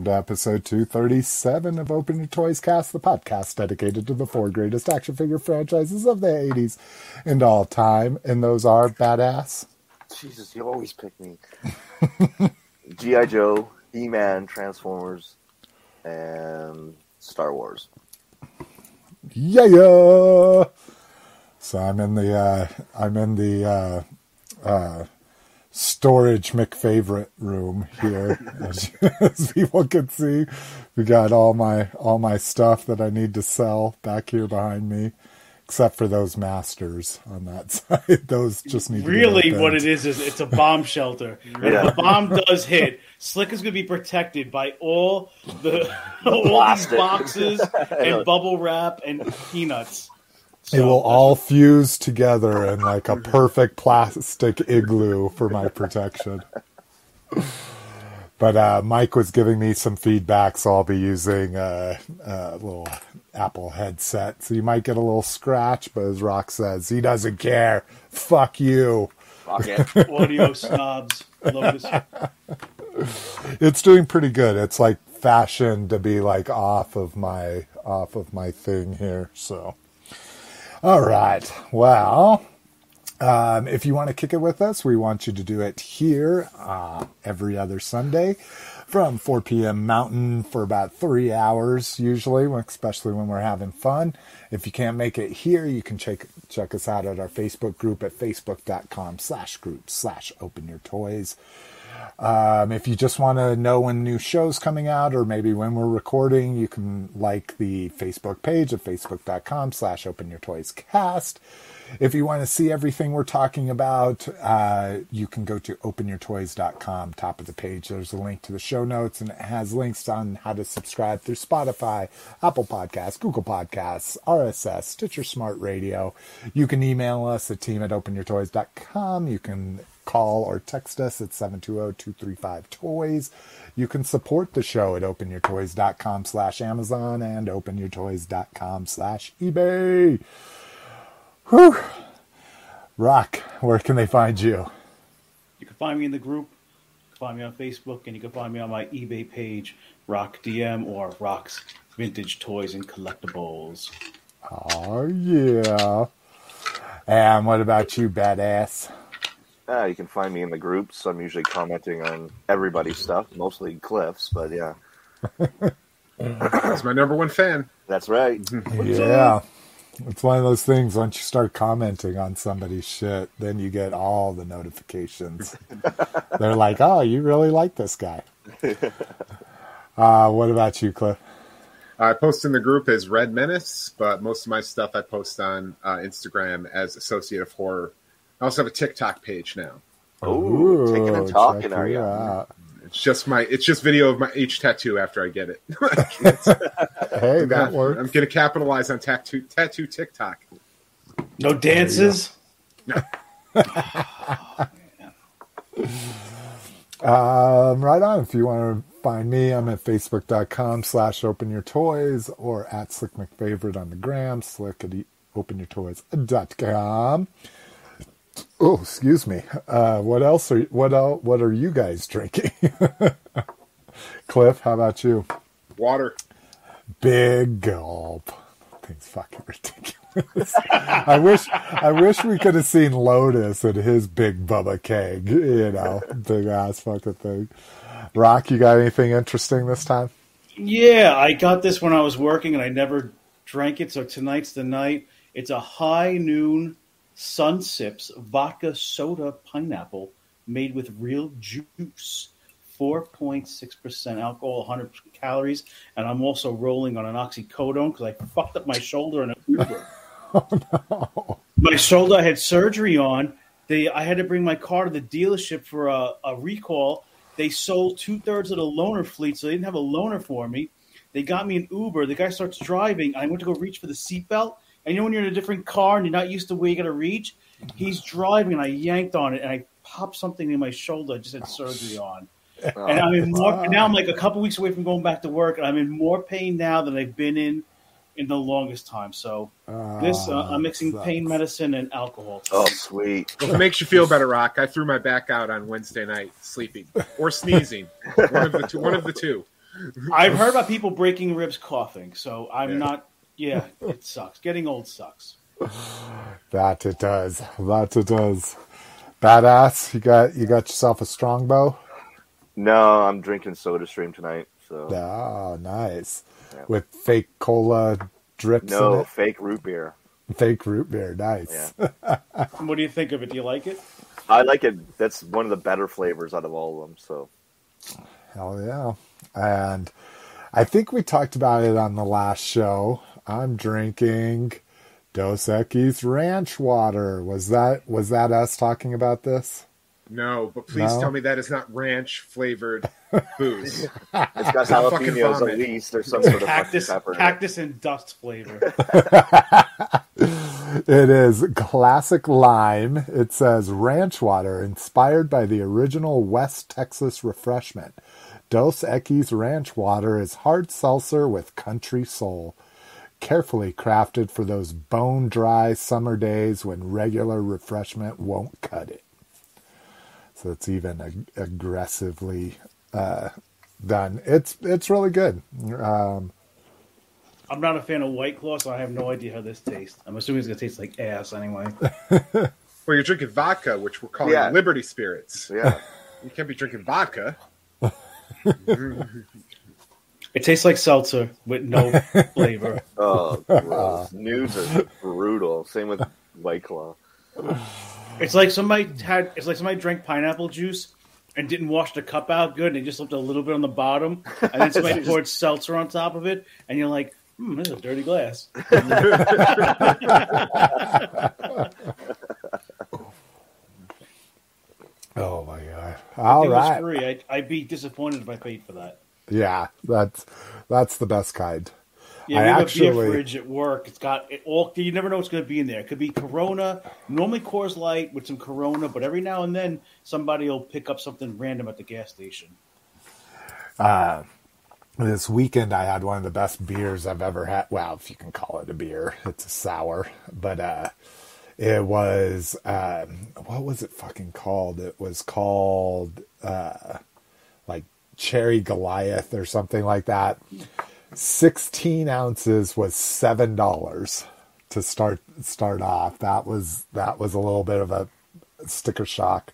Welcome to episode 237 of Open Your Toys Cast, the podcast dedicated to the four greatest action figure franchises of the 80s and all time. And those are Badass. Jesus, you always pick me. G.I. Joe, He Man, Transformers, and Star Wars. Yeah, yeah. So I'm in the uh, I'm in the uh, uh, storage McFavorite room here, as, as people can see. We got all my all my stuff that I need to sell back here behind me, except for those masters on that side. Those just need really what it is is it's a bomb shelter. When Yeah. the bomb does hit, Slick is going to be protected by all the all these boxes and bubble wrap and peanuts. It will all fuse together in like a perfect plastic igloo for my protection. But uh, Mike was giving me some feedback, so I'll be using uh, a little Apple headset. So you might get a little scratch, but as Rock says, he doesn't care. Fuck you. Fuck it. audio snobs. Love this. It's doing pretty good. It's like fashioned to be like off of my off of my thing here. So, all right. Well, um, if you want to kick it with us, we want you to do it here uh, every other Sunday from 4 p.m. Mountain for about three hours, usually, especially when we're having fun. If you can't make it here, you can check check us out at our Facebook group at facebook.com slash group slash open your toys. Um, if you just want to know when new shows coming out or maybe when we're recording, you can like the Facebook page at facebook.com slash open your toys cast. If you want to see everything we're talking about, uh, you can go to openyourtoys.com, top of the page. There's a link to the show notes, and it has links on how to subscribe through Spotify, Apple Podcasts, Google Podcasts, RSS, Stitcher Smart Radio. You can email us at team at openyourtoys.com. You can call or text us at 720-235-TOYS. You can support the show at openyourtoys.com slash Amazon and openyourtoys.com slash eBay. Whew. Rock, where can they find you? You can find me in the group. You can find me on Facebook, and you can find me on my eBay page, Rock DM or Rock's Vintage Toys and Collectibles. Oh, yeah. And what about you, badass? Ah, you can find me in the groups. I'm usually commenting on everybody's stuff, mostly Cliff's, but yeah, He's my number one fan. that's right. Yeah. It's one of those things, once you start commenting on somebody's shit, then you get all the notifications. They're like, oh, you really like this guy. Uh, what about you, Cliff? I post in the group as Red Menace, but most of my stuff I post on uh, Instagram as Associate of Horror. I also have a TikTok page now. Ooh, taking and check talking, are you you? out. It's just my it's just video of my each tattoo after I get it. Hey, that works. I'm going to capitalize on tattoo tattoo TikTok. No dances? No. Um, right on. If you want to find me, I'm at facebook.com slash open your toys or at slick mcfavorite on the gram, slick at e- openyourtoys.com. Oh, excuse me. Uh, what else are what el- what are you guys drinking? Cliff, how about you? Water. Big gulp. Thing's fucking ridiculous. I wish I wish we could have seen Lotus and his big Bubba keg, you know, big ass fucking thing. Rock, you got anything interesting this time? Yeah, I got this when I was working and I never drank it, so tonight's the night. It's a high noon Sun Sips vodka soda pineapple made with real juice. 4.6% alcohol, 100 calories, and I'm also rolling on an oxycodone because I fucked up my shoulder in an Uber. Oh, my shoulder I had surgery on. They I had to bring my car to the dealership for a, a recall. They sold two thirds of the loaner fleet, so they didn't have a loaner for me. They got me an Uber. The guy starts driving. I went to go reach for the seatbelt. And you know when you're in a different car and you're not used to where you got to reach? He's driving, and I yanked on it, and I popped something in my shoulder. I just had surgery on. And I'm in more. Now I'm like a couple weeks away from going back to work, and I'm in more pain now than I've been in in the longest time. So this, uh, I'm mixing sucks. pain medicine and alcohol. Oh, sweet. If it makes you feel better, Rock, I threw my back out on Wednesday night sleeping or sneezing. One of the two. One of the two. I've heard about people breaking ribs coughing, so I'm Yeah. not. Yeah, it sucks. Getting old sucks. That it does. That it does. Badass, you got you got yourself a strongbow. No, I'm drinking Soda Stream tonight. So Oh, nice. Yeah. With fake cola drips in no it. fake root beer. Fake root beer, nice. What do you think of it? Do you like it? I like it. That's one of the better flavors out of all of them. So Hell yeah. And I think we talked about it on the last show. I'm drinking Dos Equis Ranch water. Was that was that us talking about this? No, but please No? tell me that is not ranch flavored booze. it's got jalapenos vomit. at least. There's some sort of Cactus, pepper. cactus and dust flavor. It is classic lime. It says ranch water inspired by the original West Texas refreshment. Dos Equis Ranch Water is hard seltzer with country soul. Carefully crafted for those bone dry summer days when regular refreshment won't cut it. So it's even ag- aggressively uh, done. It's it's really good. Um, I'm not a fan of White Claw, so I have no idea how this tastes. I'm assuming it's gonna taste like ass anyway. well, you're drinking vodka, which we're calling Yeah. Liberty Spirits. Yeah. You can't be drinking vodka. It tastes like seltzer with no flavor. Oh, gross. News are brutal. Same with White Claw. It's like somebody had. It's like somebody drank pineapple juice and didn't wash the cup out good. and They just left a little bit on the bottom, and then somebody poured seltzer on top of it, and you're like, "Hmm, this is a dirty glass." oh my god! All it was free. I'd, I'd be disappointed if I paid for that. Yeah, that's that's the best kind. Yeah, I we have a beer fridge at work. It's got it all. You never know what's going to be in there. It could be Corona, normally Coors Light with some Corona, but every now and then somebody will pick up something random at the gas station. This weekend, I had one of the best beers I've ever had. Well, if you can call it a beer, it's a sour, but uh, it was um, what was it fucking called? It was called uh, Cherry Goliath or something like that. Sixteen ounces was seven dollars to start start off. That was that was a little bit of a sticker shock.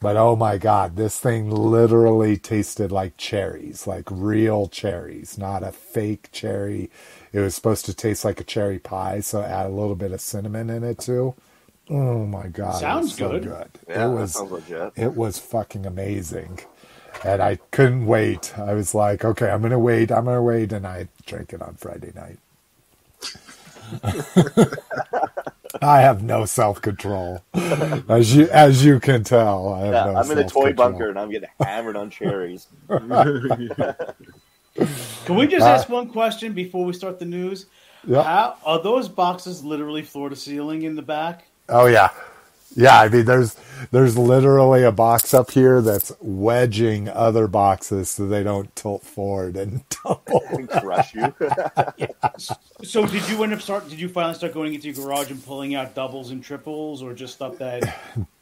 But oh my god, this thing literally tasted like cherries, like real cherries, not a fake cherry. It was supposed to taste like a cherry pie, so add a little bit of cinnamon in it too. Oh my god, it was Sounds so good. good. Yeah, it was sounds legit. it was fucking amazing. And I couldn't wait. I was like, okay, I'm gonna wait, I'm gonna wait, and I drank it on Friday night. I have no self control, as you as you can tell. I have Yeah, no I'm in a toy bunker and I'm getting hammered on cherries. Can we just Uh, ask one question before we start the news? Yeah. How are those boxes literally floor to ceiling in the back? Oh yeah, yeah. I mean, there's there's literally a box up here that's wedging other boxes so they don't tilt forward and tumble. and crush you. So did you end up start? Did you finally start going into your garage and pulling out doubles and triples, or just stuff that?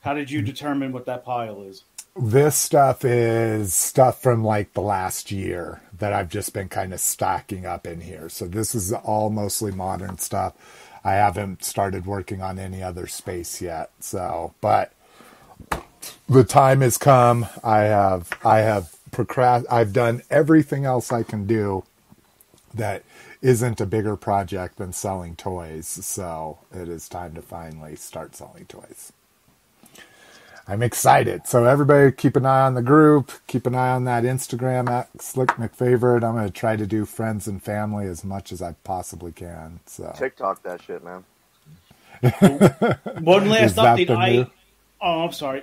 How did you determine what that pile is? This stuff is stuff from like the last year that I've just been kind of stacking up in here. So this is all mostly modern stuff. I haven't started working on any other space yet. So, but the time has come. I have I have procrast I've done everything else I can do that isn't a bigger project than selling toys. So it is time to finally start selling toys. I'm excited. So everybody keep an eye on the group. Keep an eye on that Instagram at Slick McFavorite. I'm going to try to do friends and family as much as I possibly can. So TikTok that shit, man. One last Is that update. the I new- oh, I'm sorry.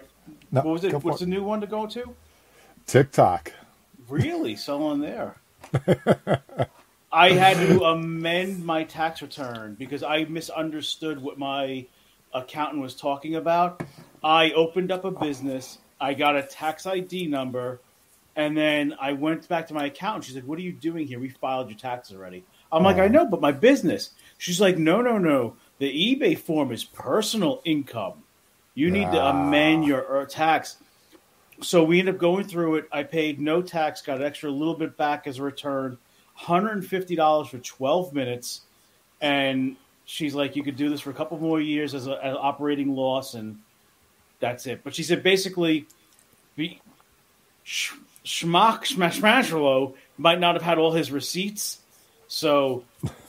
No, what was it? What's it. the new one to go to? TikTok. Really, someone there. I had to amend my tax return because I misunderstood what my accountant was talking about. I opened up a business, I got a tax ID number, and then I went back to my accountant. She's like, What are you doing here? We filed your taxes already. I'm like, I know, but my business. She's like, No, no, no. The eBay form is personal income. You need to Ah. amend your er, tax. so we ended up going through it. I paid no tax, got an extra little bit back as a return, hundred and fifty dollars for twelve minutes, and she's like, "You could do this for a couple more years as, an operating loss, and that's it." But she said basically, be, Sh- might not have had all his receipts, so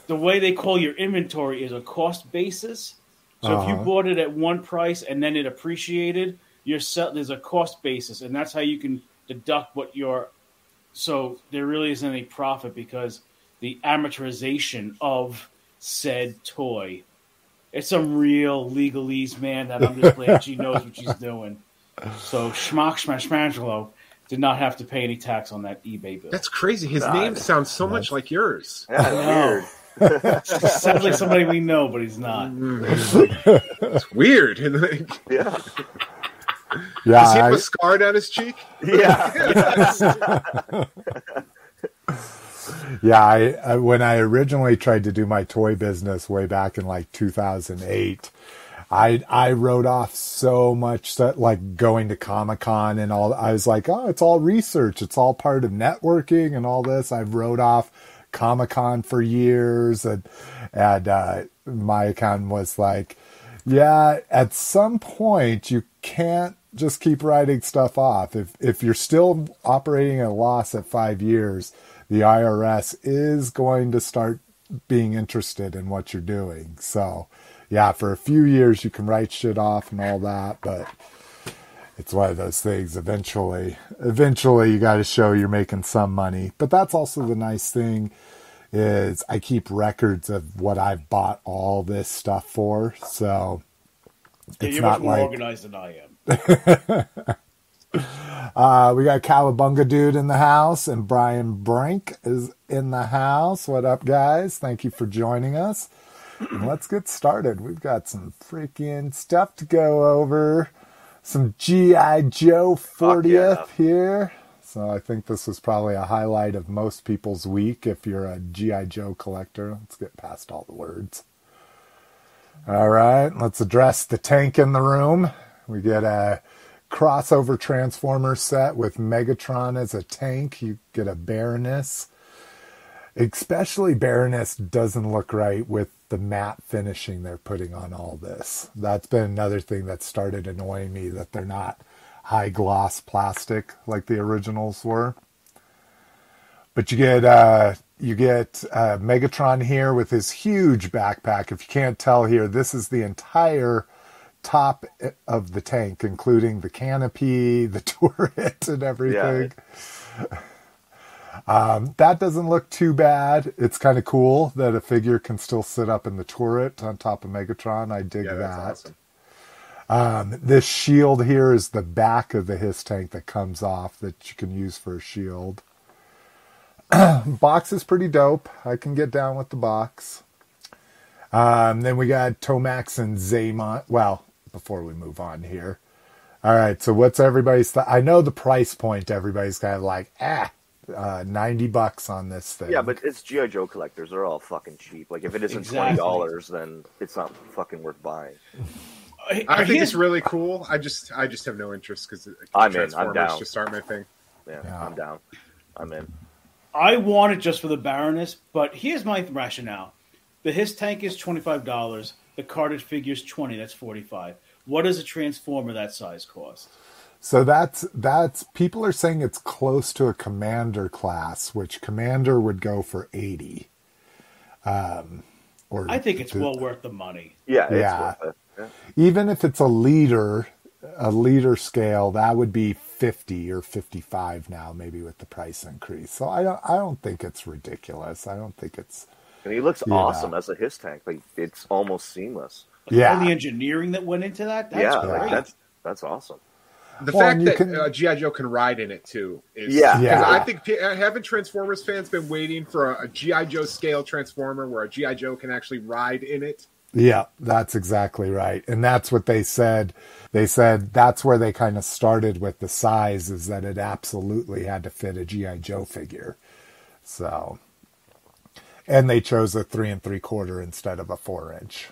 the way they call your inventory is a cost basis. So if you Uh-huh. bought it at one price and then it appreciated, you're sell- there's a cost basis, and that's how you can deduct what your. So there really isn't any profit because the amortization of said toy. It's some real legalese, man. That I'm just glad she knows what she's doing. So Schmock Smashmangelo did not have to pay any tax on that eBay bill. That's crazy. His God. name sounds so much like yours. Yeah, I know. weird. Sounds like somebody we know, but he's not. Mm. It's weird. Yeah. Yeah, Does he have I- a scar down his cheek? Yeah. Yeah, I, I when I originally tried to do my toy business way back in like 2008, I I wrote off so much that like going to Comic Con and all. I was like, oh, it's all research. It's all part of networking and all this. I wrote off Comic Con for years, and and uh, my accountant was like, yeah, at some point you can't just keep writing stuff off. If if you're still operating at a loss at five years, the IRS is going to start being interested in what you're doing. So, yeah, for a few years you can write shit off and all that, but it's one of those things. Eventually, eventually you got to show you're making some money. But that's also the nice thing is I keep records of what I've bought all this stuff for. So Yeah, it's not more like organized than I am. Uh, we got Cowabunga Dude in the house, and Brian Brink is in the house. What up, guys? Thank you for joining us. And let's get started. We've got some freaking stuff to go over. Some G.I. Joe 40th yeah. here. So I think this was probably a highlight of most people's week if you're a G.I. Joe collector. Let's get past all the words. All right, let's address the tank in the room. We get a crossover transformer set with Megatron as a tank. You get a Baroness. Especially Baroness doesn't look right with the matte finishing they're putting on all this. That's been another thing that started annoying me that they're not high gloss plastic like the originals were. But you get uh, you get uh, Megatron here with his huge backpack. If you can't tell here, this is the entire top of the tank, including the canopy, the turret, and everything. Um, that doesn't look too bad. It's kind of cool that a figure can still sit up in the turret on top of Megatron. I dig Yeah, that. awesome. Um, this shield here is the back of the HISS tank that comes off that you can use for a shield. box is pretty dope. I can get down with the box. Um, then we got Tomax and Xamot. Well, before we move on here. All right, so what's everybody's? Th- I know the price point. Everybody's kind of like, ah, uh, ninety bucks on this thing. Yeah, but it's GI Joe collectors. They're all fucking cheap. Like if it isn't Exactly. twenty dollars, then it's not fucking worth buying. I think it's really cool. I just I just have no interest because I'm in. I'm Transformers down. just aren't my thing. Yeah, Yeah. I'm down. I'm in. I want it just for the Baroness, but here's my rationale: the HISS tank is twenty five dollars. The cartridge figure's twenty. That's forty five. What does a transformer that size cost? So that's that's people are saying it's close to a commander class, which commander would go for eighty. Um, or I think it's the- well worth the money. Yeah, it's Yeah. worth it. Yeah. even if it's a leader, a leader scale, that would be fifty or fifty-five now, maybe with the price increase. So I don't I don't think it's ridiculous. I don't think it's And he looks Yeah. awesome as a HISS tank. Like it's almost seamless. yeah. All the engineering that went into that. That's yeah, great. like that's that's awesome. The Well, fact that can- uh, GI Joe can ride in it too is Yeah. Yeah. I think uh, haven't Transformers fans been waiting for a, a GI Joe scale Transformer where a GI Joe can actually ride in it. Yeah, that's exactly right. And that's what they said. They said that's where they kind of started with the size is that it absolutely had to fit a G.I. Joe figure. So, and they chose a three and three quarter instead of a four inch.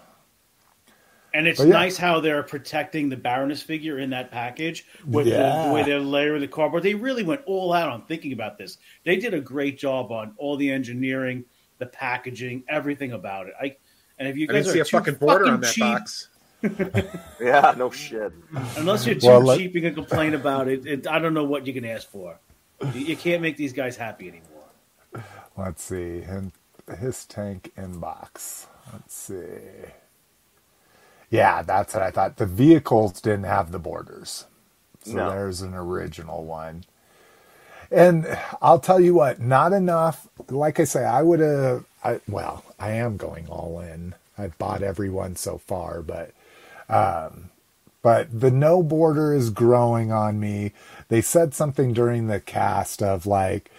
And it's yeah. nice how they're protecting the Baroness figure in that package with the, Yeah. the way they're layering the cardboard. They really went all out on thinking about this. They did a great job on all the engineering, the packaging, everything about it. I and if you I guys didn't see a too fucking border fucking on that cheap, box. Yeah, no shit. unless you're too Well, let- cheap and can complain about it, it, I don't know what you can ask for. You, you can't make these guys happy anymore. Let's see. And HISS tank inbox. Let's see. Yeah, that's what I thought. The vehicles didn't have the borders. So No. there's an original one. And I'll tell you what, not enough. Like I say, I would have, I, well, I am going all in. I've bought everyone so far, but um, but the no border is growing on me. They said something during the cast of like,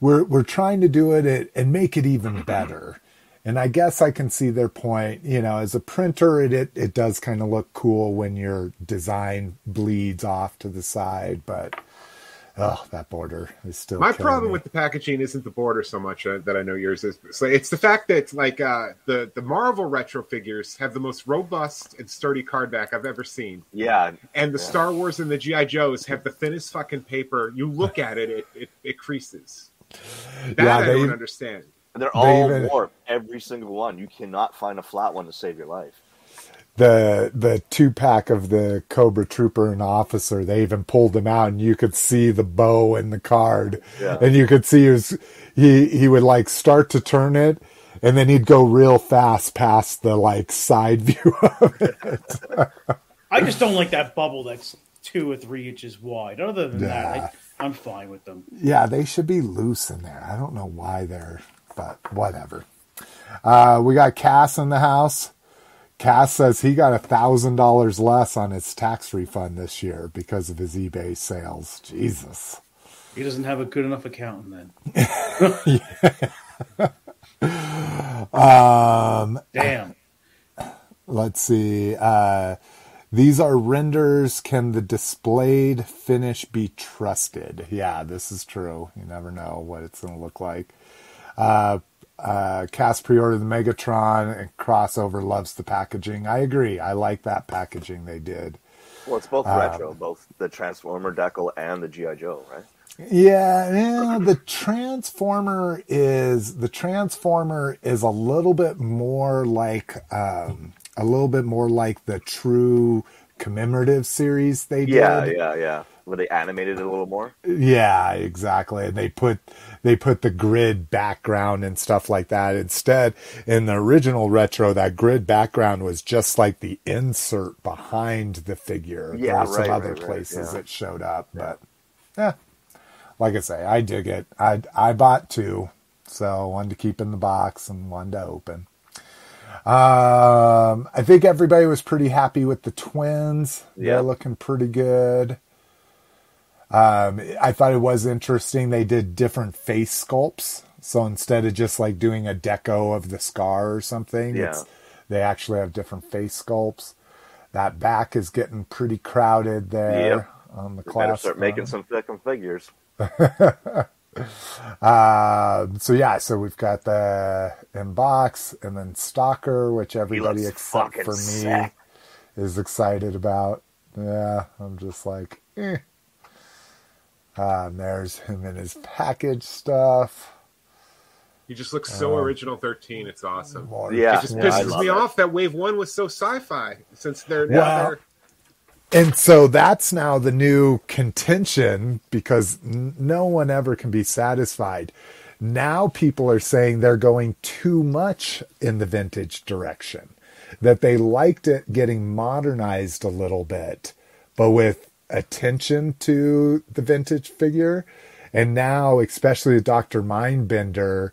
we're we're trying to do it and- and make it even better. And I guess I can see their point. You know, as a printer, it it, it does kind of look cool when your design bleeds off to the side, but oh, that border is still. My problem me. with the packaging isn't the border so much uh, that I know yours is. So it's the fact that like uh, the the Marvel retro figures have the most robust and sturdy card back I've ever seen, Yeah, and the Yeah. Star Wars and the GI Joes have the thinnest fucking paper. You look at it, it it, it creases. That Yeah, I they- don't understand. and they're They all even- warped. Every single one. You cannot find a flat one to save your life. the the two pack of the Cobra Trooper and Officer, they even pulled them out, and you could see the bow in the card, Yeah. and you could see his he he would like start to turn it, and then he'd go real fast past the like side view of it. I just don't like that bubble that's two or three inches wide. Other than Yeah. that, I, I'm fine with them. Yeah, they should be loose in there. I don't know why they're, but whatever. Uh, we got Cass in the house. Cass says he got a thousand dollars less on his tax refund this year because of his eBay sales. Jesus. He doesn't have a good enough accountant then. Um, Damn. let's see. Uh, these are renders. Can the displayed finish be trusted? Yeah, this is true. You never know what it's going to look like. Uh, uh, Cass pre-order the Megatron and crossover loves the packaging. I agree. I like that packaging they did. Well, it's both Um, retro, both the Transformer Decal and the GI Joe, right? Yeah, yeah, the Transformer is the Transformer is a little bit more like um, a little bit more like the true commemorative series they did. Yeah, yeah, yeah. Where they animated it a little more. Yeah, exactly. And they put they put the grid background and stuff like that. Instead, in the original retro, that grid background was just like the insert behind the figure. Yeah, there were some right, other right, right, places yeah. that showed up, but yeah. Like I say, I dig it. I I bought two, so one to keep in the box and one to open. Um, I think everybody was pretty happy with the twins. Yeah. They're looking pretty good. Um, I thought it was interesting. They did different face sculpts. So instead of just like doing a deco of the scar or something, Yeah. it's, they actually have different face sculpts. That back is getting pretty crowded there Yep. on the They better class. start making some fucking figures. Um, so yeah, so we've got the inbox and then Stalker, which everybody except for me sick. is excited about. Yeah, I'm just like, eh. Uh, and there's him and his package stuff. He just looks so Um, original. Thirteen, it's awesome. More- Yeah. It just pisses love me it. off that Wave One was so sci-fi. Since they're Well, now they're And so that's now the new contention because no one ever can be satisfied. Now people are saying they're going too much in the vintage direction, that they liked it getting modernized a little bit, but with attention to the vintage figure. And now, especially with Dr. Mindbender,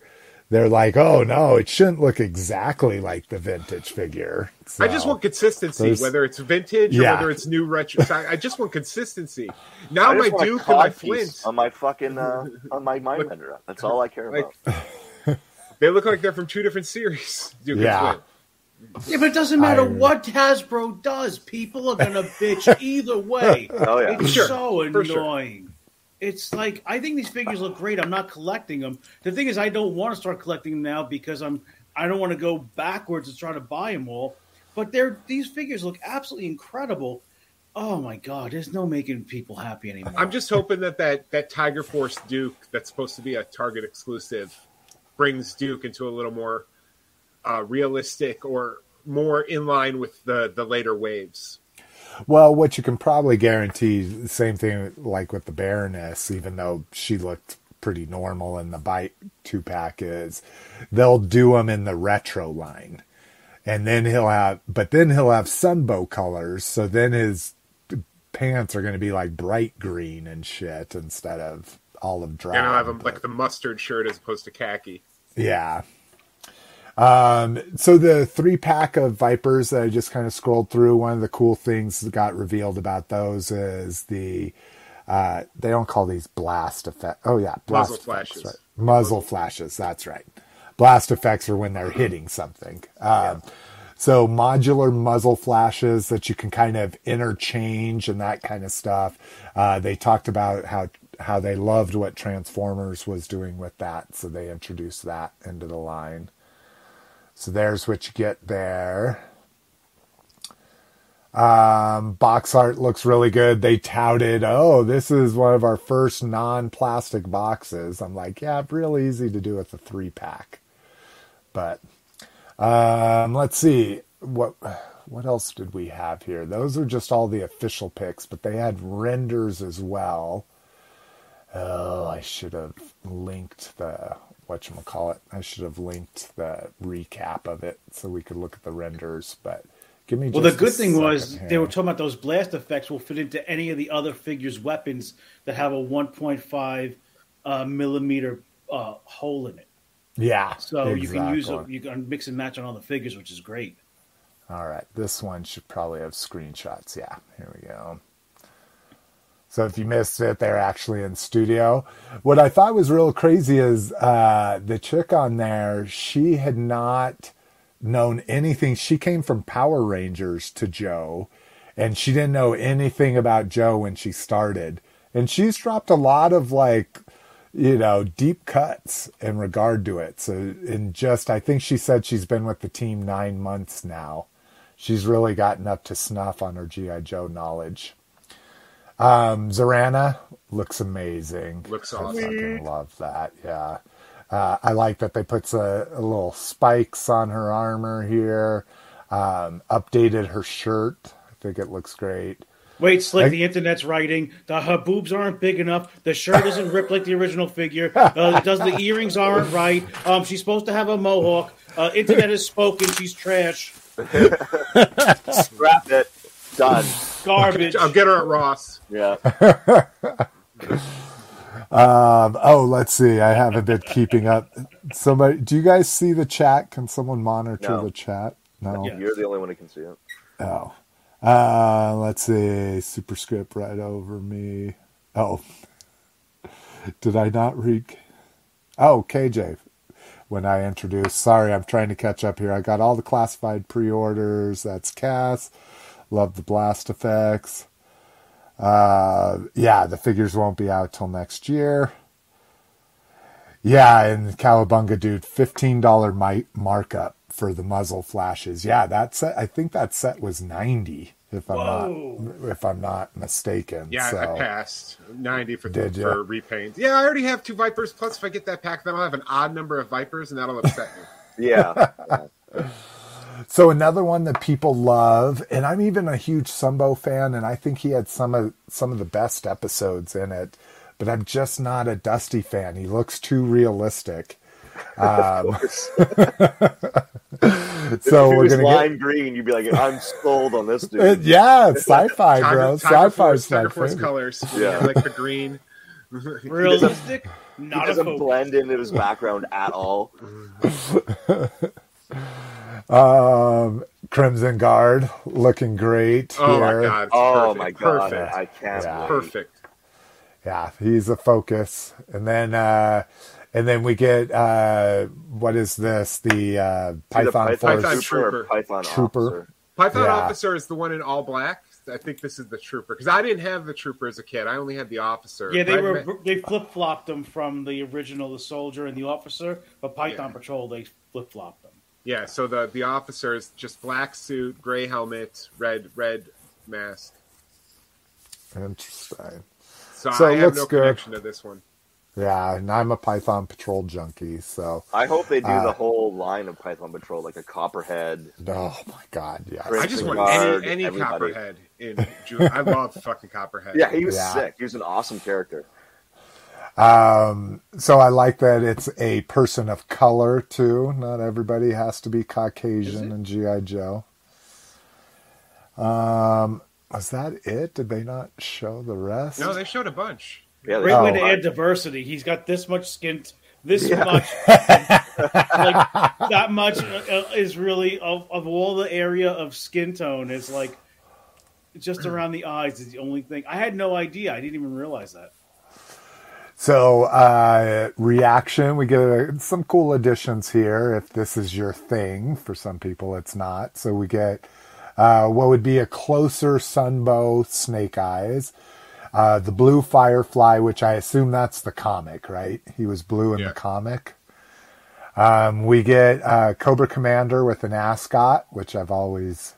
they're like, oh no, it shouldn't look exactly like the vintage figure. I just want consistency, there's- whether it's vintage or whether it's new retro. I I just want consistency. Now I my just want a Duke and my Flint, on my fucking uh, on my Mindbender. That's all I care Like- about. they look like they're from two different series. Duke Yeah. and Flint. Yeah, but it doesn't matter I- what Hasbro does. People are gonna bitch either way. Oh yeah, It's Sure, so for sure. annoying. It's like I think these figures look great. I'm not collecting them. The thing is, I don't want to start collecting them now because I'm I don't want to go backwards and try to buy them all. but they're these figures look absolutely incredible. Oh my god, there's no making people happy anymore. I'm just hoping that, that that Tiger Force Duke that's supposed to be a Target exclusive brings Duke into a little more uh, realistic or more in line with the the later waves. Well, what you can probably guarantee, the same thing like with the Baroness, even though she looked pretty normal in the bite two pack, is they'll do them in the retro line. And then he'll have, but then he'll have sunbow colors. So then his pants are going to be like bright green and shit instead of olive drab. And I'll have but- like the mustard shirt as opposed to khaki. Yeah. Um, so the three pack of Vipers that I just kind of scrolled through, one of the cool things that got revealed about those is the, uh, they don't call these blast effect. Oh yeah. Blast Muzzle effects, flashes. right. Muzzle flashes. That's right. Blast effects are when they're hitting something. Um, so modular muzzle flashes that you can kind of interchange and that kind of stuff. Uh, they talked about how how they loved what Transformers was doing with that, so they introduced that into the line. So there's what you get there. Um, box art looks really good. They touted, oh, this is one of our first non-plastic boxes. I'm like, yeah, real easy to do with a three pack. But um, let's see what what else did we have here? Those are just all the official picks, but they had renders as well. Oh, I should have linked the whatchamacallit. I should have linked the recap of it so we could look at the renders, but give me well, the good thing was second they were talking about those blast effects will fit into any of the other figures' weapons that have a 1.5 uh, millimeter uh, hole in it. Yeah. So you can use exactly. you can mix and match on all the figures, which is great. All right, this one should probably have screenshots. Yeah, here we go. So if you missed it, they're actually in studio. What I thought was real crazy is uh, the chick on there. She had not known anything. She came from Power Rangers to Joe, and she didn't know anything about Joe when she started. And she's dropped a lot of like, you know, deep cuts in regard to it. So in just, I think she said she's been with the team nine months now. She's really gotten up to snuff on her GI Joe knowledge. Um, Zarana looks amazing. Looks I awesome. fucking love that. Yeah. Uh, I like that they put a, a little spikes on her armor here. Um, updated her shirt. I think it looks great. Wait, Slick, I- the internet's writing. The her boobs aren't big enough. The shirt isn't ripped like the original figure. Uh, does the earrings aren't right? Um, she's supposed to have a mohawk. Uh, internet has spoken. She's trash. Scrap it. Done. Garbage. I'll get her at Ross. Yeah. Um, oh, let's see. I haven't been keeping up. Somebody, do you guys see the chat? Can someone monitor No. the chat? No. Yeah. You're the only one who can see it. Oh. Uh, let's see. Superscript right over me. Oh. Did I not read? Oh, KJ. When I introduced. Sorry, I'm trying to catch up here. I got all the classified pre orders. That's Cass. Love the blast effects. Uh, yeah, the figures won't be out till next year. Yeah, and Cowabunga dude, fifteen dollar mi- markup for the muzzle flashes. Yeah, that set. I think that set was ninety, if I'm Whoa. not if I'm not mistaken. Yeah, so, I passed ninety for Did ya? for repaint. Yeah, I already have two Vipers. Plus, if I get that pack, then I'll have an odd number of Vipers, and that'll upset me. Yeah. So another one that people love, and I'm even a huge Sunbow fan, and I think he had some of some of the best episodes in it. But I'm just not a Dusty fan. He looks too realistic. Um, if so he we're gonna lime green, you'd be like, I'm sold on this. Uh, dude. yeah, it's sci-fi, Tiger, bro. Tiger sci-fi Force, my Tiger Force colors. Yeah. Yeah, like the green. Realistic? Not a doesn't focus. blend into his background at all. Um, Crimson Guard looking great Oh here. my god! Oh perfect. my god, Perfect. I can't Yeah. Perfect. Yeah, he's a focus. And then uh and then we get uh what is this? The uh See the Python Python, Force Python Trooper, Trooper. Python Trooper. Officer. Python Yeah. officer is the one in all black. I think this is the trooper because I didn't have the trooper as a kid. I only had the officer. Yeah, they were met- they flip flopped them from the original, the soldier and the officer, but Python Yeah. Patrol they flip flopped them. Yeah, so the the officer is just black suit, gray helmet, red red mask. Interesting. So, So I it have no good. connection to this one. Yeah, and I'm a Python Patrol junkie, so I hope they do Uh, the whole line of Python Patrol, like a Copperhead. oh my god, yeah. I just want any any everybody. Copperhead in June. I love fucking Copperhead. Yeah, he was Yeah. sick. He was an awesome character. Um, so I like that it's a person of color too. Not everybody has to be Caucasian and GI Joe. Um, was that it? Did they not show the rest? No, they showed a bunch. Yeah, Great Oh. way to add diversity. He's got this much skin, t- this Yeah. much, like that much uh, is really of, of all the area of skin tone is like just around the eyes is the only thing. I had no idea. I didn't even realize that. So, uh, reaction, we get uh some cool additions here. If this is your thing, for some people it's not. So we get uh, what would be a closer Sunbow Snake Eyes, uh, the blue Firefly, which I assume that's the comic, right? He was blue in Yeah. the comic. Um, we get uh, Cobra Commander with an ascot, which I've always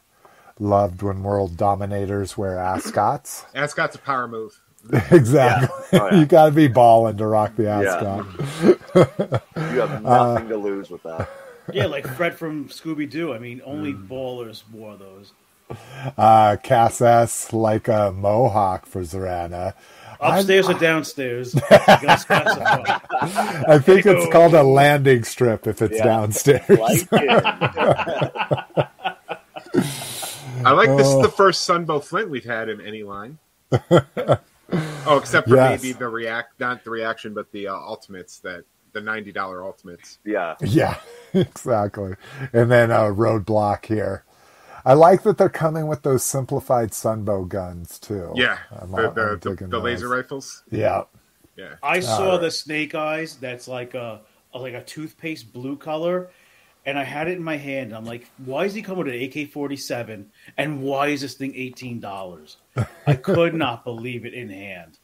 loved when world dominators wear ascots. Ascot's a power move. exactly. Yeah. Oh, yeah. you got to be balling to rock the Yeah. ascot. You have nothing to lose with that. Yeah, like Fred from Scooby Doo. I mean, only ballers wore those. Uh, Cass S like a mohawk for Zarana. Upstairs or downstairs? You gotta specify. I think it's called a landing strip if it's Yeah. downstairs. Like it. I like this is Oh. the first Sunbow Flint we've had in any line. Oh, except for Yes. maybe the react, not the reaction, but the uh, ultimates that the ninety dollar ultimates. Yeah. Yeah, exactly. And then a roadblock here. I like that they're coming with those simplified sunbow guns too. Yeah, I'm- the I'm the, the, the laser rifles. Yeah. Yeah, I saw Alright. the snake eyes. That's like a, a like a toothpaste blue color, and I had it in my hand. I'm like, why is he coming with an AK forty seven? And why is this thing eighteen dollars? I could not believe it in hand.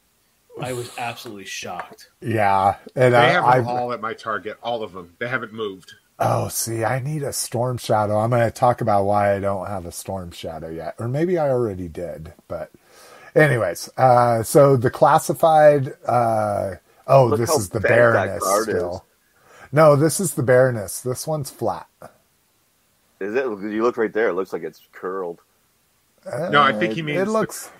I was absolutely shocked. Yeah. And they I, have them I all at my target. All of them. They haven't moved. Oh, see, I need a storm shadow. I'm going to talk about why I don't have a storm shadow yet, or maybe I already did. But, anyways, uh, so the classified. Uh, oh, Look this is the bent Baroness card still. No, this is the Baroness. This one's flat. Is it? You look right there. It looks like it's curled. No, I think he Uh, means it the- looks.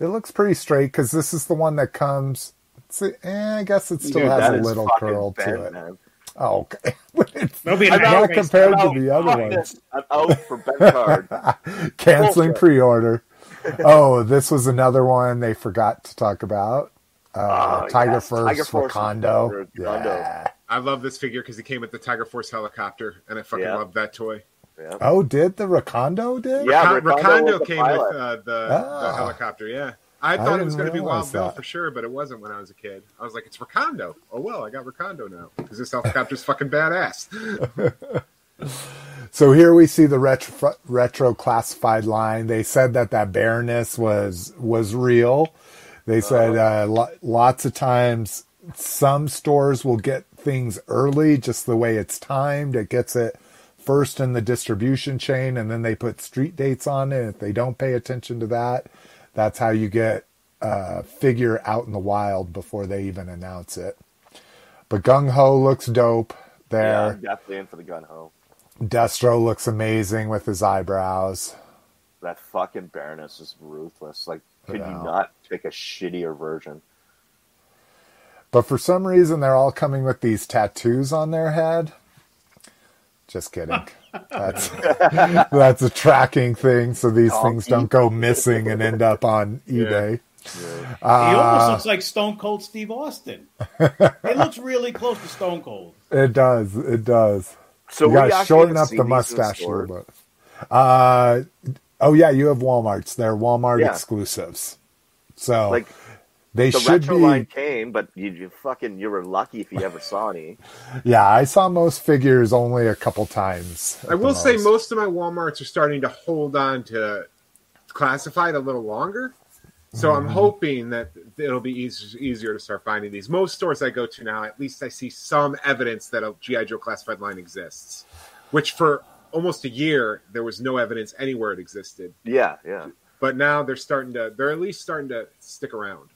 It looks pretty straight because this is the one that comes. See, eh, I guess it still Dude, has a little curl bent, to it. man. Oh, okay. It's That'll be a not compared to the other Fuck ones. this. I'm for bent card. canceling pre-order. oh, this was another one they forgot to talk about. Uh, Oh, Tiger yes. Force Tiger Force Wakando. Wakando. Yeah. I love this figure because he came with the Tiger Force helicopter, and I fucking Yeah. love that toy. Yeah. Oh, did the Wakando did? Yeah, Rakan- Recondo Recondo the came pilot. with uh, the, Ah. the helicopter. Yeah, I I thought it was going to be realize Wild Bill for sure, but it wasn't when I was a kid. I was like, it's Recondo. Oh well, I got Recondo now because this helicopter's fucking badass. So here we see the retro, retro classified line. They said that that Baroness was was real. They said uh, lo- lots of times some stores will get things early, just the way it's timed. It gets it first in the distribution chain, and then they put street dates on it. If they don't pay attention to that, that's how you get a figure out in the wild before they even announce it. But Gung Ho looks dope Yeah, there. I'm definitely in for the Gung Ho. Destro looks amazing with his eyebrows. That fucking Baroness is ruthless. Like, could Yeah. you not pick a shittier version? But for some reason, they're all coming with these tattoos on their head. Just kidding. That's that's a tracking thing, so these things don't go missing and end up on eBay. Yeah. He almost Uh, looks like Stone Cold Steve Austin. it looks really close to Stone Cold. it does. It does. So you we got to actually shorten up the mustache a little bit. Uh, oh yeah, you have WalMarts. They're Walmart Yeah. exclusives. So Like they the should retro be. line came, but you, you fucking you were lucky if you ever saw any. Yeah, I saw most figures only a couple times. I the will say most of my WalMarts are starting to hold on to classified a little longer. So Mm-hmm. I'm hoping that it'll be eas easier to start finding these. Most stores I go to now, at least I see some evidence that a GI Joe classified line exists. which for almost a year there was no evidence anywhere it existed. Yeah, yeah. But now they're starting to they're at least starting to stick around.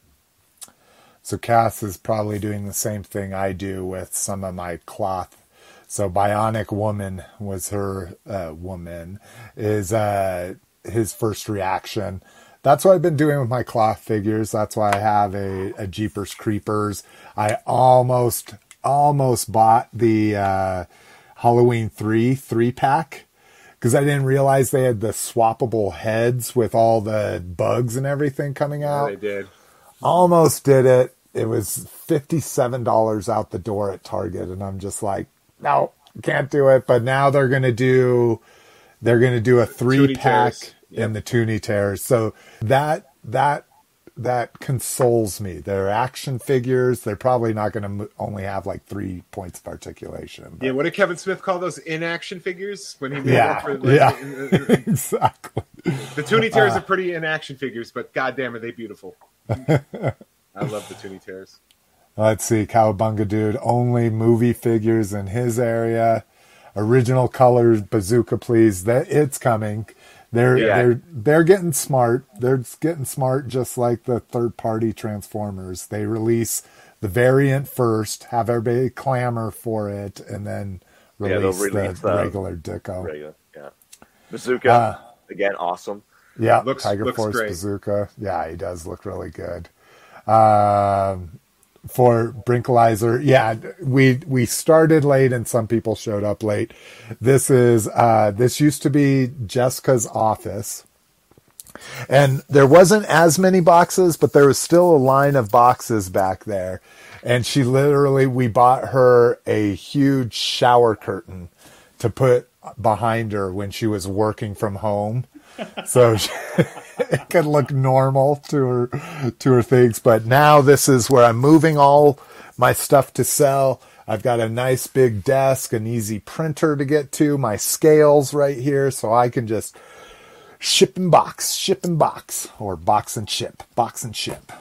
So Cass is probably doing the same thing I do with some of my cloth. So Bionic Woman was her uh, woman is uh, his first reaction. That's what I've been doing with my cloth figures. That's why I have a, a Jeepers Creepers. I almost almost bought the uh, Halloween three three pack because I didn't realize they had the swappable heads with all the bugs and everything coming Yeah, out they did. almost did it. It was fifty-seven dollars out the door at Target, and I'm just like, no, can't do it. But now they're gonna do, they're gonna do a three pack Yep. in the Toony Terrors. So that that that consoles me. They're action figures. They're probably not gonna mo- only have like three points of articulation. but- Yeah, what did Kevin Smith call those inaction figures when he made Yeah, them for yeah. the, exactly. the Toony Terrors Uh. are pretty inaction figures, but goddamn are they beautiful. I love the Toony Terrors. Let's see, Cowabunga Dude, only movie figures in his area. Original colors, bazooka, please. That it's coming. They're Yeah. they're they're getting smart. They're getting smart, just like the third party Transformers. They release the variant first, have everybody clamor for it, and then Yeah, release, release the the- regular deco. Regular, yeah. Bazooka Uh, again, awesome. Yeah, Looks- Tiger looks Force great. Bazooka. Yeah, he does look really good. Um, for Brinkalizer, yeah, we we started late and some people showed up late. This is uh, this used to be Jessica's office. And there wasn't as many boxes, but there was still a line of boxes back there. And she literally, we bought her a huge shower curtain to put behind her when she was working from home. So it could look normal to her, to her things. But now this is where I'm moving all my stuff to sell. I've got a nice big desk, an easy printer to get to, my scales right here. So I can just ship and box, ship and box, or box and ship, box and ship.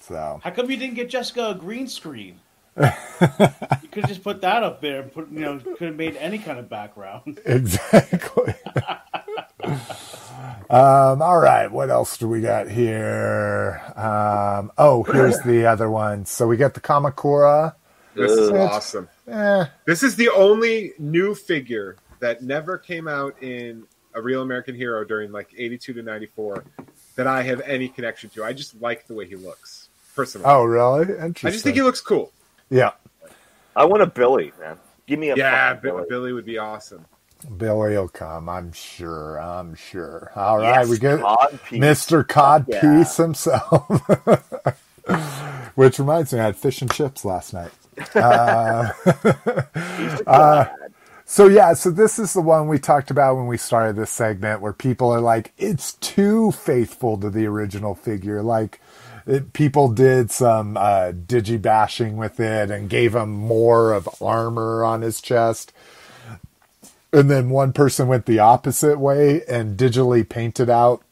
So How come you didn't get Jessica a green screen? you could just put that up there and put, you know, could have made any kind of background. exactly. um, all right, what else do we got here? Um, oh, here's the other one. So we got the Kamakura. This is Ugh. awesome. Eh, This is the only new figure that never came out in a real American hero during like 82 to 94 that I have any connection to. I just like the way he looks, personally. oh, really? Interesting. I just think he looks cool. yeah, I want a Billy, man. Give me a Yeah, Billy. Billy. Billy would be awesome. Billy will come. I'm sure. I'm sure. All right, Yes, we get Mr. Codpiece Yeah. himself. Which reminds me, I had fish and chips last night. Uh, god. So yeah, so this is the one we talked about when we started this segment, where people are like, it's too faithful to the original figure. Like, it, people did some uh, digi bashing with it and gave him more of armor on his chest. And then one person went the opposite way and digitally painted out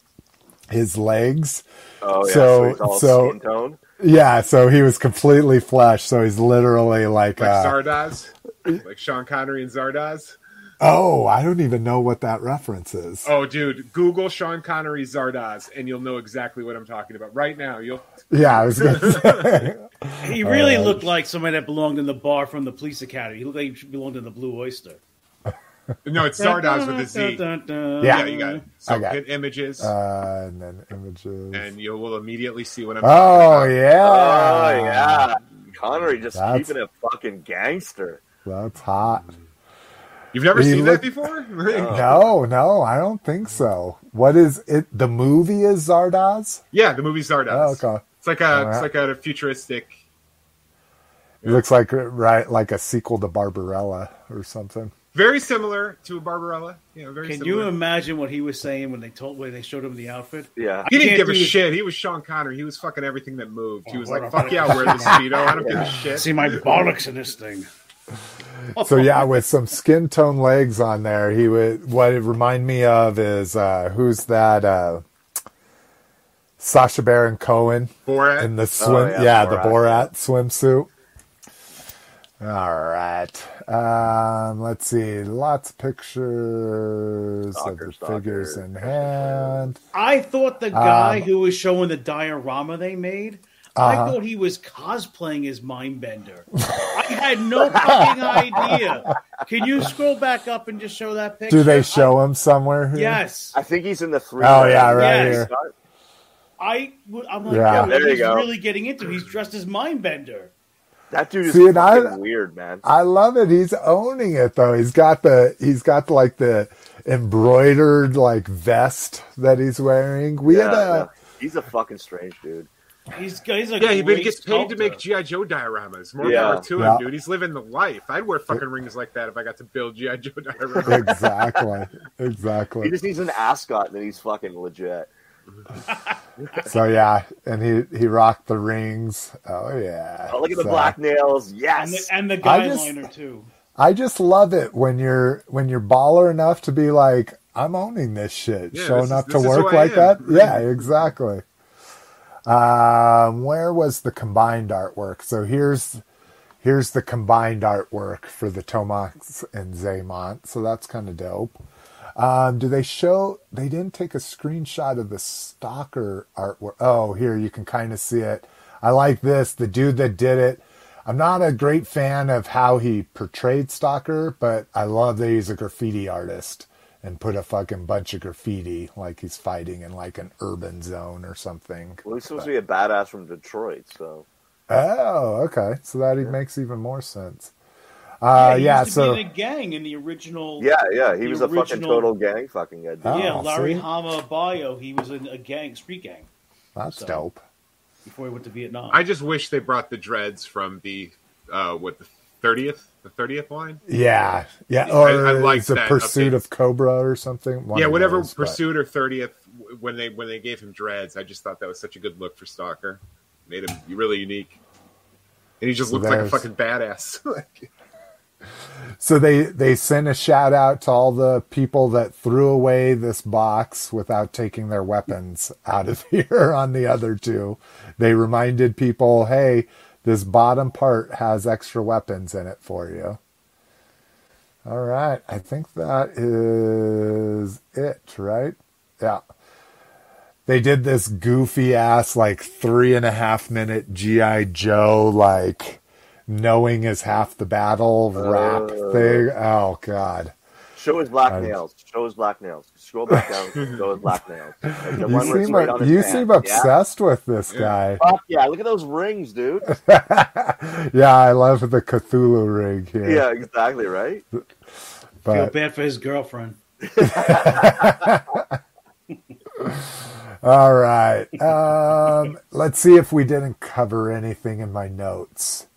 his legs. oh yeah, so, so- he's all so- skin tone. Yeah, so he was completely flesh. So he's literally like, Like uh, Zardoz, like Sean Connery and Zardoz. oh, I don't even know what that reference is. Oh, dude, Google Sean Connery Zardoz, and you'll know exactly what I'm talking about. Right now, you'll. Yeah, I was gonna say. He really Uh, looked like somebody that belonged in the bar from the police academy. He looked like he belonged in the Blue Oyster. No, it's Zardoz with a Z. Yeah, Yeah, you got it. So I got hit images, Uh, and then images. and you will immediately see what I'm. oh yeah, Oh yeah, Connery just That's- keeping it fucking gangster. that's hot. You've never He seen looked- that before? No, no, I don't think so. What is it? The movie is Zardoz. yeah, the movie Zardoz. Oh, okay. It's like a Alright. it's like a futuristic. It looks like right, like a sequel to Barbarella or something. Very similar to a Barbarella. You know, very Can similar. you imagine what he was saying when they told when they showed him the outfit? Yeah, He I didn't give a do- shit. He was Sean Connery. He was fucking everything that moved. He Oh, was like, "Fuck yeah, wear the speedo. I don't give a shit." See my bollocks in this thing. So yeah, with some skin tone legs on there, he would. What it remind me of is uh, who's that? Uh, Sacha Baron Cohen Borat. in the swim. yeah, yeah, the Borat. Borat swimsuit. All right. Um, let's see. Lots of pictures Stalker, of the stalker, figures in stalker. hand. I thought the guy Um, who was showing the diorama they made, I Uh-huh. thought he was cosplaying as Mindbender. I had no fucking idea. Can you scroll back up and just show that picture? Do they show him somewhere? Here? yes. I think he's in the three. Oh, yeah, right Yes. here. I, I'm like, Yeah. yeah, There you he's go. really getting into. it. He's dressed as Mindbender. That dude is See, I- weird, man. I love it. He's owning it though. He's got the he's got like the embroidered like vest that he's wearing. We yeah, had a yeah. He's a fucking strange dude. He's, he's a Yeah, he gets paid to make GI Joe dioramas. More Yeah. power to Yeah. dude. He's living the life. I'd wear fucking rings like that if I got to build GI Joe dioramas. exactly, exactly. He just needs an ascot, and then he's fucking legit. So yeah, and he he rocked the rings. Oh yeah. Oh, look at the black nails. and Yes. the, and the I guy just- liner too. I just love it when you're when you're baller enough to be like, I'm owning this shit, Yeah, showing this up this to work like that. am. Yeah, exactly. Um, where was the combined artwork? So here's here's the combined artwork for the Tomax and Xamot. So that's kind of dope. Um, do they show? They didn't take a screenshot of the stalker artwork. Oh, here you can kind of see it. I like this. The dude that did it. I'm not a great fan of how he portrayed Stalker, but I love that he's a graffiti artist and put a fucking bunch of graffiti like he's fighting in like an urban zone or something. well, he's supposed to be a badass from Detroit, so Oh, okay. So that makes even more sense. Uh, he yeah, used to so be in a gang in the original. yeah, yeah, he The was a fucking total gang fucking guy. Oh, yeah, Larry see? Hama Bio. He was in a gang, street gang, that's so- dope. before he went to Vietnam. I just wish they brought the dreads from the uh, what the thirtieth, the thirtieth line. Yeah, yeah. I- Or I like the pursuit update. of Cobra or something. One yeah, whatever those, but- pursuit or thirtieth when they when they gave him dreads, I just thought that was such a good look for Stalker. Made him really unique, and he just So looked like a fucking badass. So they they sent a shout out to all the people that threw away this box without taking their weapons out of here on the other two. They reminded people, "Hey, this bottom part has extra weapons in it for you." All right, I think that is it, right? Yeah. They did this goofy ass like three and a half minute GI Joe like knowing is half the battle rap Uh. thing. Oh god. Show his black I- nails. Show his black nails. Scroll back down. show his black nails. Like the You one seem right on you hand. seem Yeah? obsessed with this guy. Fuck yeah! Look at those rings, dude. Yeah, I love the Cthulhu ring here. Yeah, exactly right. Feel bad for his girlfriend. all right. Um, let's see if we didn't cover anything in my notes.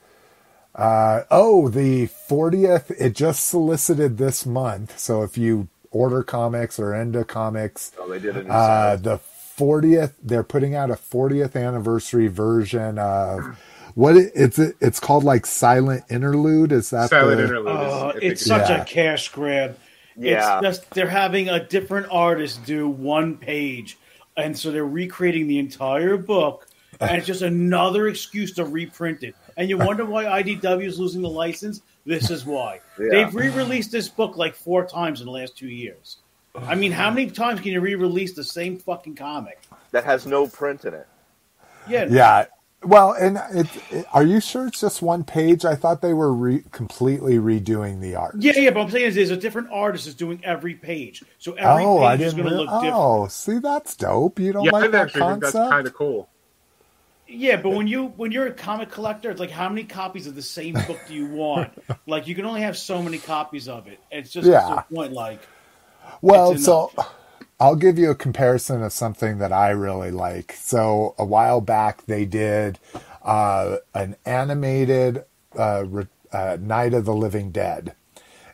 Uh, oh, the 40th, it just solicited this month. So if you order comics or into comics, Oh, they did it. uh, the 40th, they're putting out a 40th anniversary version of what it, it's it's called like Silent Interlude. Is that Silent the, interlude. is- Oh, I think it's such Yeah. a cash grab. Yeah. It's just they're having a different artist do one page, and so they're recreating the entire book, and it's just another excuse to reprint it. And you wonder why IDW is losing the license? This is why. Yeah. They've re-released this book like four times in the last two years. I mean, how many times can you re-release the same fucking comic? that has no print in it. Yeah, Yeah. Well, and it, it- are you sure it's just one page? I thought they were re- completely redoing the art. yeah, yeah. But I'm saying is, there's a different artist is doing every page, so every oh, I page is didn't. going to Re- look different. oh, see, that's dope. You don't yeah, like I that actually think that's concept? kind of cool. Yeah, but when you when you're a comic collector, it's like how many copies of the same book do you want? like you can only have so many copies of it. It's just Yeah. point. Like Well, so I'll give you a comparison of something that I really like. So a while back, they did uh, an animated uh, re- uh, Night of the Living Dead.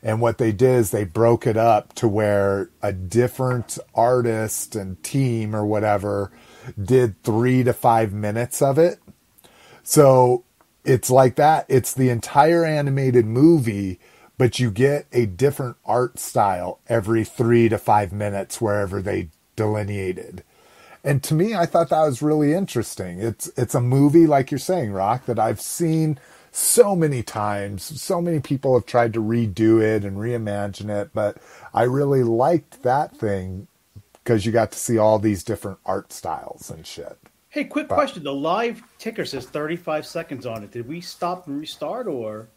And what they did is they broke it up to where a different artist and team or whatever did three to five minutes of it. So it's like that. It's the entire animated movie, but you get a different art style every three to five minutes wherever they delineated. And to me, I thought that was really interesting. It's it's a movie, like you're saying, Rock, that I've seen so many times. So many people have tried to redo it and reimagine it, but I really liked that thing because you got to see all these different art styles and shit. Hey, quick But- question. The live ticker says 35 seconds on it. Did we stop and restart or?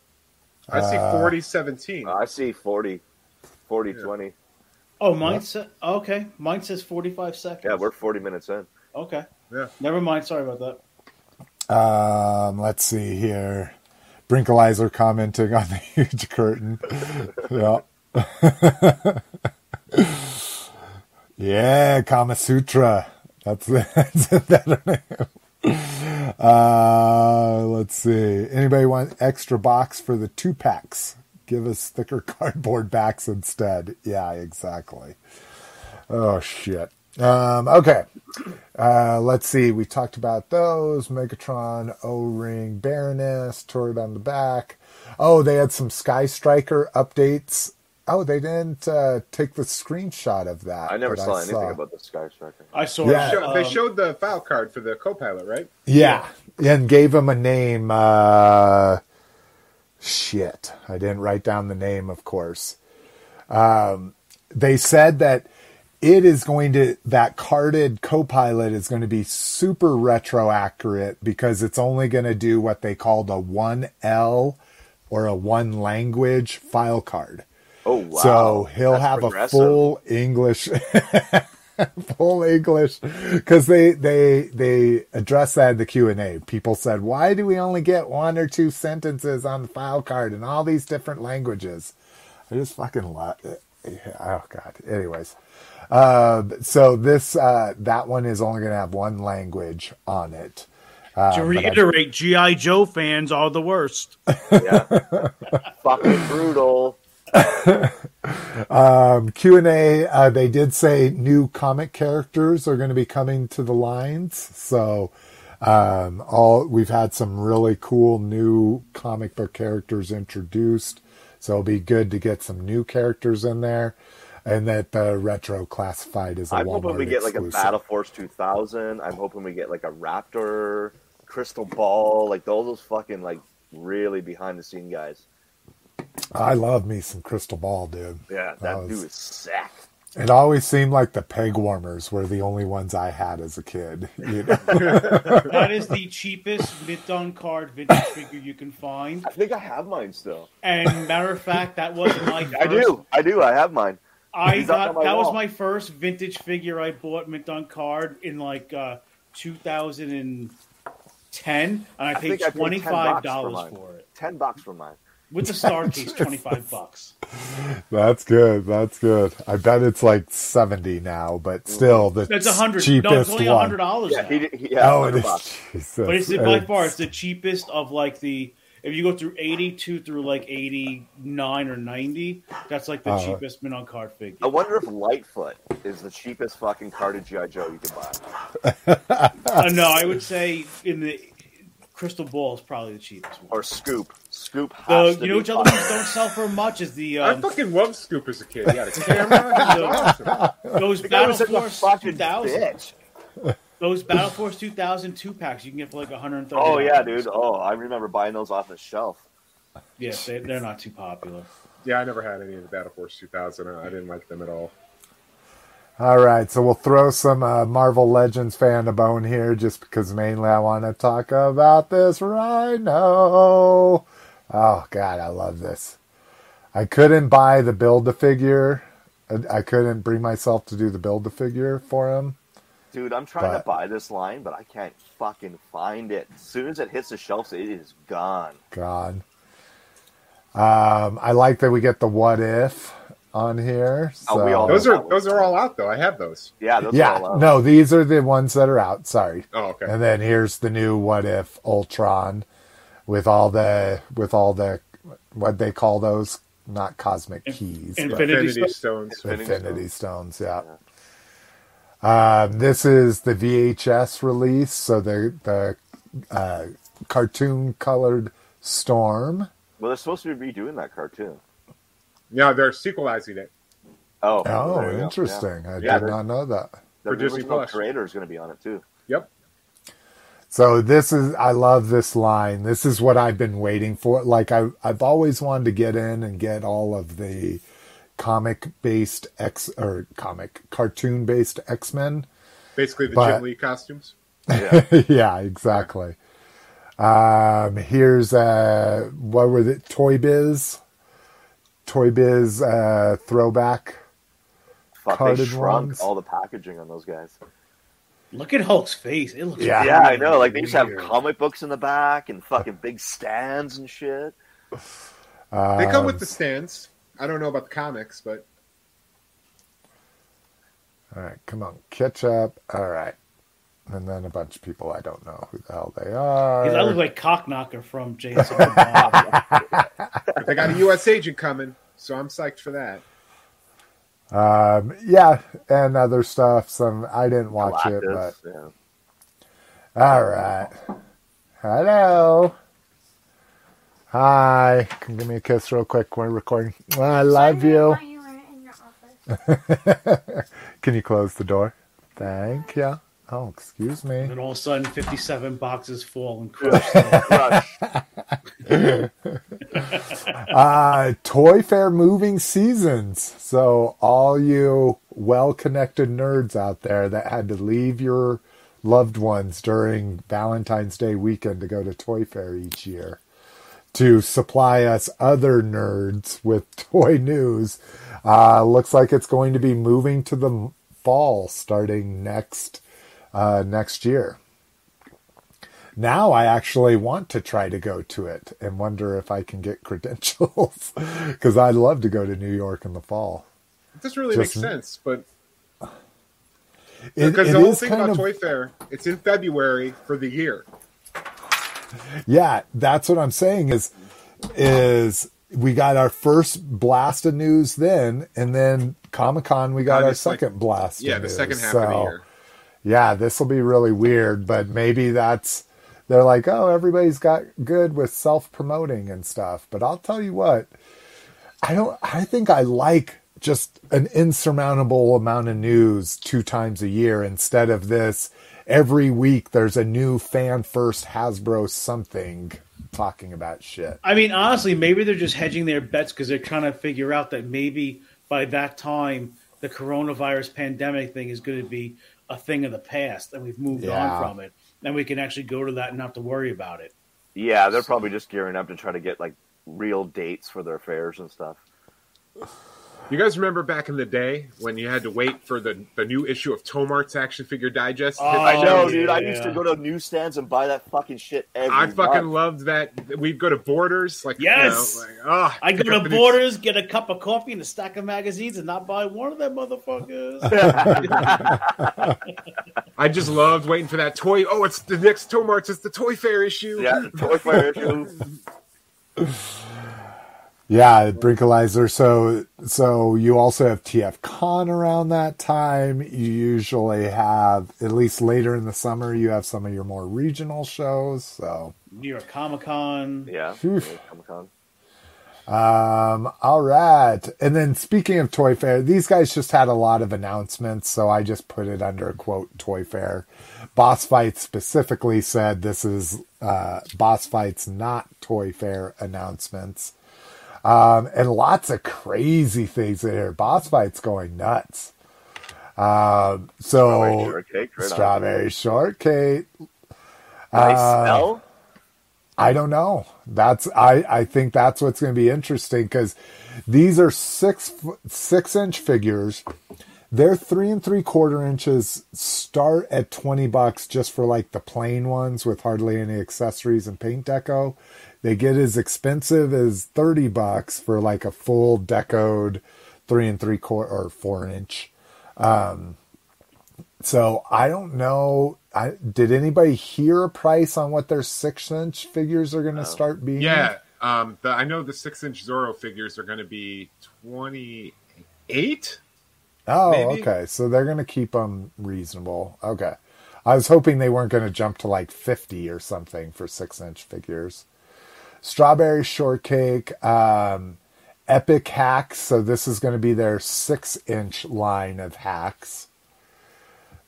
I see Uh, forty seventeen. I see 40, 40, Yeah. 20. Oh, mine says okay. Mine says 45 seconds. Yeah, we're 40 minutes in. okay. Yeah. Never mind. Sorry about that. Um, let's see here. Brinkalizer commenting on the huge curtain. yeah. yeah, Kama Sutra. That's, that's a better name. Uh, let's see. Anybody want extra box for the two packs? Give us thicker cardboard backs instead. Yeah, exactly. Oh shit. Um, okay. Uh, let's see. We talked about those. Megatron, O Ring, Baroness, Torrid on the back. Oh, they had some Sky Striker updates. Oh, they didn't uh, take the screenshot of that. I never that saw anything saw. about the Sky Striker. I saw. Yeah. it. Show- they Um, showed the file card for the co-pilot, right? Yeah, and gave him a name. Uh, shit, I didn't write down the name, of course. Um, they said that it is going to that carded co-pilot is going to be super retro accurate because it's only going to do what they called a one L or a one language file card. Oh, wow. So he'll That's have a full English, full English, because they they they address that in the Q and A. People said, "Why do we only get one or two sentences on the file card in all these different languages?" I just fucking love it. Oh god. Anyways, uh, so this uh, that one is only going to have one language on it. Uh, to but I- reiterate, GI Joe fans are the worst. Yeah. Fucking brutal. Um, Q and A. Uh, they did say new comic characters are going to be coming to the lines. So, um, all we've had some really cool new comic book characters introduced. So it'll be good to get some new characters in there, and that the retro classified as a I'm Walmart hoping we get like a exclusive. Battle Force 2000. I'm hoping we get like a Raptor, Crystal Ball, like all those fucking like really behind the scene guys. I love me some Crystal Ball, dude. Yeah, that That was- dude is sick. It always seemed like the peg warmers were the only ones I had as a kid. You know? That is the cheapest mint card vintage figure you can find. I think I have mine still. And matter of fact, that was my first. I do. I do. I have mine. I He's up got on my that was my first vintage figure I bought mint card in like uh, 2010, and I I paid think I paid twenty $10 for for it Ten bucks for mine. With the star case. Twenty five bucks. That's good. That's good. I bet it's like seventy now, but still the That's a hundred. No, cheapest it's only a hundred dollars. Yeah, he, he yeah, Oh, it 100 Jesus. But it's by It's- far it's the cheapest of like the if you go through eighty two through like eighty nine or ninety, that's like the Uh, cheapest mint on card figure. I wonder if Lightfoot is the cheapest fucking carded GI Joe you can buy. Uh, no, I would say in the crystal ball is probably the cheapest one. Or Scoop. Scoop The, to you know be which other ones don't sell for much is the I um, fucking loved Scoop as a kid. He had a camera. He those The Battle was such a Force fucking 2000. Those Battle Force 2000 two packs you can get for like 130. Oh yeah, dude. Oh, I remember buying those off the shelf. Yes, they, they're not too popular. Yeah, I never had any of the Battle Force 2000. I didn't like them at all. All right, so we'll throw some uh, Marvel Legends fan a bone here, just because mainly I want to talk about this Rhino. Oh God, I love this. I couldn't buy the build the figure. I- I couldn't bring myself to do the build the figure for him. Dude, I'm trying But- to buy this line, but I can't fucking find it. As soon as it hits the shelves, it is gone. Gone. Um, I like that we get the what if on here. Oh, So. we all Those are those are all out though. I have those. Yeah, those yeah, are all out. no, these are the ones that are out. Sorry. Oh, okay. And then here's the new What If Ultron with all the with all the what they call those not cosmic keys, Infinity Infinity Stone? Stones. Infinity Infinity Stones. Yeah. Um, this is the VHS release, so the the uh, cartoon colored Storm. Well, they're supposed to be redoing that cartoon. Yeah, they're sequelizing it. Oh, Oh, there you go. interesting! I Yeah, did not know that. The For Disney original Plus. creator is going to be on it too. Yep. So this is I love this line. This is what I've been waiting for. Like I I've always wanted to get in and get all of the comic based X or comic cartoon based X Men. Basically, the But- Jim Lee costumes. Yeah. yeah, exactly. Um, here's uh, what were the Toy Biz, Toy Biz uh, throwback. Fuck, they shrunk ones. all the packaging on those guys. Look at Hulk's face. It looks Yeah. Yeah, I know. Like they used to have comic books in the back and fucking big stands and shit. Um, They come with the stands. I don't know about the comics, but All right, come on, catch up. All right, and then a bunch of people I don't know who the hell they are. Because I look like Cockknocker from Jason. They got a U.S. agent coming, so I'm psyched for that. Um, yeah, and other stuff. Some I didn't watch it, but yeah. all right. Hello. Hi. Come give me a kiss real quick. We're recording. I love you. You weren't in your office? Can you close the door? Thank you. Oh, excuse me. and all of a sudden, 57 boxes fall and crush. Crush. Uh, Toy Fair moving seasons. So, all you well connected nerds out there that had to leave your loved ones during Valentine's Day weekend to go to Toy Fair each year to supply us other nerds with toy news, uh, looks like it's going to be moving to the fall starting next uh, next year now I actually want to try to go to it and wonder if I can get credentials because I'd love to go to New York in the fall. It doesn't really Just- make sense, but because it the whole thing about of Toy Fair, it's in February for the year. yeah. That's what I'm saying is is we got our first blast of news then, and then Comic Con we got Uh, our it's like- second blast. Yeah, the news. second half of the year. Yeah, this will be really weird, but maybe that's they're like, oh, everybody's got good with self promoting and stuff. But I'll tell you what, I don't. I think I like just an insurmountable amount of news two times a year instead of this every week. There's a new fan first Hasbro something talking about shit. I mean, honestly, maybe they're just hedging their bets because they're trying to figure out that maybe by that time the coronavirus pandemic thing is going to be a thing of the past and we've moved Yeah. on from it. And we can actually go to that and not have to worry about it. Yeah, they're probably just gearing up to try to get like real dates for their fairs and stuff. You guys remember back in the day when you had to wait for the, the new issue of Tomart's Action Figure Digest? Oh, I know, yeah. dude. I used to go to newsstands and buy that fucking shit every I fucking month. loved that. We'd go to Borders, like Yes! you know, like, ah, oh, I go to Borders, get a cup of coffee and a stack of magazines, and not buy one of them motherfuckers. I just loved waiting for that toy. Oh, it's the next Tomart's. It's the Toy Fair issue. Yeah, Toy Fair issue. Yeah, Brinkalizer. So, so you also have TF Con around that time. You usually have, at least later in the summer, you have some of your more regional shows. So, New York Comic Con. Yeah, Comic Con. um, all right. And then speaking of Toy Fair, these guys just had a lot of announcements. So I just put it under a quote Toy Fair. Boss Fight specifically said this is uh, Boss Fight's not Toy Fair announcements. Um, and lots of crazy things in here. Boss Fight's going nuts. Um, so Strawberry shortcake, right strawberry shortcake. Nice Uh, smell. I don't know. That's I I think that's what's going to be interesting because these are six six inch figures. They're three and three quarter inches. Start at twenty bucks just for like the plain ones with hardly any accessories and paint deco. They get as expensive as thirty bucks for like a full decoed three and three quarter or four inch. Um, so I don't know. I, did anybody hear a price on what their six inch figures are going to start being? Yeah, um, the, I know the six inch Zorro figures are going to be twenty eight. Oh, maybe? okay. So they're going to keep them reasonable. Okay. I was hoping they weren't going to jump to like 50 or something for six inch figures. Strawberry Shortcake, um, Epic Hacks. So this is going to be their six inch line of hacks.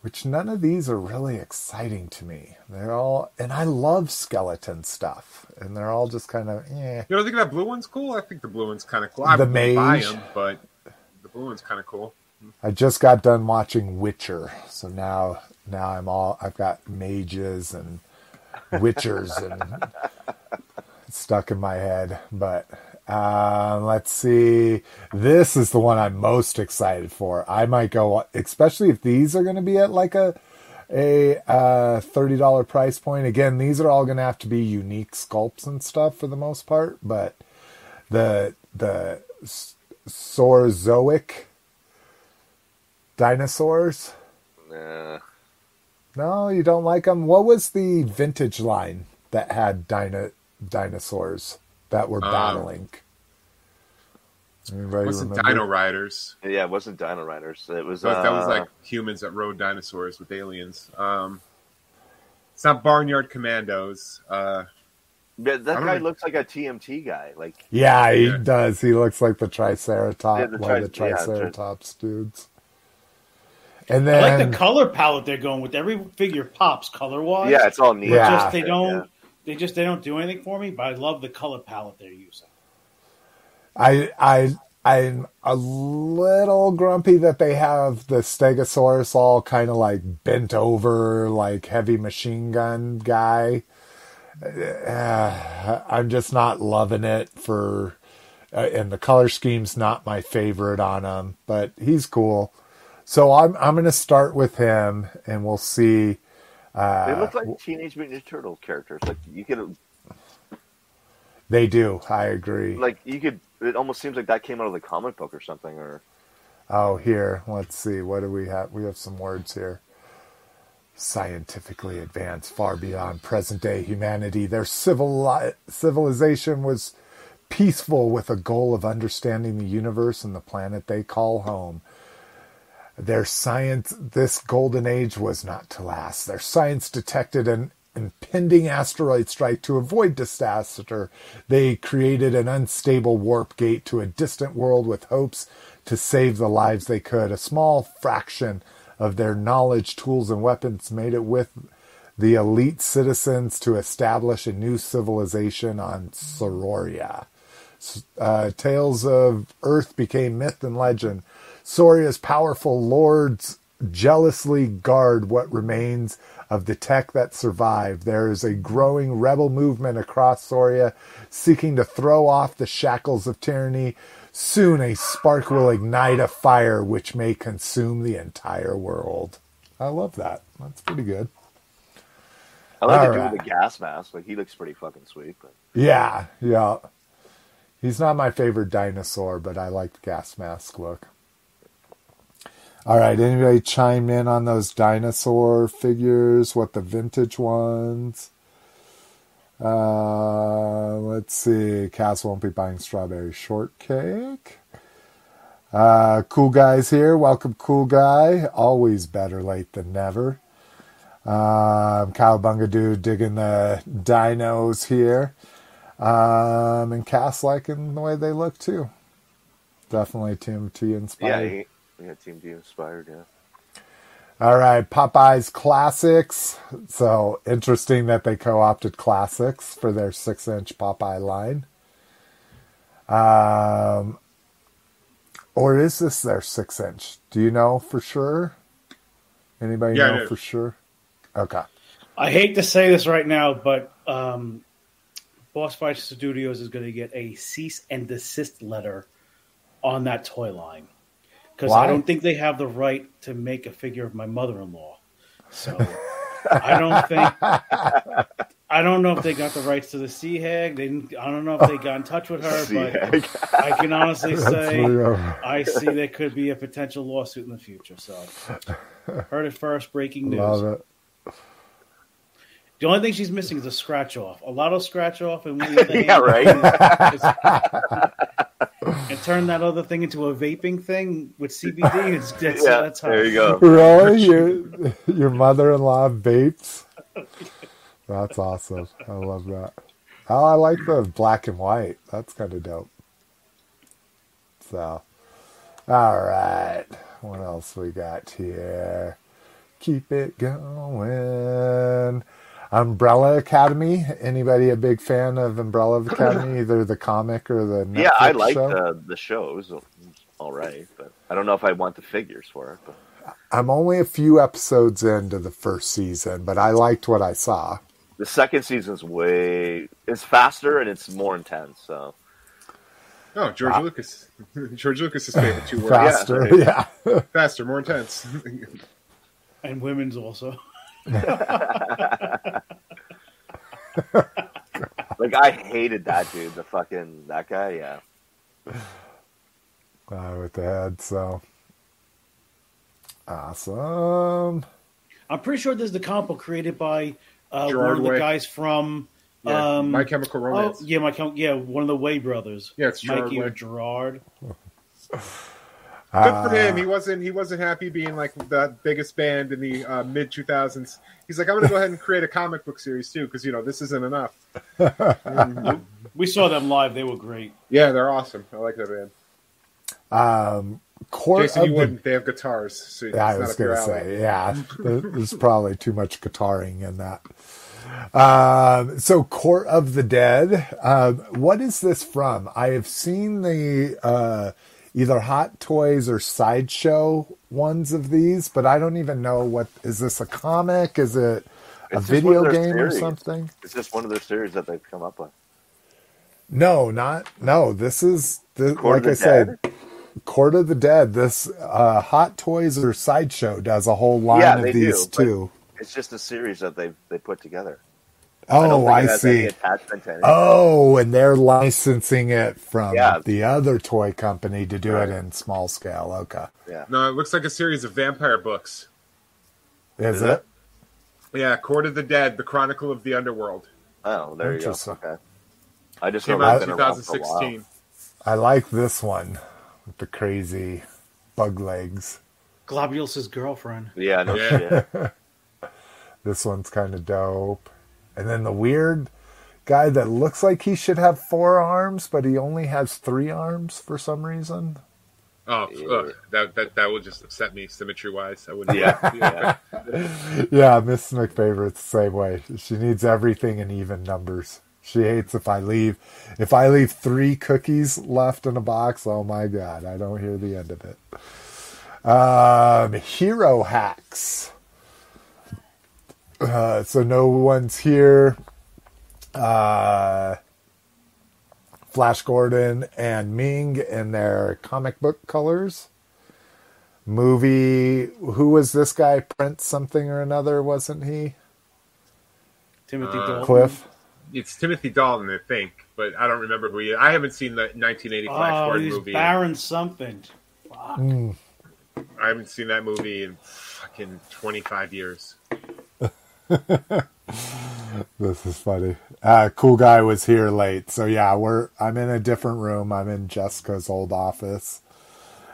which none of these are really exciting to me. They're all, and I love skeleton stuff, and they're all just kind of, eh. You don't think that blue one's cool? I think the blue one's kind of cool. I The wouldn't buy mage. but the blue one's kind of cool. I just got done watching Witcher, so now now I'm all I've got mages and witchers and stuck in my head. But uh, let's see, this is the one I'm most excited for. I might go, especially if these are going to be at like a a uh, thirty dollar price point. Again, these are all going to have to be unique sculpts and stuff for the most part, but the the Saurozoic dinosaurs. Nah. No, you don't like them. What was the vintage line that had dino- dinosaurs that were Um, battling? Anybody wasn't remember? Dino Riders. Yeah, it wasn't Dino Riders. It was. That, that was uh, like humans that rode dinosaurs with aliens. Um, it's not Barnyard Commandos. Uh, Yeah, that don't guy know. looks like a TMT guy. Like, Yeah, he Yeah. does. He looks like the Triceratops, Yeah, the one of the tri- yeah, tri- Triceratops dudes. And I then, like the color palette they're going with. Every figure pops color wise. yeah, it's all neat. Yeah. just they don't. They just they don't do anything for me. But I love the color palette they're using. I, I, I'm a little grumpy that they have the Stegosaurus all kind of like bent over, like heavy machine gun guy. Uh, I'm just not loving it for, uh, and the color scheme's not my favorite on him, but he's cool. So I'm I'm gonna start with him, and we'll see. Uh, They look like Teenage Mutant Ninja Turtle characters. Like you could, they do. I agree. like you could. It almost seems like that came out of the comic book or something. Or Oh, here, let's see. What do we have? We have some words here. Scientifically advanced, far beyond present day humanity. Their civil civilization was peaceful with a goal of understanding the universe and the planet they call home. Their science, this golden age was not to last. Their science detected an impending asteroid strike to avoid disaster. They created an unstable warp gate to a distant world with hopes to save the lives they could. A small fraction of their knowledge, tools, and weapons made it with the elite citizens to establish a new civilization on Sororia. Uh, tales of Earth became myth and legend. Soria's powerful lords jealously guard what remains of the tech that survived. There is a growing rebel movement across Soria seeking to throw off the shackles of tyranny. Soon a spark will ignite a fire which may consume the entire world. I love that. That's pretty good. I like All the dude with the gas mask. Like he looks pretty fucking sweet. But Yeah, yeah. He's not my favorite dinosaur, but I like the gas mask look. All right, anybody chime in on those dinosaur figures? What the vintage ones? Uh, let's see. Cass won't be buying strawberry shortcake. Uh, cool guys here. Welcome, cool guy. Always better late than never. Um, Cowabunga dude digging the dinos here. Um, and Cass liking the way they look too. Definitely TMT yeah, inspired. he, yeah, Team D inspired. Yeah. All right, Popeyes Classics. So interesting that they co opted Classics for their six inch Popeye line. Um, or is this their six inch? Do you know for sure? Anybody Yeah, know for sure? Okay. I hate to say this right now, but um, Boss Fight Studios is going to get a cease and desist letter on that toy line because I don't think they have the right to make a figure of my mother-in-law. So I don't think I don't know if they got the rights to the Sea Hag. They didn't, I don't know if they got in touch with her, but I can honestly say. I see there could be a potential lawsuit in the future. So heard it first. Breaking news. Love it. The only thing she's missing is a scratch off. A lot of scratch off and the yeah, right. and turn that other thing into a vaping thing with CBD. It's, that's, yeah, that's how. there you go. Really? Your, your mother in law vapes? That's awesome. I love that. Oh, I like the black and white. That's kind of dope. So, all right. What else we got here? keep it going. Umbrella Academy. Anybody a big fan of Umbrella Academy, either the comic or the Netflix yeah, I like show? the the show. It was all right, but I don't know if I want the figures for it. But I'm only a few episodes into the first season, but I liked what I saw. the second season's way it's faster and it's more intense. So Oh, George ah. Lucas. George Lucas's favorite two words. Faster, yeah. Faster, more intense. and women's also. Like I hated that dude. The fucking that guy. Yeah. uh, with the head. So awesome. I'm pretty sure this is the comic book created by uh, one of the Way. guys from. Yeah, um, My Chemical oh, Romance. yeah, my Chem- yeah, one of the Way brothers. Yeah, it's Gerard Mikey Way. or Gerard. Good Uh, for him. He wasn't. He wasn't happy being like the biggest band in the uh, mid 2000s. He's like, I'm going to go ahead and create a comic book series too, because you know this isn't enough. We saw them live; they were great. Yeah, they're awesome. I like that band. Um, court Jason, of you the wouldn't. They have guitars. So Yeah, I was going to say, yeah, there's probably too much guitaring in that. Um, so, Court of the Dead. Um, what is this from? I have seen the uh, either Hot Toys or Sideshow ones of these, but I don't even know what is this a comic? Is it a It's video one of their game or something? It's just one of their series that they've come up with. No, not no. This is like I the said, Court of the Dead. This uh, Hot Toys or Sideshow does a whole line Yeah, of they these do, too. It's just a series that they they put together. I don't Oh, think I, see. Any attachment to anything. Oh, and they're licensing it from Yeah. the other toy company to do Right. it in small scale. Okay. Yeah. No, it looks like a series of vampire books. Is, Is it? it? Yeah, Court of the Dead, the Chronicle of the Underworld. Oh, there you go. Okay. I just Came know out in been around for a while. 2016. I like this one with the crazy bug legs. Globulus's girlfriend. Yeah, no Yeah. shit. This one's kind of dope. And then the weird guy that looks like he should have four arms, but he only has three arms for some reason. Oh, ugh, that that that would just upset me symmetry wise. I wouldn't. Yeah, yeah. Yeah, Miss McFavorite's the same way. She needs everything in even numbers. She hates if I leave if I leave three cookies left in a box. Oh my god, I don't hear the end of it. Um, hero hacks. Uh, so no one's here. Uh, Flash Gordon and Ming in their comic book colors. Movie. Who was this guy? Prince something or another, wasn't he? Timothy Uh, Dalton. Cliff. It's Timothy Dalton, I think, but I don't remember who he is. I haven't seen the 1980 Flash Oh, Gordon movie. Baron something. Fuck. Mm. I haven't seen that movie in fucking 25 years. This is funny. Uh, cool guy was here late, so yeah, we're. I'm in a different room. I'm in Jessica's old office.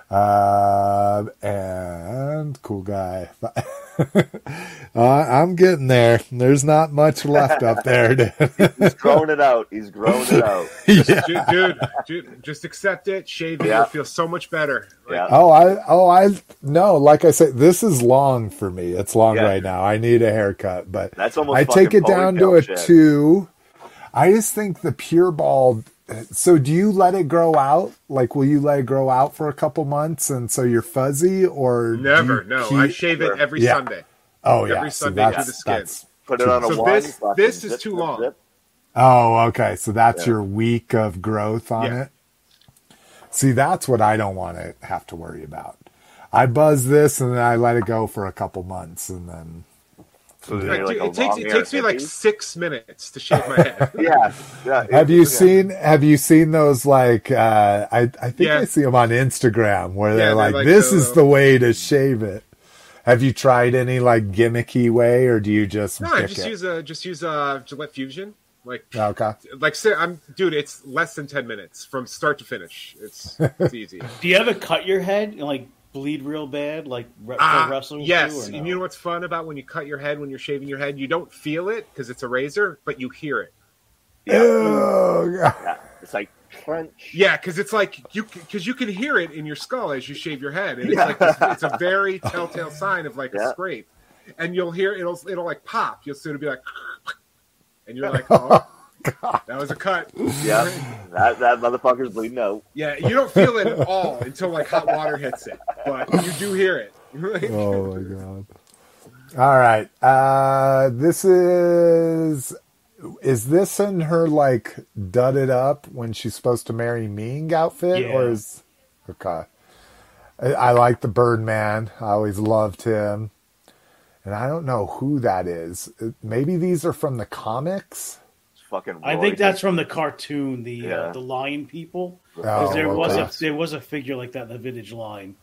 Uh, and cool guy. uh, I'm getting there. There's not much left up there. He's growing it out. He's growing it out. Dude, dude, dude, just accept it, shave it, Yeah. you'll feel so much better. Yeah. Oh, I, oh, I, no, like I said, this is long for me. It's long Yeah. right now. I need a haircut, but That's almost I take it down to a shit. two. I just think the pure bald. So, do you let it grow out? Like, will you let it grow out for a couple months and so you're fuzzy, or Never, no. keep- I shave it every Yeah. Sunday. Oh yeah, every Sunday that's, to the skin. Put it on a So one. this- fucking this is zip, too zip, long. zip. Oh, okay. So that's Yeah. your week of growth on Yeah. it. See, that's what I don't want to have to worry about. I buzz this and then I let it go for a couple months and then So Like, like it takes it takes me like six minutes to shave my head. Yeah, yeah. have you yeah. seen have you seen those like uh I I think Yeah. I see them on Instagram where Yeah, they're they're like, like this the- is the way to shave it. Have you tried any like gimmicky way or do you just No, I just it? use a just use a Gillette Fusion. Like Okay. like say I'm dude, it's less than ten minutes from start to finish. It's it's easy. Do you ever cut your head and like bleed real bad, like re- Ah, pro wrestlers yes, do? or and no? you know what's fun about when you cut your head when you're shaving your head? You don't feel it because it's a razor, but you hear it. Yeah, Oh, yeah. It's like crunch. Yeah, because it's like you because you can hear it in your skull as you shave your head, and it's Yeah. like this, it's a very telltale sign of like Yeah. a scrape. and you'll hear it'll it'll like pop. You'll sort of be like, and you're like, oh, that was a cut. Yeah, that that motherfucker's bleeding out. Yeah, you don't feel it at all until like hot water hits it, but you do hear it. Oh my god. All right. Uh this is is this in her like dudded up when she's supposed to marry Ming outfit Yeah. or is okay. I, I like the Birdman. I always loved him. And I don't know who that is. Maybe these are from the comics. It's fucking. I think that's from the cartoon, the Yeah. uh, the Lion People. Oh, 'Cause there was okay. a there was a figure like that in the vintage line.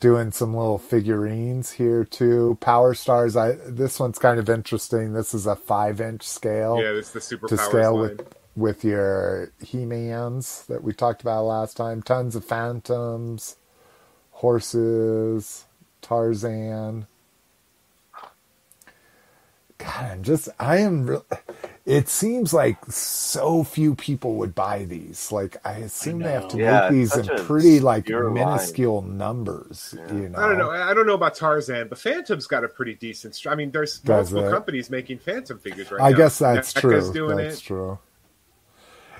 doing some little figurines here too. Power Stars. I this one's kind of interesting. This is a five inch scale Yeah, it's the super to scale line. with with your He Mans that we talked about last time. Tons of phantoms, horses, Tarzan. God, I'm just I am. Re- it seems like so few people would buy these. Like I assume they have to. Yeah, make these in pretty like obscure line. minuscule numbers. You know, I don't know. I don't know about Tarzan, but Phantom's got a pretty decent. str- I mean, there's Does multiple it? companies making Phantom figures right I now. I guess that's NECA's true. Doing That's it. true.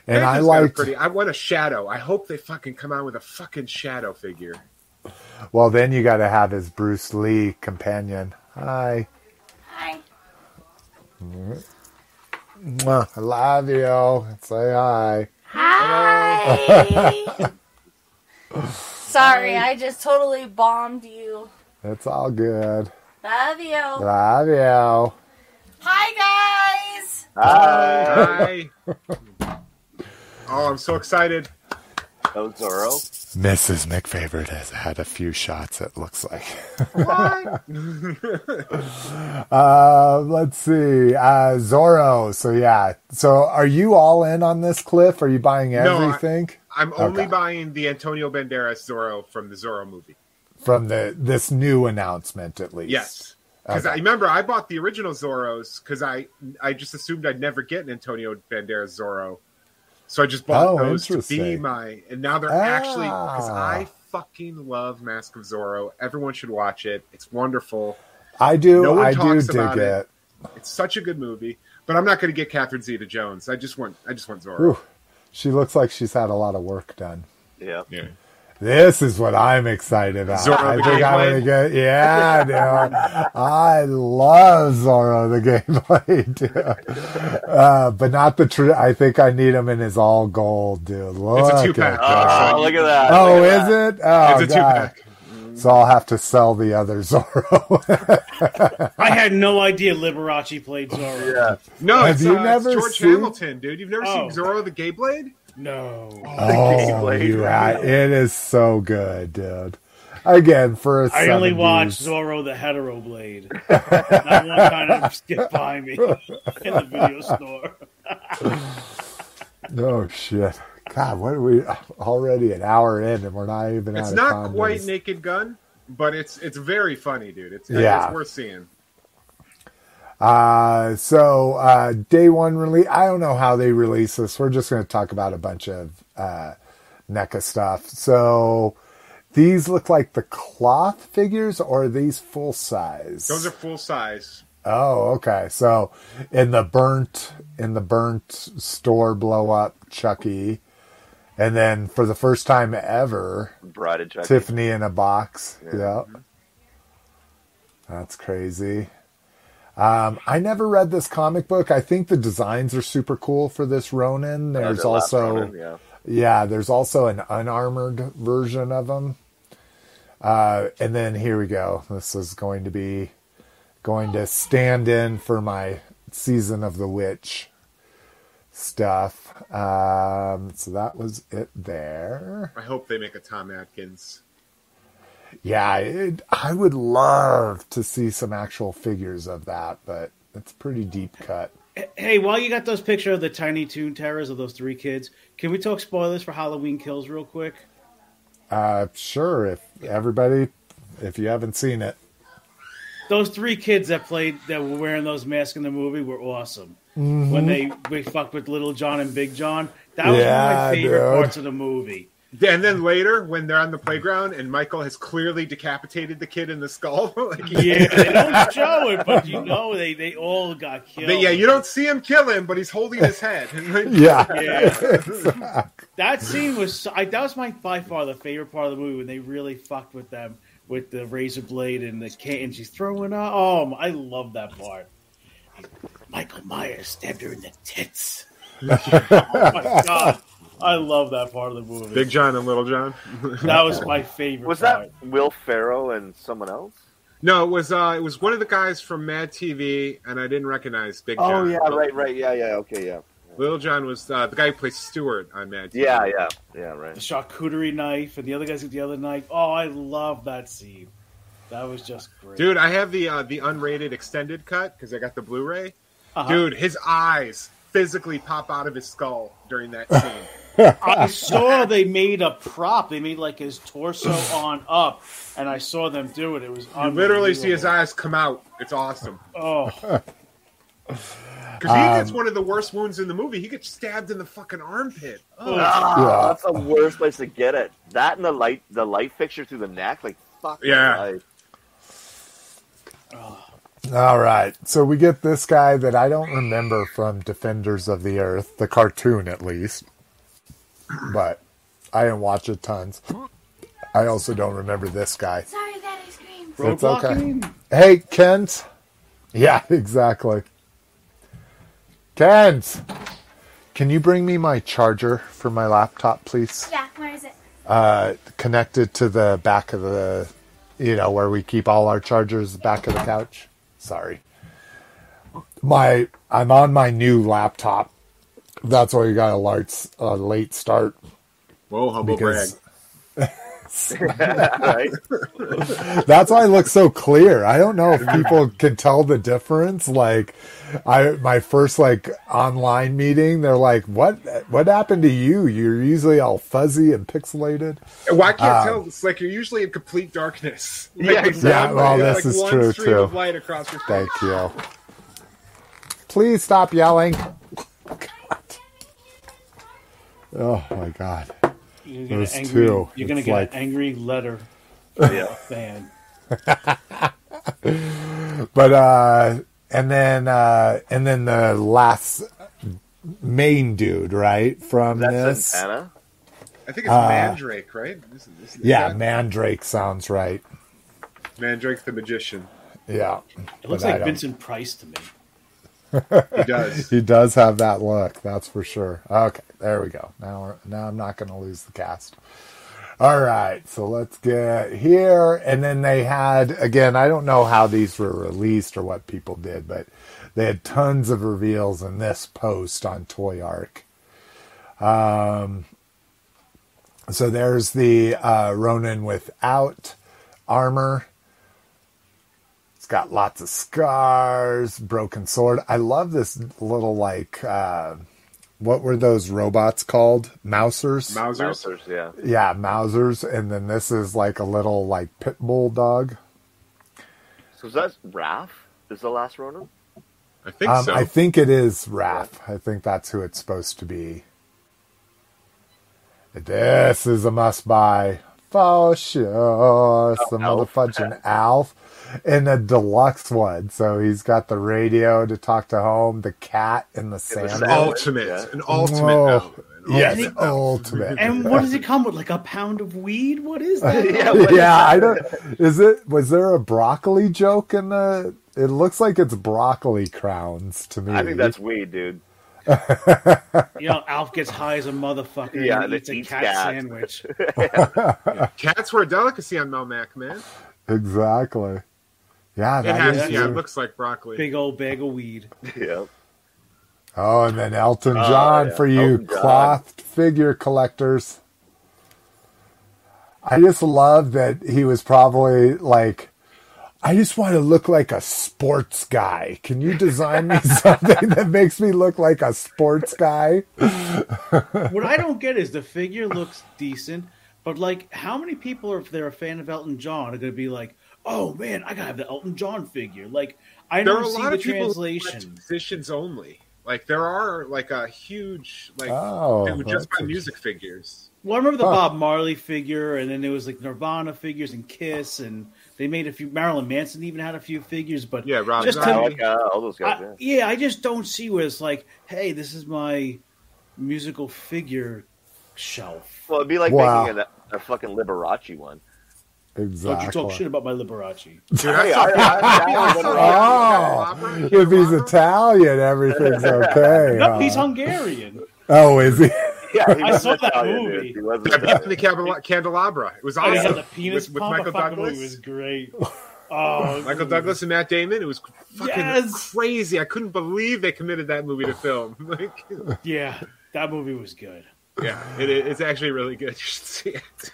And I Phantom's got a liked. pretty. I want a shadow. I hope they fucking come out with a fucking shadow figure. Well, then you got to have his Bruce Lee companion. Hi. Hi. Mwah, I love you. Say hi. Hi. Sorry, I just totally bombed you. It's all good. Love you. Love you. Hi, guys. Hi. Hi. oh, I'm so excited. Oh, Zorro. Mrs. McFavorite has had a few shots, it looks like. What? Uh, let's see. Uh, Zorro. So, yeah. So, are you all in on this, Cliff? Are you buying everything? No, I- I'm only Okay. buying the Antonio Banderas Zorro from the Zorro movie. from the this new announcement, at least? Yes. Because Okay. I remember I bought the original Zorros because I I just assumed I'd never get an Antonio Banderas Zorro, so I just bought Oh, those to be my. And now they're actually because Ah. I fucking love Mask of Zorro. Everyone should watch it. It's wonderful. I do. No one I do talks dig about it. it. It's such a good movie. But I'm not going to get Catherine Zeta Jones. I just want I just want Zorro. Ooh, she looks like she's had a lot of work done. Yeah. Yeah. This is what I'm excited about. Zorro I the think I'm gonna get. Yeah, dude. I love Zorro the Gay Blade, dude. Uh, but not the true. I think I need him in his all gold, dude. Look It's a at two-pack. that. Oh, look at that. Oh, Look is that. it? Oh, It's a two pack. So I'll have to sell the other Zorro. I had no idea Liberace played Zorro. Yeah. No, Have it's, you uh, never it's George seen- Hamilton, dude. You've never Oh. seen Zorro the Gay Blade? No. oh, Gameblade. Oh, you right. It is so good, dude. Again, for a I only 70s. watched Zorro the Hetero Blade. that one kind of skipped by me in the video store. Oh shit! God, what are we uh, already an hour in and we're not even. It's out not condoms. quite Naked Gun, but it's it's very funny, dude. It's Yeah. it's worth seeing. Uh, so uh, day one release. I don't know how they release this. We're just going to talk about a bunch of uh, NECA stuff. So these look like the cloth figures, or are these full size? Those are full size. Oh, okay. So in the burnt in the burnt store blow up Chucky, and then for the first time ever, Bride and Chucky. Tiffany in a box. Yeah. Yeah. That's crazy. Um, I never read this comic book. I think the designs are super cool for this Ronin. There's the also Ronin, yeah. yeah, there's also an unarmored version of them. Uh, and then here we go. This is going to be going to stand in for my season of the witch stuff. Um, so that was it there. I hope they make a Tom Atkins. Yeah, it, I would love to see some actual figures of that, but it's pretty deep cut. Hey, while you got those picture of the Tiny Toon Terrors of those three kids, can we talk spoilers for Halloween Kills real quick? Uh, sure, if everybody, if you haven't seen it, Those three kids that played that were wearing those masks in the movie were awesome. When they we fucked with Little John and Big John, that was one of my favorite dude. parts of the movie. And then later, when they're on the playground and Michael has clearly decapitated the kid in the skull, like, Yeah, they don't show it, but you know they, they all got killed. But yeah, you don't see him kill him, but he's holding his head. Yeah. Yeah. That scene was so- I, that was my by far the favorite part of the movie when they really fucked with them with the razor blade and the can, and she's throwing up. Oh, I love that part. Michael Myers stabbed her in the tits. oh my god, I love that part of the movie. Big John and Little John. that was my favorite. Was part. that Will Ferrell and someone else? No, it was uh, it was one of the guys from Mad TV, and I didn't recognize Big John. Oh John. yeah, right, right, yeah, yeah, okay, yeah, Little John was uh, the guy who plays Stuart on Mad TV. yeah, yeah, yeah, right. the charcuterie knife and the other guys with the other knife? Oh, I love that scene. That was just great, Dude, I have the uh, the unrated extended cut because I got the Blu-ray. Uh-huh. Dude, his eyes physically pop out of his skull during that scene. I saw they made a prop. They made like his torso on up, and I saw them do it. It was You literally see his eyes come out. It's awesome. Oh, Because he gets one of the worst wounds in the movie. He gets stabbed in the fucking armpit. Oh. Ah, Yeah. that's the worst place to get it. That and the light, the light fixture through the neck, like fuck. Yeah. life. All right. So we get this guy that I don't remember from Defenders of the Earth, the cartoon at least. But I didn't watch it tons. I also don't remember this guy. Sorry that I screamed. It's okay. Hey, Kent. Yeah, exactly. Kent, can you bring me my charger for my laptop, please? Yeah, where is it? Uh, connected to the back of the, you know, where we keep all our chargers, back of the couch. Sorry. My, I'm on my new laptop. That's why you got a late, a late start Whoa, humble brag. because right? That's why it looks so clear. I don't know if people can tell the difference. Like, I my first like online meeting, they're like, "What? What happened to you? You're usually all fuzzy and pixelated." Well, I can't Uh, tell. It's like you're usually in complete darkness. Yeah, Like, exactly. Yeah, well, you this like is one true, stream too. of light across your face. Thank you. Please stop yelling. God. Oh my god. You're Those angry, two. You're gonna get like- an angry letter Yeah. fan. But uh and then uh and then the last main dude, right? From That's this. Santana. I think it's Uh, Mandrake, right? Isn't- isn't Yeah, that- Mandrake sounds right. Mandrake the magician. Yeah. It looks like Vincent Price to me. He does. He does have that look, that's for sure. Okay, there we go. Now, now I'm not going to lose the cast. All right, so let's get here, and then they had again. I don't know how these were released or what people did, but they had tons of reveals in this post on Toyark. Um, so there's the uh, Ronin without armor. It's got lots of scars, broken sword. I love this little like uh what were those robots called? Mousers? Mausers. Mousers, yeah. yeah, Mousers. And then this is like a little like pit bull dog. So is that Raph? Is the last Ronin? I think Um, so. I think it is Raph. I think that's who it's supposed to be. This is a must buy. For sure. Some Alf. motherfucking Alf. In a deluxe one. So he's got the radio to talk to home, the cat in the the sand. sand. ultimate, Yeah. an ultimate. Whoa. album, Yes, ultimate album. ultimate. And what does it come with? Like a pound of weed? What is that? Yeah, what is yeah, that? I don't. Is it? Was there a broccoli joke in the? It looks like it's broccoli crowns to me. I think that's weed, dude. You know, Alf gets high as a motherfucker Yeah, and and eats a cat cat. sandwich. Cats were a delicacy on Melmac, man. exactly. Yeah, It has, is yeah, it looks like broccoli. Big old bag of weed. yeah. Oh, and then Elton Oh, John yeah. for you Elton John. cloth figure collectors. I just love that he was probably like, I just want to look like a sports guy. Can you design me something that makes me look like a sports guy? What I don't get is the figure looks decent, but like, how many people are if they're a fan of Elton John are going to be like, "Oh man, I gotta have the Elton John figure." Like, I There are don't a see lot the of people who translation. watch positions only. Like there are like a huge like Oh, it just that's by music figures. Well, I remember the Huh. Bob Marley figure, and then there was like Nirvana figures and Kiss, and they made a few. Marilyn Manson even had a few figures, but Yeah, Rob Just I tell like uh, all those guys. I, yeah. yeah, I just don't see where it's like, hey, this is my musical figure shelf. Well, it'd be like Wow. making a, a fucking Liberace one. Exactly. Don't you talk shit about my Liberace? Dude, I Hey, saw I- I- Oh, if he's Italian, everything's okay. No, huh? he's Hungarian. Oh, is he? Yeah, he I was saw that movie. dude. He was Yeah, the Candela- Candelabra. It was Oh, he awesome. had the penis with, with Michael thought the movie Douglas. was great. Oh, Michael Douglas and Matt Damon. It was fucking Yes. crazy. I couldn't believe they committed that movie to film. Like, Yeah, that movie was good. yeah, it, it's actually really good. You should see it.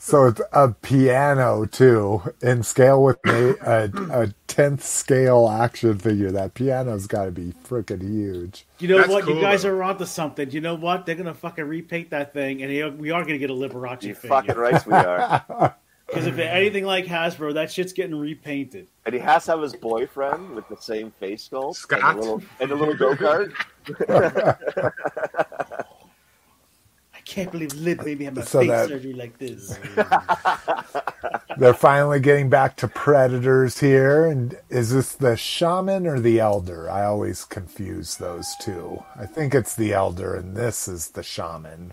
So it's a piano too, in scale with me, a, a tenth scale action figure. That piano's got to be freaking huge. You know That's what? cool, you guys though. are onto something. You know what? They're gonna fucking repaint that thing, and we are gonna get a Liberace You figure. fucking right we are. Because if they're anything like Hasbro, that shit's getting repainted. And he has to have his boyfriend with the same face sculpt Scott. and a little and the little go kart. I can't believe Lib made me have my So face that- surgery like this. They're finally getting back to predators here. And is this the shaman or the elder? I always confuse those two. I think it's the elder, and this is the shaman.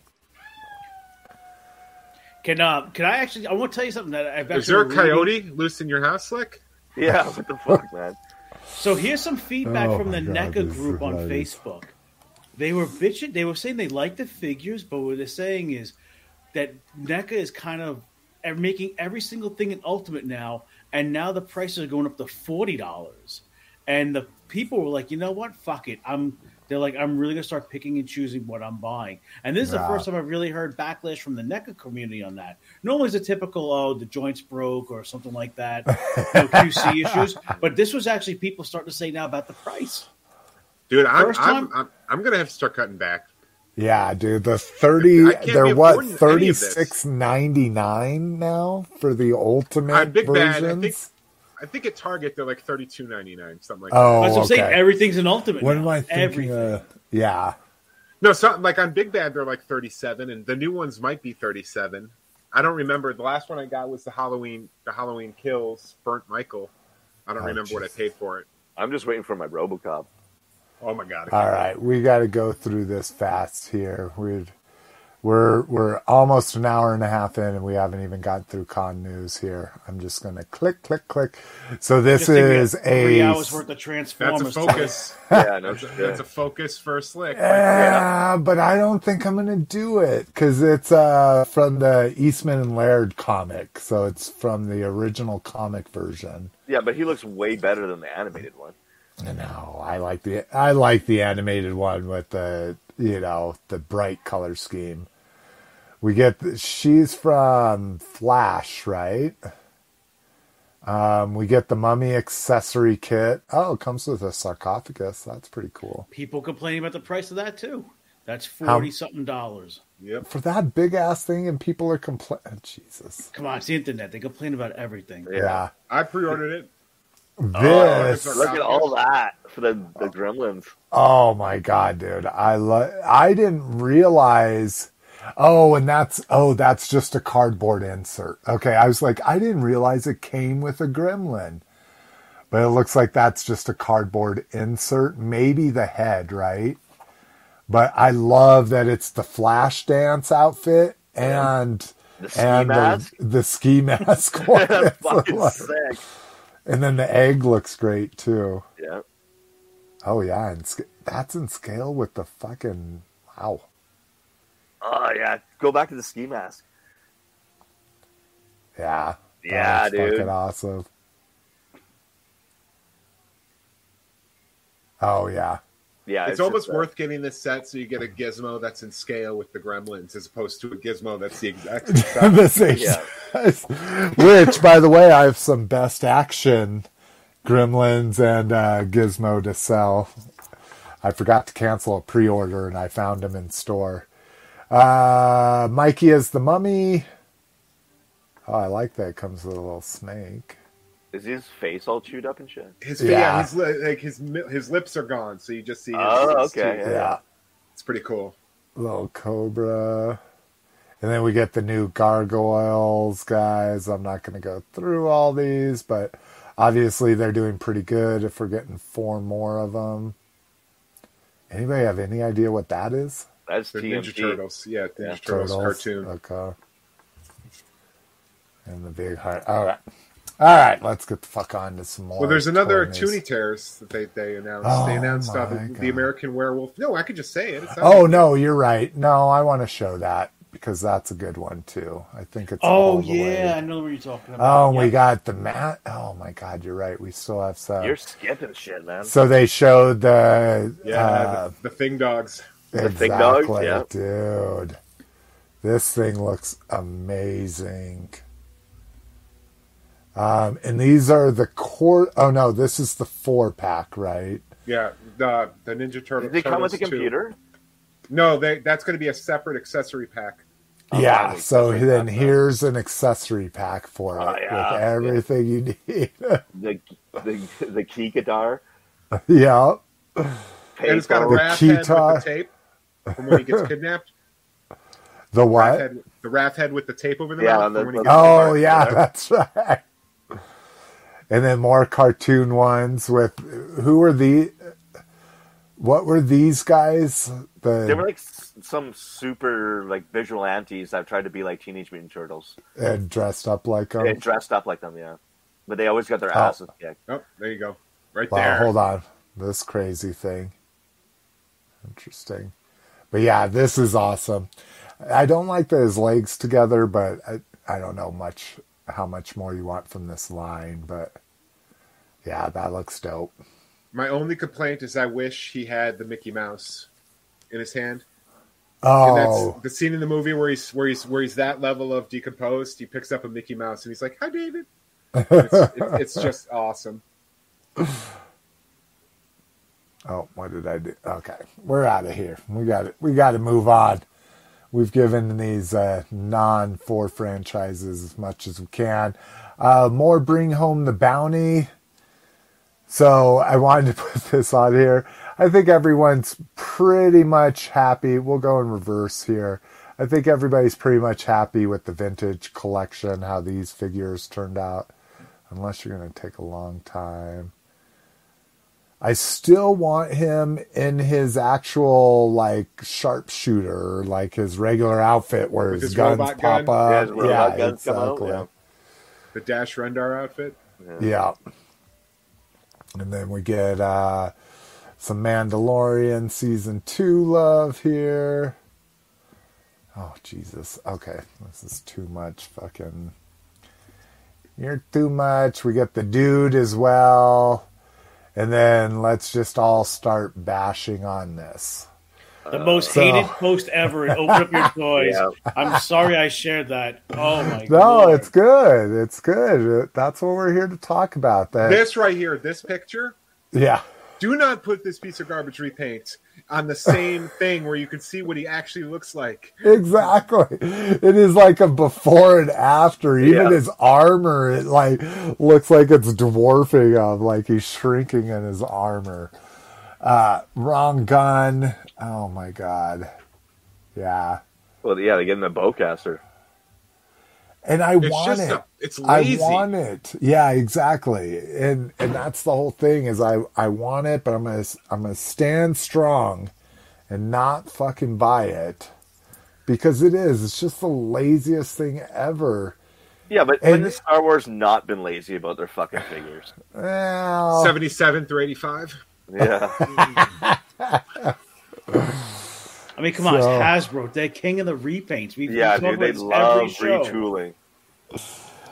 Can uh, can I actually? I want to tell you something that I've Is there a actually reading- coyote loose in your house, Slick? Yeah, what the fuck, man? So here's some feedback Oh from the my God, NECA group on hilarious. Facebook. They were bitching. They were saying they like the figures, but what they're saying is that NECA is kind of making every single thing an Ultimate now, and now the prices are going up to forty dollars. And the people were like, you know what? Fuck it. I'm. They're like, I'm really gonna start picking and choosing what I'm buying. And this is the first time I've really heard backlash from the NECA community on that. Normally, it's a typical, oh, the joints broke or something like that, you know, QC issues. But this was actually people starting to say now about the price. Dude, I'm, I'm. I'm, I'm going to have to start cutting back. Yeah, dude, the thirty. I can't be They're what affording any thirty of this. six ninety nine now for the ultimate I'm Big Bad, I versions. think- I think at Target they're like thirty two ninety nine, something like that. oh, That's what I'm okay. saying. Everything's an ultimate. what now. am I thinking? Everything. Uh, yeah, No, so like on Big Bad they're like thirty seven, and the new ones might be thirty seven. I don't remember. The last one I got was the Halloween, the Halloween Kills Burnt Michael. I don't Oh, remember what I paid for it. I'm just waiting for my RoboCop. Oh my god! All right, we got to go through this fast here. We're we're we're almost an hour and a half in, and we haven't even gotten through con news here. I'm just gonna click, click, click. So this Good thing we is a three hours worth of Transformers. That's a focus. Yeah, no That's a, that's a focus for a slick. yeah, but I don't think I'm gonna do it because it's uh from the Eastman and Laird comic, so it's from the original comic version. Yeah, but he looks way better than the animated one. No, I like the I like the animated one with the you know the bright color scheme. We get the, she's from Flash, right? Um, we get the mummy accessory kit. Oh, it comes with a sarcophagus. That's pretty cool. People complaining about the price of that too. That's How- forty something dollars. Yep. For that big ass thing, and people are complaining. Jesus. Come on, it's the internet. They complain about everything. Yeah. Yeah. I pre-ordered it. Oh, this. it's Look at all that for the, the gremlins. Oh my god, dude! I lo- I didn't realize. Oh, and that's oh, that's just a cardboard insert. Okay, I was like, I didn't realize it came with a gremlin, but it looks like that's just a cardboard insert. Maybe the head, right? But I love that it's the flash dance outfit and The ski and mask. the, the ski mask. one. That's fucking like- sick. And then the egg looks great too. Yeah. Oh yeah, and sc- that's in scale with the fucking wow. Oh yeah. Go back to the ski mask. Yeah. Yeah, That's dude. Fucking awesome. Oh yeah. Yeah. It's, just, almost worth getting this set so you get a gizmo that's in scale with the gremlins as opposed to a gizmo that's the exact same size. the same Yeah. size. Which, by the way, I have some best action gremlins and uh, Gizmo to sell. I forgot to cancel a pre-order and I found them in store. Uh, Mikey is the mummy. Oh, I like that. It comes with a little snake. Is his face all chewed up and shit? His yeah, Yeah. his li- like his his lips are gone, so you just see. His, Oh, his okay, teeth. Yeah. Yeah. It's pretty cool. Little Cobra. And then we get the new gargoyles, guys. I'm not going to go through all these, but obviously they're doing pretty good if we're getting four more of them. Anybody have any idea what that is? That's The TMT. Ninja Turtles, yeah, Ninja Yeah. Turtles, cartoon. Okay. And the big heart. All right. All right, let's get the fuck on to some more. Well, there's another toys. Toony Terrors that they, they announced. Oh, they announced uh, the, the American Werewolf. No, I could just say it. It's not Oh, no, you're right. No, I want to show that because that's a good one, too. I think it's. Oh all the yeah, way- I know what you're talking about. Oh, Yeah. we got the mat. Oh my God, you're right. We still have some. You're skipping shit, man. So they showed the Yeah, uh, the, the Thing Dogs. The exactly, Thing Dogs, yeah. dude. This thing looks amazing. Um, and these are the core. Oh no, this is the four pack, right? Yeah, the the Ninja Turtle. Did they come with a Turtles 2. computer? No, they that's going to be a separate accessory pack. Oh, yeah. wow, So accessory then pack, here's an accessory pack for it Oh, yeah, with everything you need. The the the key guitar. yeah. And it's got a payphone. The Raph head with the tape from when he gets kidnapped. The Raph what? head, the Raph head with the tape over the Yeah, mouth. and the- from when he the- Oh yeah, that's right. And then more cartoon ones with who were the what were these guys? The They were like some super like visual antis that tried to be like Teenage Mutant Turtles. and dressed up like them. They dressed up like them, yeah. But they always got their Oh. kicked. Oh, there you go. Right Wow, there. hold on. This crazy thing. Interesting. But yeah, this is awesome. I don't like that his legs together, but I, I don't know much how much more you want from this line, but yeah, that looks dope. My only complaint is I wish he had the Mickey Mouse in his hand. And Oh, that's the scene in the movie where he's where he's where he's that level of decomposed. He picks up a Mickey Mouse and he's like, "Hi, David." It's, it's, it's just awesome. Oh, what did I do? Okay, we're out of here. We got it. We got to move on. We've given these uh, non four franchises as much as we can. Uh, more bring home the bounty. So I wanted to put this on here. I think everyone's pretty much happy. We'll go in reverse here. I think everybody's pretty much happy with the vintage collection, how these figures turned out, unless you're going to take a long time. I still want him in his actual like sharpshooter, like his regular outfit where his, his guns pop gun? up. Yeah, yeah, guns come out, exactly. yeah. The Dash Rendar outfit. Yeah. And then we get uh, some Mandalorian season two love here. Oh Jesus. Okay. This is too much fucking You're too much. We get the dude as well. And then let's just all start bashing on this. The most So- hated post ever. Open up your toys. Yeah. I'm sorry I shared that. Oh my god. No, god. it's good. It's good. That's what we're here to talk about. That This right here, this picture. yeah. Do not put this piece of garbage repaint on the same thing where you can see what he actually looks like. Exactly. It is like a before and after. Even Yeah. his armor, it like looks like it's dwarfing him, like he's shrinking in his armor. Uh, wrong gun. Oh my god. Yeah. Well, yeah, they get in the bowcaster. And I It's want just it. a, it's lazy. I want it. Yeah, exactly. And and that's the whole thing is I I want it, but I'm gonna I'm gonna stand strong and not fucking buy it because it is. It's just the laziest thing ever. Yeah, but when And- has Star Wars not been lazy about their fucking figures? Well, 77 through 85. Yeah. I mean, come on, So- it's Hasbro. They're king of the repaints. We've Yeah, we've talked dude, they about this love every retooling.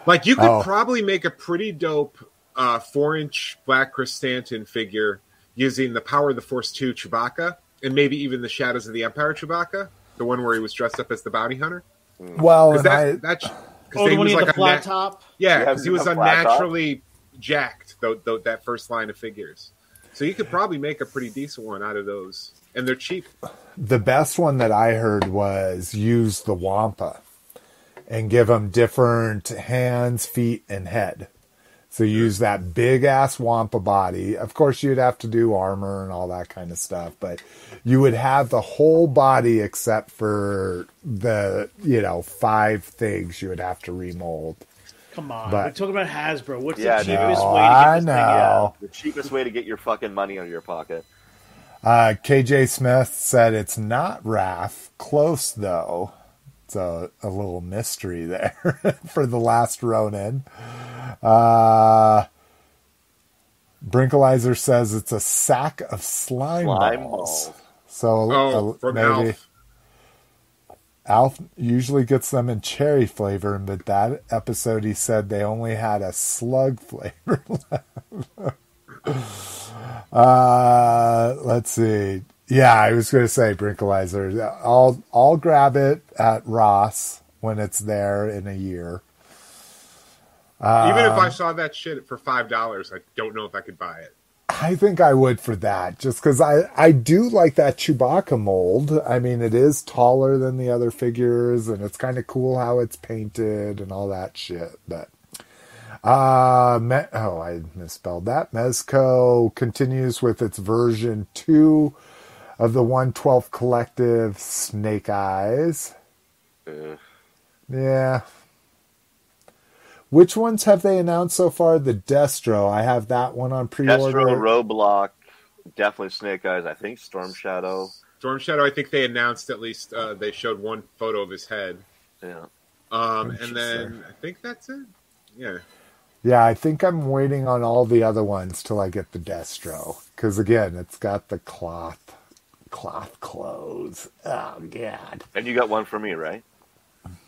Like you could Oh. probably make a pretty dope uh, four inch Black Krrsantan figure using the Power of the Force 2 Chewbacca and maybe even the Shadows of the Empire Chewbacca, the one where he was dressed up as the bounty hunter. well, Because and I, that, that, cause Oh, the he one was like the a flat nat- top. Yeah, Yeah, because he was flat unnaturally jacked, though, though, that first line of figures. So you could probably make a pretty decent one out of those. And they're cheap. the best one that I heard was use the Wampa and give them different hands, feet, and head. So use that big ass Wampa body. Of course, you'd have to do armor and all that kind of stuff, but you would have the whole body except for the, you know, five things you would have to remold. Come on, But- we're talking about Hasbro. What's Yeah, the cheapest no, way to get I this thing out? The cheapest way to get your fucking money out of your pocket. Uh, KJ Smith said it's not Raph. Close though. It's a, a little mystery there for the last Ronin. Uh, Brinkalizer says it's a sack of slime, Slime balls. balls. So Oh, from maybe Alf. Alf usually gets them in cherry flavor, but that episode he said they only had a slug flavor Uh, let's see. Yeah, I was going to say Brinkalizer. I'll I'll grab it at Ross when it's there in a year. Even if I saw that shit for five dollars, I don't know if I could buy it. I think I would for that, just because I I do like that Chewbacca mold. I mean, it is taller than the other figures, and it's kind of cool how it's painted and all that shit. But uh, Me- oh, I misspelled that. Mezco continues with its version two of the 112 Collective Snake Eyes. Ugh. Yeah. Which ones have they announced so far? The Destro. I have that one on pre-order. Destro, Roadblock, definitely Snake Eyes. I think Storm Shadow. Storm Shadow, I think they announced at least uh, they showed one photo of his head. Yeah. Um, and then I think that's it. Yeah. Yeah, I think I'm waiting on all the other ones till I get the Destro. Because again, it's got the cloth, cloth clothes. Oh god. And you got one for me, right?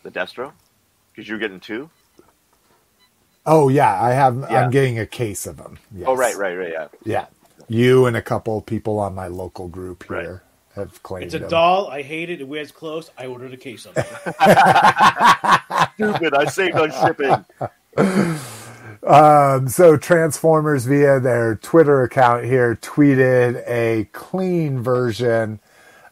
The Destro? Because you're getting two? Oh yeah, I have. Yeah. I'm getting a case of them. Yes. Oh, right, right, right, yeah. Yeah, you and a couple people on my local group here have claimed It's a them. doll. I hate it. It wears clothes. I ordered a case of it. Stupid. I saved on shipping. Um, so Transformers via their Twitter account here tweeted a clean version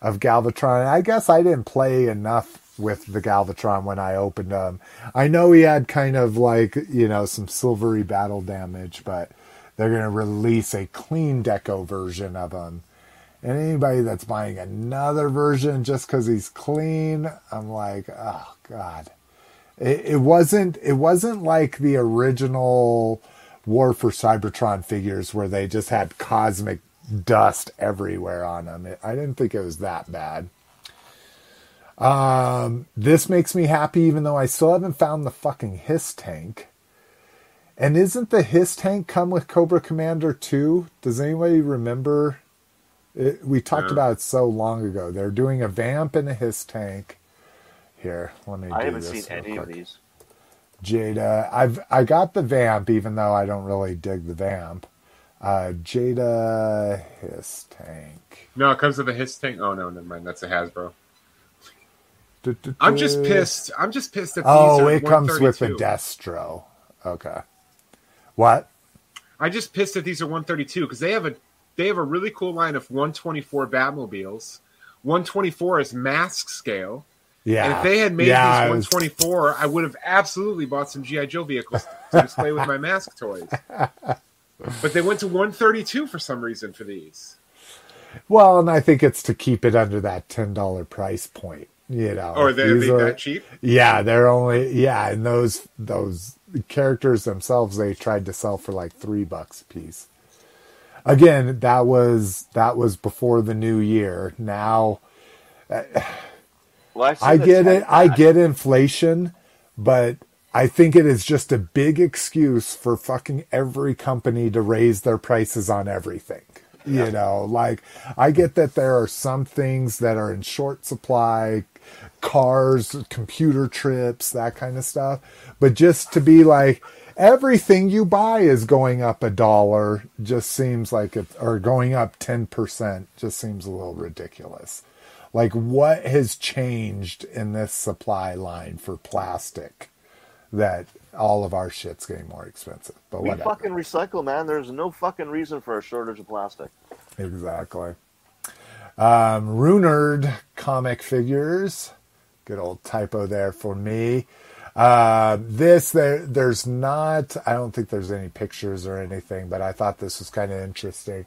of Galvatron. I guess I didn't play enough with the Galvatron when I opened them. I know he had kind of like, you know, some silvery battle damage, but they're going to release a clean deco version of him. And anybody that's buying another version just because he's clean, I'm like, oh god. It, it wasn't. It wasn't like the original War for Cybertron figures where they just had cosmic dust everywhere on them. It, I didn't think it was that bad. Um, this makes me happy, even though I still haven't found the fucking HISS tank. And isn't the HISS tank come with Cobra Commander 2? Does anybody remember? It, we talked No. about it so long ago. They're doing a vamp and a HISS tank. Here, let me. I do haven't this seen real any of these. Jada. I've I got the vamp, even though I don't really dig the vamp. Uh, Jada HISS tank. No, it comes with a HISS tank. Oh no, never mind. That's a Hasbro. I'm just pissed. I'm just pissed that these Oh, are it comes with a Destro. Okay. What? I just pissed that these are 132 because they have a they have a really cool line of 124 Batmobiles. 124 is mask scale. Yeah. And if they had made yeah, these it was- 124, I would have absolutely bought some GI Joe vehicles to display with my mask toys. But they went to 132 for some reason for these. Well, and I think it's to keep it under that ten dollar price point. You know. Oh, or they're These they that cheap? Yeah, they're only yeah, and those those characters themselves they tried to sell for like three bucks a piece. Again, that was that was before the new year. Now uh, Well, I've I get 10 it. I get inflation, but I think it is just a big excuse for fucking every company to raise their prices on everything. You know, like I get that there are some things that are in short supply, cars, computer trips, that kind of stuff. But just to be like, everything you buy is going up a dollar just seems like it, or going up 10% just seems a little ridiculous. Like, what has changed in this supply line for plastic that all of our shit's getting more expensive? But We whatever. fucking recycle, man. There's no fucking reason for a shortage of plastic. Exactly. Um, Runerd comic figures. Good old typo there for me. Uh, this there, there's not. I don't think there's any pictures or anything, but I thought this was kind of interesting.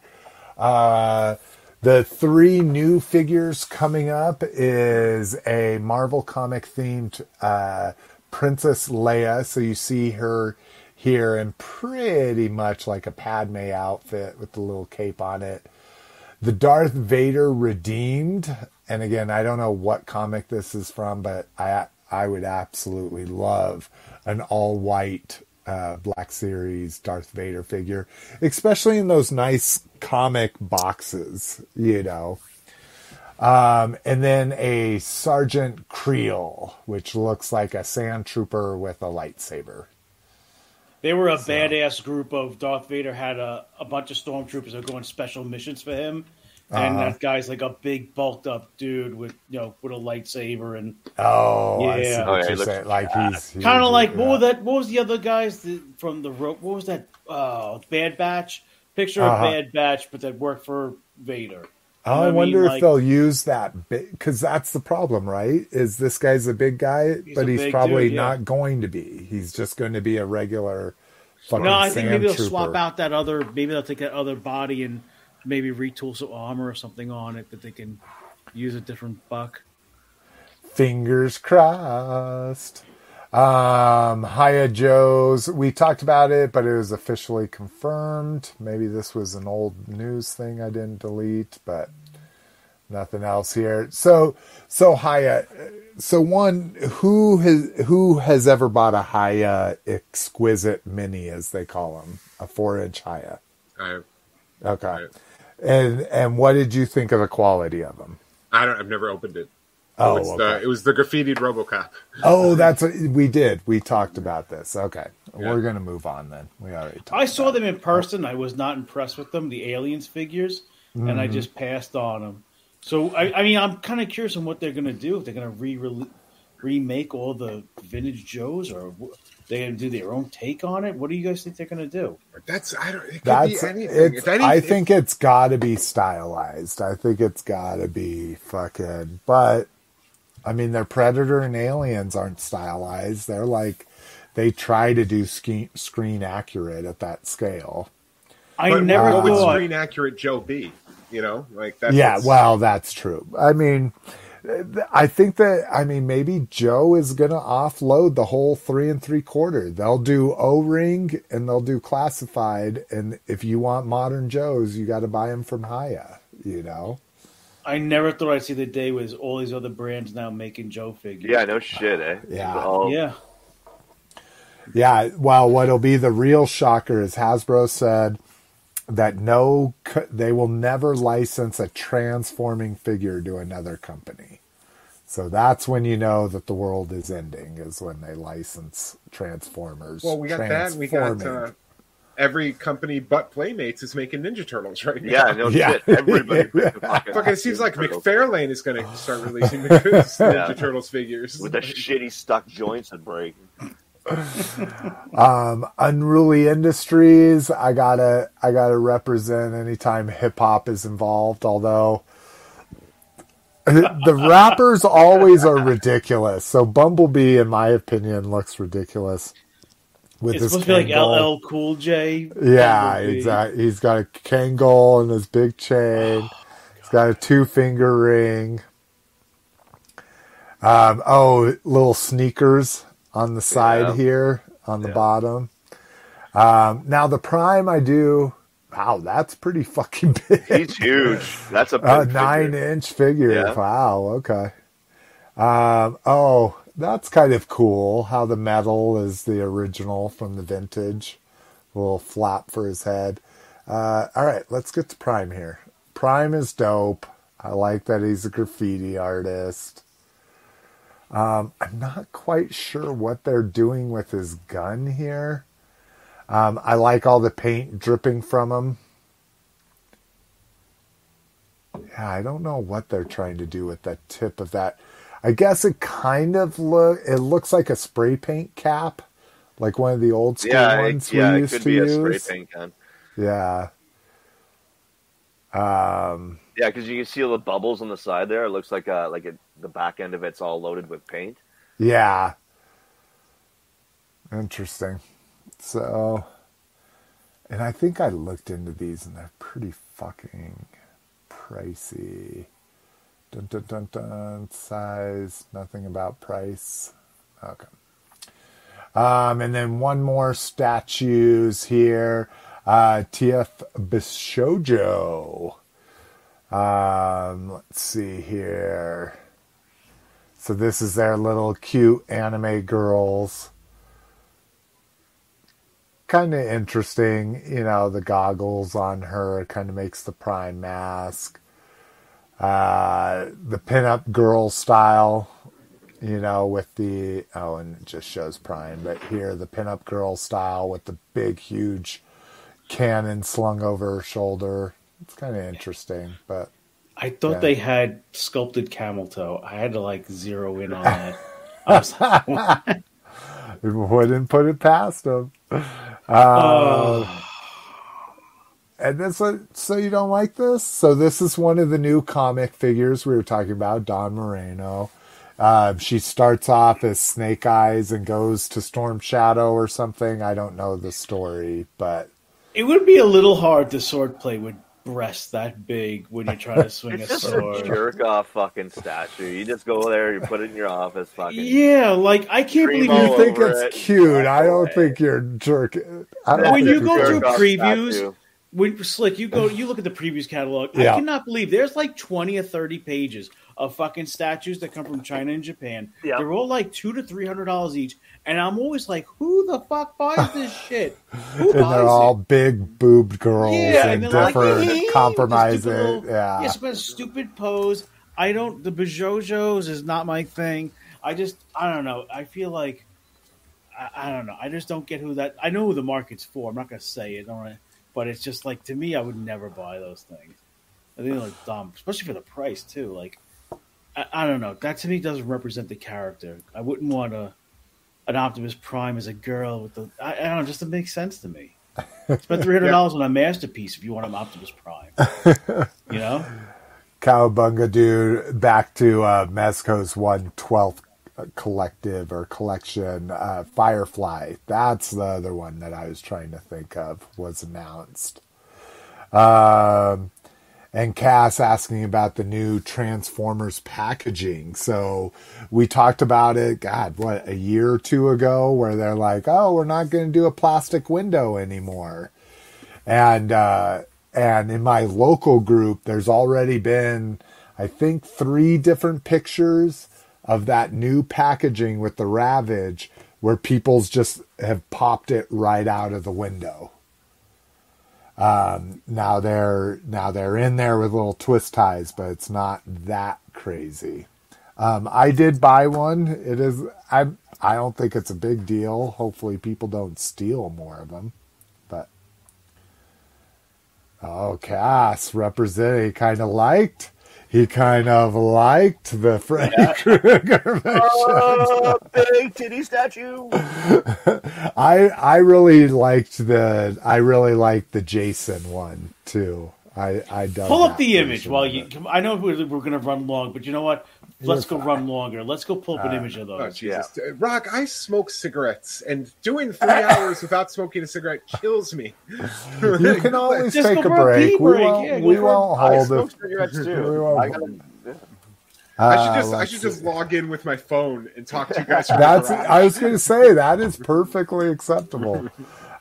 Uh, the three new figures coming up is a Marvel comic themed uh, Princess Leia. So you see her here in pretty much like a Padme outfit with the little cape on it. The Darth Vader Redeemed, and again, I don't know what comic this is from, but I I would absolutely love an all white uh, Black Series Darth Vader figure, especially in those nice comic boxes, you know. Um, and then a Sergeant Kreel, which looks like a sand trooper with a lightsaber. They were a badass group of Darth Vader had a, a bunch of stormtroopers that were going special missions for him. And Uh-huh. that guy's like a big bulked up dude with you know with a lightsaber and Oh, I see Yeah. what Oh, yeah, he you're looks saying. Like he's, he's kind of like what was that? What was the other guys that, from the rope? What was that? Uh, Bad Batch picture Uh-huh. of Bad Batch, but that worked for Vader. Oh, I I mean, wonder if like- they'll use that because that's the problem, right? Is this guy's a big guy, He's but he's probably dude, yeah. not going to be. He's just going to be a regular fucking No, I think sand maybe they'll trooper. swap out that other. Maybe they'll take that other body and maybe retool some armor or something on it that they can use a different buck. Fingers crossed. Um, Hiya Joe's. We talked about it, but it was officially confirmed. Maybe this was an old news thing I didn't delete, but nothing else here. So, so Hiya. So one, who has who has ever bought a Hiya Exquisite Mini, as they call them, a four-inch Hiya? I, Okay. Right. And and what did you think of the quality of them? I don't. I've never opened it. Oh, it was okay. the it was the graffitied RoboCop. Oh, that's we did. We talked about this. Okay, Yeah. we're gonna move on then. We already. Talked I saw about them in person. I was not impressed with them, the aliens figures, and Mm-hmm. I just passed on them. So I, I mean, I'm kind of curious on what they're going to do. If they're going to re remake all the vintage Joes, or wh- they're going to do their own take on it. What do you guys think they're going to do? That's I don't. It could That's be anything. it's. If I think it's got to be stylized. I think it's got to be fucking. But I mean, their Predator and Aliens aren't stylized. They're like they try to do ske- screen accurate at that scale. I but never what would screen accurate Joe be? You know, like that's yeah, well, that's true. I mean, I think that I mean maybe Joe is going to offload the whole three and three quarter. They'll do O ring and they'll do classified, and if you want modern Joes, you got to buy them from Hiya. You know, I never thought I'd see the day with all these other brands now making Joe figures. Yeah, no shit, eh? Yeah. All- yeah. yeah. Well, what'll be the real shocker is Hasbro said that no, they will never license a transforming figure to another company. So that's when you know that the world is ending. Is when they license Transformers. Well, we got that. We got uh, every company but Playmates is making Ninja Turtles right now. Yeah, no Yeah. shit. Everybody Yeah. fucking, Fucking, it seems like Turtles. McFarlane is going to start releasing the Ninja Yeah. Turtles figures with the shitty stuck joints and break. Um, Unruly Industries. I gotta, I gotta represent anytime hip hop is involved. Although the rappers always are ridiculous. So Bumblebee, in my opinion, looks ridiculous with It's his supposed to be like LL Cool J. Yeah, Bumblebee. exactly. He's got a Kangol and his big chain. He's got a two finger ring. Um, oh, little sneakers on the side Yeah. here on the Yeah. bottom. Um, now the prime I do. Wow, that's pretty fucking big. He's huge. That's a A nine figure. inch figure. Yeah. Wow. Okay. Um, oh, that's kind of cool. How the metal is the original from the vintage. little flap for his head. Uh, all right, let's get to Prime here. Prime is dope. I like that he's a graffiti artist. Um, I'm not quite sure what they're doing with his gun here. Um, I like all the paint dripping from them. Yeah, I don't know what they're trying to do with the tip of that. I guess it kind of look it looks like a spray paint cap, like one of the old school Yeah, ones it, yeah, we it used could to be a use. spray paint gun. Yeah. Um, Yeah, because you can see all the bubbles on the side there. It looks like uh, like it, the back end of it's all loaded with paint. yeah. Interesting. So, and I think I looked into these and they're pretty fucking pricey. Dun dun dun dun. Size, nothing about price. Okay. Um, and then one more statues here. Uh, TF Bishojo. Um, let's see here. So this is their little cute anime girls. Kind of interesting, you know, the goggles on her kind of makes the prime mask. Uh, the pinup girl style, you know, with the, oh, and it just shows prime, but here the pinup girl style with the big, huge cannon slung over her shoulder. It's kind of interesting, but I thought Yeah. they had sculpted camel toe. I had to like zero in on that. I was like, wouldn't put it past them. Oh, And this, so you don't like this? So this is one of the new comic figures we were talking about, Dawn Moreno. Uh, she starts off as Snake Eyes and goes to Storm Shadow or something. I don't know the story, but it would be a little hard to sword play with breasts that big when you're trying to swing a It's just a sword. jerk off fucking statue. You just go there, you put it in your office, fucking. Yeah, like I can't believe you you think it's it. cute. I don't think you're jerking. I don't When you go you're through jerking. Jerk off previews, statue. when slick you go you look at the previews catalog Yeah. i cannot believe there's like 20 or 30 pages of fucking statues that come from china and japan Yeah. they're all like two to three hundred dollars each and i'm always like who the fuck buys this shit who and buys they're all it big boobed girls yeah, and and they're like, different "Hey, compromising. stupid little- yeah. yeah, some stupid pose. I don't. The Bajojos is not my thing. I just, I don't know. I feel like, I, I don't know. I just don't get who that. I know who the market's for. I'm not gonna say it, don't I? But it's just like to me, I would never buy those things. I think they're like dumb, especially for the price too. Like, I, I don't know. That to me doesn't represent the character. I wouldn't want a an Optimus Prime as a girl with the. I, I don't know. Just doesn't make sense to me. Spend three hundred dollars on a masterpiece if you want an Optimus Prime. you know, Cowabunga dude back to uh, Mezco's 112th collective or collection, uh, Firefly. That's the other one that I was trying to think of was announced. Um, and Cass asking about the new Transformers packaging. So we talked about it, God, what, a year or two ago, where they're like, oh, we're not going to do a plastic window anymore. And, uh, and in my local group, there's already been, I think, three different pictures of that new packaging with the Ravage where people's just have popped it right out of the window. Um, now they're now they're in there with little twist ties, but it's not that crazy. Um, I did buy one. It is I I don't think it's a big deal. Hopefully, people don't steal more of them. But oh, Cass representing kind of liked. He kind of liked the Freddy Krueger version. Oh, big titty statue. I I really liked the I really liked the Jason one too. I I pull up the image while you. I know we're, we're going to run long, but you know what? Let's You're go run longer. Let's go pull up an Uh, image of Oh those. Jesus, Uh, Rock! I smoke cigarettes, and doing three hours without smoking a cigarette kills me. You can always Just take a for a break. We break. won't, Yeah, go we for won't I hold smoke it. cigarettes too. won't I hold- gotta, I should Uh, just, I let's should just see. log in with my phone and talk to you guys. That's. I was going to say that is perfectly acceptable.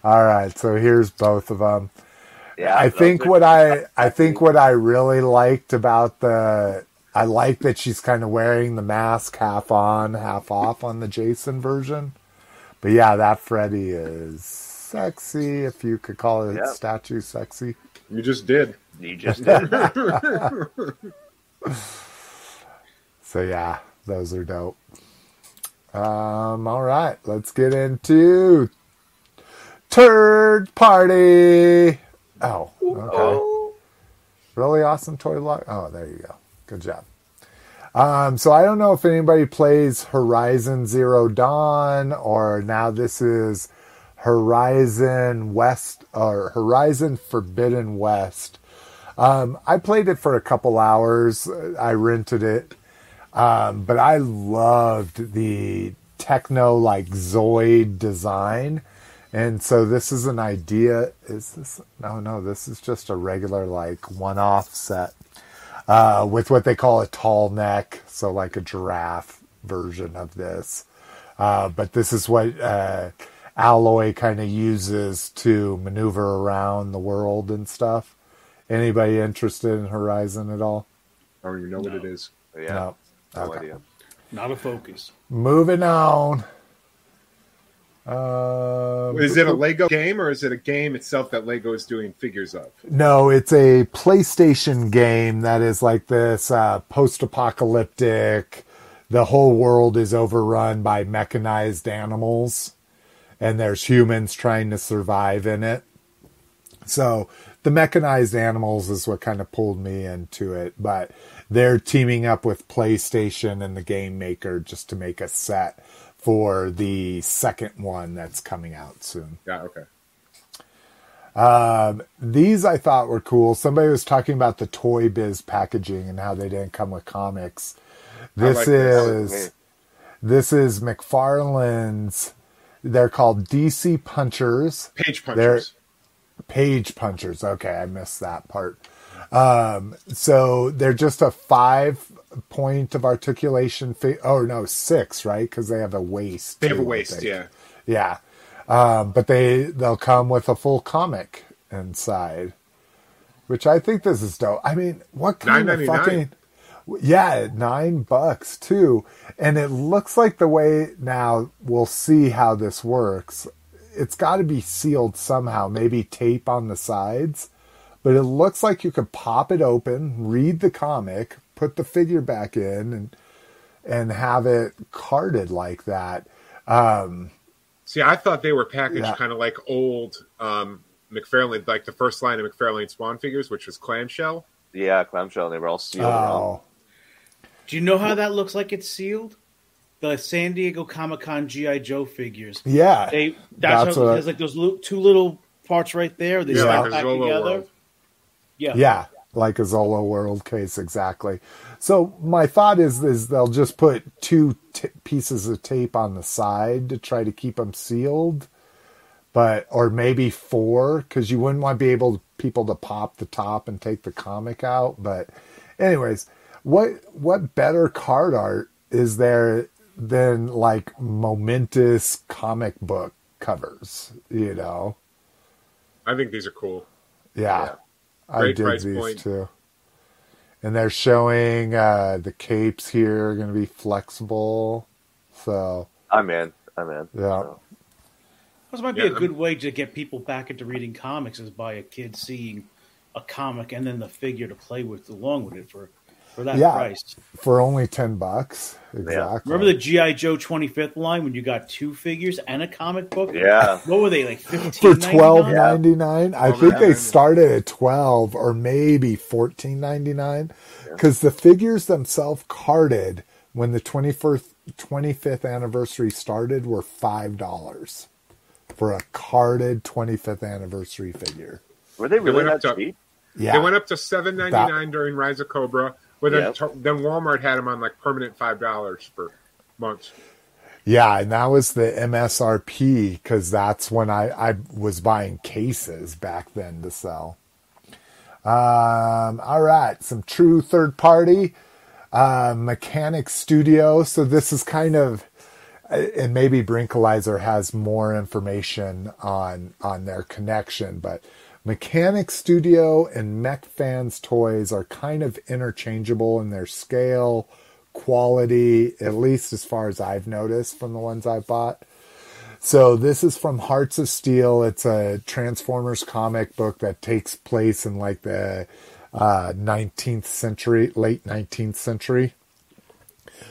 All right, so here's both of them. yeah, I those think are- what I I think what I really liked about the I like that she's kind of wearing the mask half on, half off on the Jason version. But yeah, that Freddy is sexy if you could call it Yep. statue sexy. You just did. You just did. So yeah, those are dope. Um, all right, let's get into turd party. Oh, okay. oh, Really awesome Toyark. Oh, there you go. Good job. Um, so I don't know if anybody plays Horizon Zero Dawn or now this is Horizon West or Horizon Forbidden West. Um, I played it for a couple hours. I rented it. Um, but I loved the techno like Zoid design. And so this is an idea. Is this? No, no, this is just a regular like one off set uh, with what they call a tall neck. So like a giraffe version of this. Uh, but this is what uh, Aloy kind of uses to maneuver around the world and stuff. Anybody interested in Horizon at all? I don't even know what it is. Yeah. No. No Okay. idea. Not a focus. Moving on. Um, Is it a Lego game or is it a game itself that Lego is doing figures of? No, it's a PlayStation game that is like this uh, post-apocalyptic. The whole world is overrun by mechanized animals, and there's humans trying to survive in it. So the mechanized animals is what kind of pulled me into it, but they're teaming up with PlayStation and the game maker just to make a set for the second one that's coming out soon. Yeah, okay. Um, these I thought were cool. Somebody was talking about the Toy Biz packaging and how they didn't come with comics. This like is this is McFarlane's. They're called DC Punchers, Page punchers. Page Punchers. Okay, I missed that part. Um, so they're just a five point of articulation. Fi- oh no, six, right? Because they have a waist. They have a too, waist, yeah. Yeah. Um, but they they'll come with a full comic inside, which I think this is dope. I mean, what kind of fucking yeah, nine bucks too, and it looks like the way now we'll see how this works. It's got to be sealed somehow, maybe tape on the sides, but it looks like you could pop it open, read the comic, put the figure back in, and and have it carded like that. Um, See, I thought they were packaged Yeah. kind of like old um, McFarlane, like the first line of McFarlane Spawn figures, which was clamshell. Yeah, clamshell. They were all sealed oh, Do you know how that looks like it's sealed? The San Diego Comic Con GI Joe figures. yeah. They that's, That's how what- there's like those two little parts right there. They Yeah, snap like back together. World. Yeah. Yeah, like a Zolo World case, exactly. So my thought is, is they'll just put two t- pieces of tape on the side to try to keep them sealed, but or maybe four because you wouldn't want to be able people to pop the top and take the comic out. But, anyways, what what better card art is there than like momentous comic book covers? You know. I think these are cool. Yeah, Yeah. I did price these point. too. And they're showing uh, the capes here are going to be flexible. So I'm in. I'm in. Yeah. So, This might be Yeah, a good way to get people back into reading comics is by a kid seeing a comic and then the figure to play with along with it for for that Yeah. price. for only ten bucks, exactly. Remember the GI Joe 25th line when you got two figures and a comic book? yeah. What were they like for twelve ninety nine? I Twelve think they started at twelve or maybe fourteen ninety nine because the figures themselves carded when the twenty first twenty fifth anniversary started were five dollars for a carded twenty fifth anniversary figure. Were they really went that up to- cheap? Yeah, They went up to seven ninety nine during Rise of Cobra, but then, Yeah. to- then Walmart had them on like permanent five dollars for months. Yeah, and that was the MSRP because that's when I, I was buying cases back then to sell. Um, all right, some true third party uh, Mechanic Studio. So this is kind of, and maybe Brinkalizer has more information on on their connection, but Mechanic Studio and Mech Fans Toys are kind of interchangeable in their scale, quality, at least as far as I've noticed from the ones I've bought. So this is from Hearts of Steel. It's a Transformers comic book that takes place in like the uh, 19th century, late 19th century.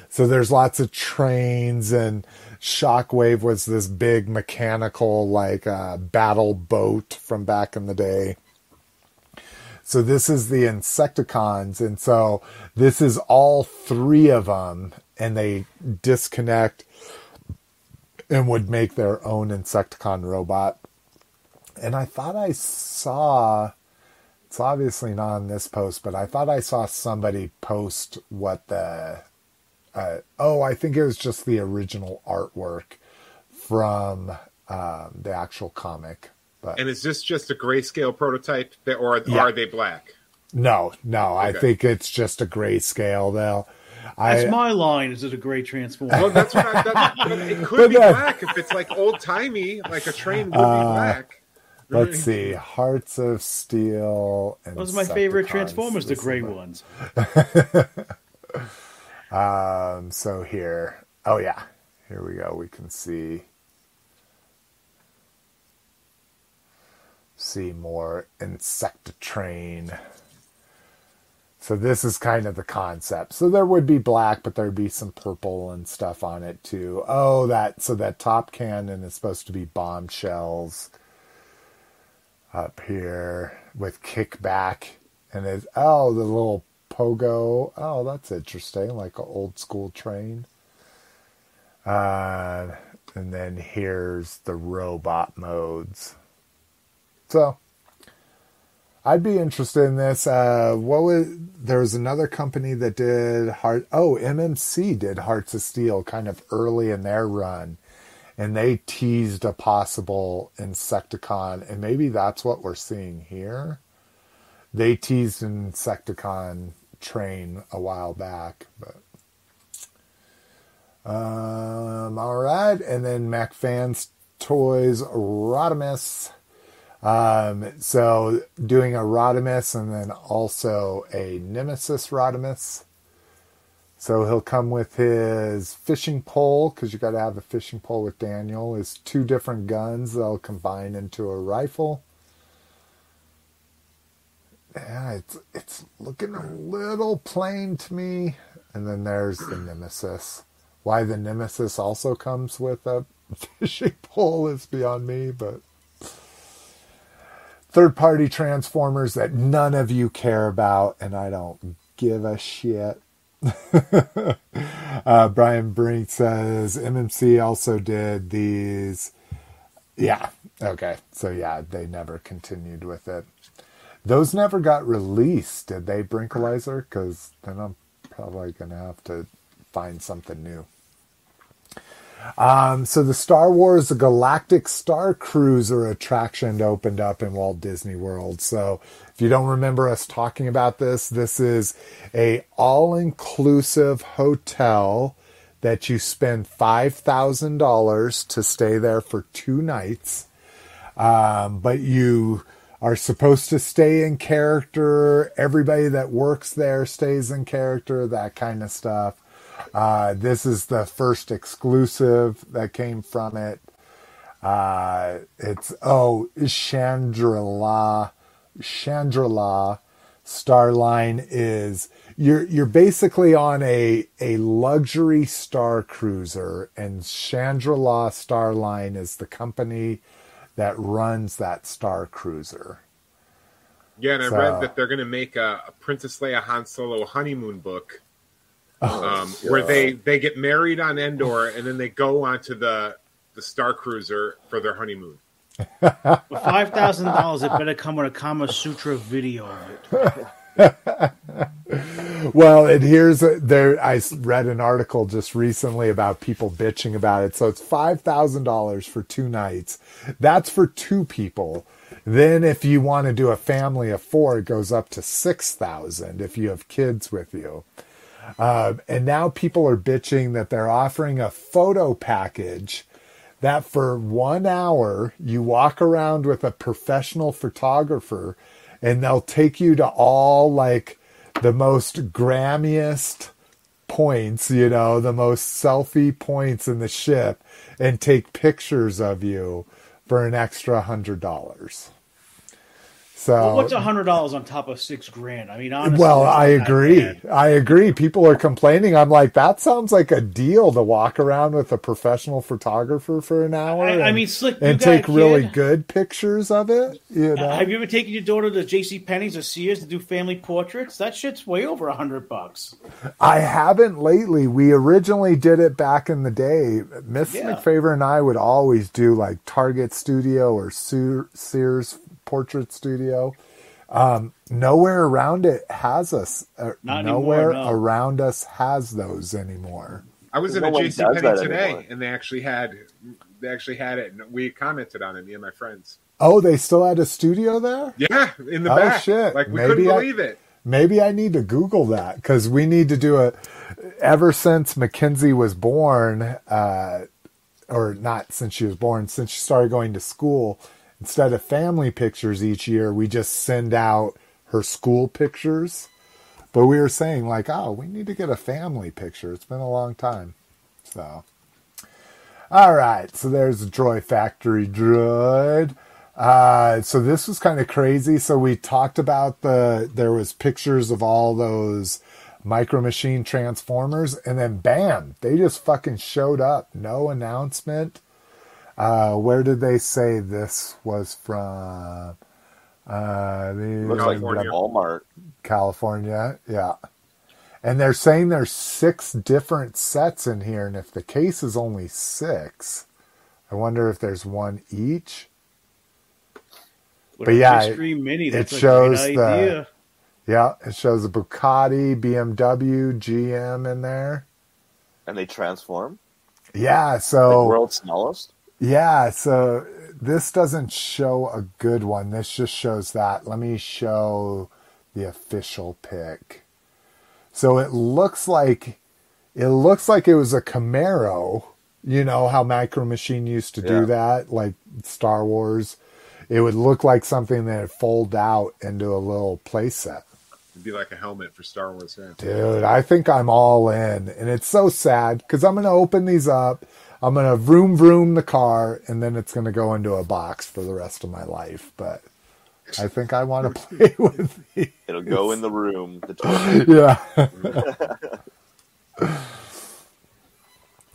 So there's lots of trains and Shockwave was this big mechanical like uh, battle boat from back in the day. So this is the Insecticons, and so this is all three of them, and they disconnect and would make their own Insecticon robot. And I thought I saw, it's obviously not on this post, but I thought I saw somebody post what the uh, oh, I think it was just the original artwork from um, the actual comic. But And is this just a grayscale prototype, that, or Yeah. are they black? no, no, I think it's just a grayscale. Though, I That's my line. Is it a great transformer? Well, that's what I, that, but it could But be that- black if it's like old timey, like a train would Uh, be black. let's see, Hearts of Steel. And Those are my favorite Transformers, the gray my- ones. Um, so here, oh yeah, here we go. We can see see more Insectatrain. So this is kind of the concept. So there would be black, but there'd be some purple and stuff on it too. Oh, that so that top cannon is supposed to be bombshells up here with kickback, and it's oh the little pogo. Oh, that's interesting, like an old school train. Uh, and then here's the robot modes. So I'd be interested in this. Uh, what was there was another company that did Heart? Oh, MMC did Hearts of Steel kind of early in their run, and they teased a possible Insecticon, and maybe that's what we're seeing here. They teased Insecticon train a while back, but um, all right, and then Mech Fans Toys Rodimus. Um, so doing a Rodimus and then also a Nemesis Rodimus. So he'll come with his fishing pole because you got to have a fishing pole with Daniel. His two different guns they'll combine into a rifle. Yeah, it's it's looking a little plain to me. And then there's the Nemesis. Why the Nemesis also comes with a fishing pole is beyond me, but third party transformers that none of you care about, and I don't give a shit. uh, Brian Brink says MMC also did these. Yeah, okay. So, yeah, they never continued with it. Those never got released, did they, Brinkalizer? Because then I'm probably going to have to find something new. Um, so the Star Wars Galactic Star Cruiser attraction opened up in Walt Disney World. So if you don't remember us talking about this, this is a all-inclusive hotel that you spend $5,000 to stay there for two nights. Um, but you are supposed to stay in character. Everybody that works there stays in character, that kind of stuff. Uh, this is the first exclusive that came from it. Uh, it's oh Chandrila, Chandrila Starline is you're you're basically on a a luxury star cruiser, and Chandrila Starline is the company that runs that star cruiser. Yeah, and I read that they're going to make a, a Princess Leia Han Solo honeymoon book, Oh, um, where they they get married on Endor and then they go onto the the Star Cruiser for their honeymoon. For five thousand dollars, it better come with a Kama Sutra video of it. Well, and here's a, I read an article just recently about people bitching about it. So it's five thousand dollars for two nights. That's for two people. Then, if you want to do a family of four, it goes up to six thousand if you have kids with you. Um, and now people are bitching that they're offering a photo package that for one hour you walk around with a professional photographer and they'll take you to all like the most grammiest points, you know, the most selfie points in the ship and take pictures of you for an extra hundred dollars. So Well, what's a hundred dollars on top of six grand? I mean, honestly, well, I agree. I agree. People are complaining. I'm like, that sounds like a deal to walk around with a professional photographer for an hour. I- I and- mean, Slick, and take really good pictures of it. You uh, know, Have you ever taken your daughter to J.C. Penney's or Sears to do family portraits? That shit's way over a hundred bucks. I haven't lately. We originally did it back in the day. Miss Yeah. McFavor and I would always do like Target Studio or Sears Portrait Studio. Nowhere around it has us. Uh, Not anymore, nowhere no. around us has those anymore. I was in No a one JC Penney today, anymore. and they actually had they actually had it, and we commented on it. Me and my friends. Oh, they still had a studio there? Yeah, in the Oh, back. shit. Like we Maybe couldn't I- believe it. Maybe I need to Google that because we need to do a. Ever since Mackenzie was born, uh, or not since she was born, since she started going to school, instead of family pictures each year, we just send out her school pictures. But we were saying, like, oh, we need to get a family picture. It's been a long time. So, all right. So there's Droid Factory droid. Uh, so this was kind of crazy. So we talked about the there was pictures of all those micro machine transformers, and then bam, they just fucking showed up. No announcement. Uh, where did they say this was from? Uh, the, Looks like California. Walmart. California, yeah. And they're saying there's six different sets in here, and if the case is only six, I wonder if there's one each. With But yeah, Extreme Mini, it that's a shows great the- Yeah, it shows a Bugatti, BMW, GM in there. And they transform. Yeah, Like so world's smallest. Yeah, so this doesn't show a good one. This just shows that. Let me show the official pick. So it looks like it looks like it was a Camaro. You know how Micro Machine used to do Yeah. that, like Star Wars. It would look like something that would fold out into a little playset. It'd be like a helmet for Star Wars. Yeah. Dude, I think I'm all in. And it's so sad because I'm going to open these up. I'm going to vroom vroom the car and then it's going to go into a box for the rest of my life. But I think I want to play with these. It'll go in the room. The toilet. Yeah.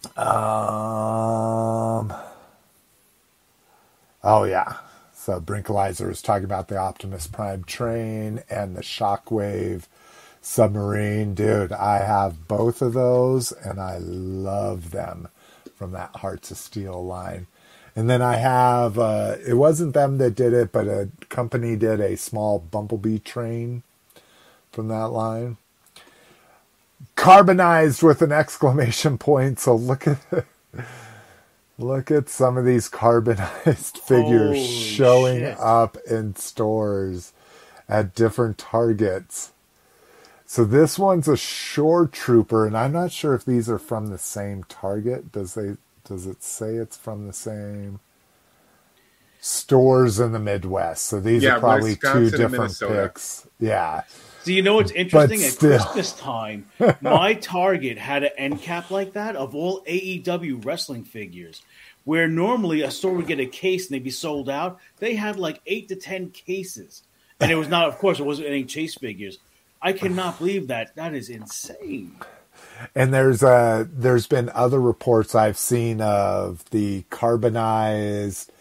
um. Oh yeah. So Brinkalizer was talking about the Optimus Prime train and the Shockwave submarine. Dude, I have both of those and I love them from that Hearts of Steel line. And then I have uh, it wasn't them that did it, but a company did a small Bumblebee train from that line. Carbonized with an exclamation point. So look at look at some of these carbonized figures Holy showing shit. up in stores at different targets. So this one's a shore trooper, and I'm not sure if these are from the same target. Does they does it say it's from the same stores in the Midwest? So these Yeah, are probably Wisconsin two different Minnesota. picks. Yeah. Do you know what's interesting? At still. Christmas time, my Target had an end cap like that of all AEW wrestling figures. Where normally a store would get a case and they'd be sold out, they had like eight to ten cases, and it was not. Of course, it wasn't any chase figures. I cannot believe that. That is insane. And there's uh there's been other reports I've seen of the carbonized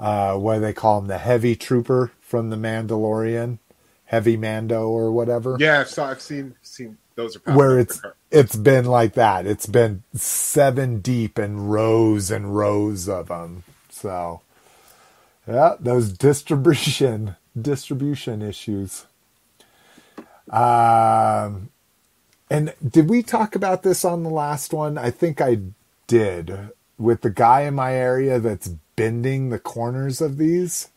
uh what do they call him the heavy trooper from the Mandalorian, heavy Mando or whatever. Yeah, I've, saw, I've seen seen those are Where it's car- it's been like that. It's been seven deep and rows and rows of them. So yeah, those distribution distribution issues. Um and did we talk about this on the last one? I think I did with the guy in my area that's bending the corners of these.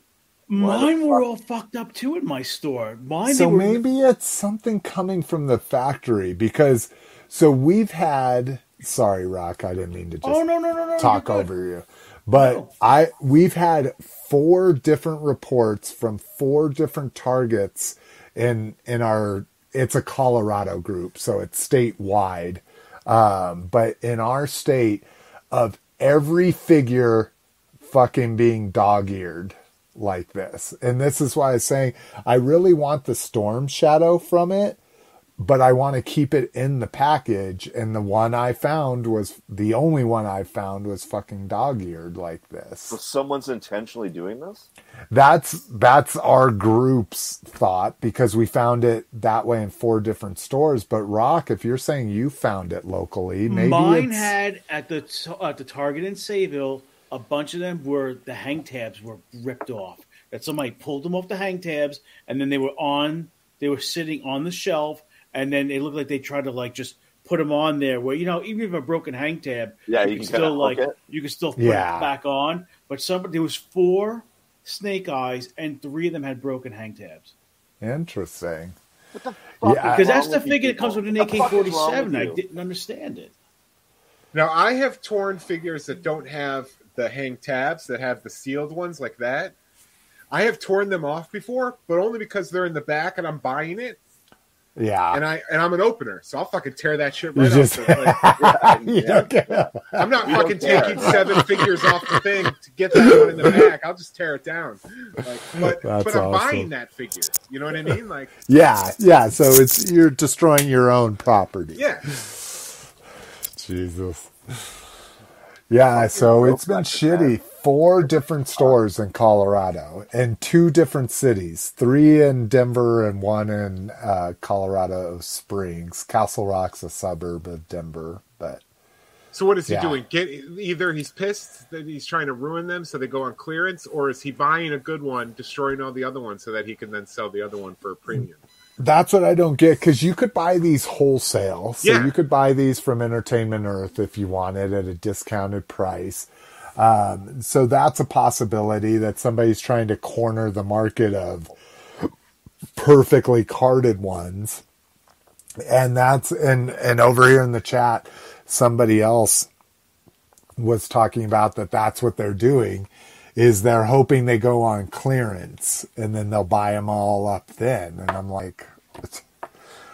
Mine were all fucked up too at my store. Mine so were, maybe it's something coming from the factory because so we've had sorry rock i didn't mean to just Oh no no no no! talk over you but No. i we've had four different reports from four different targets in in our it's a colorado group so it's statewide. Um but in our state of every figure fucking being dog-eared like this and this is why i was saying i really want the storm shadow from it but I want to keep it in the package. And the one I found was the only one I found was fucking dog eared like this. So someone's intentionally doing this? That's that's our group's thought because we found it that way in four different stores. But Rock, if you're saying you found it locally, maybe Mine it's, had at the at the Target in Sayville, a bunch of them were the hang tabs were ripped off. that somebody pulled them off the hang tabs, and then they were on, they were sitting on the shelf, and then it looked like they tried to like just put them on there. Where you know, even if a broken hang tab, Yeah, you, you can can still like it. you can still put Yeah. it back on. But some there was four snake eyes, and three of them had broken hang tabs. Interesting. What the Yeah, fuck is Because wrong that's the figure that comes with an AK fuck is forty wrong seven. with I didn't understand it. Now I have torn figures that don't have the hang tabs that have the sealed ones like that. I have torn them off before, but only because they're in the back and I'm buying it, Yeah. and I and I'm an opener, so I'll fucking tear that shit right just- off. the- like, You don't. I'm not We don't fucking taking seven figures off the thing to get that one in the back. I'll just tear it down. Like, but That's but I'm awesome. buying that figure. You know what I mean? Like, Yeah, yeah. So it's you're destroying your own property. yeah. Jesus. Yeah, so it's been shitty. Four different stores in Colorado and two different cities. Three in Denver and one in uh, Colorado Springs. Castle Rock's a suburb of Denver, but So what is he Yeah. doing? Get either he's pissed that he's trying to ruin them so they go on clearance, or is he buying a good one, destroying all the other ones so that he can then sell the other one for a premium? That's what I don't get because you could buy these wholesale. So Yeah. you could buy these from Entertainment Earth if you wanted at a discounted price. Um, so that's a possibility that somebody's trying to corner the market of perfectly carded ones. And that's and and over here in the chat, somebody else was talking about that that's what they're doing is they're hoping they go on clearance and then they'll buy them all up then and i'm like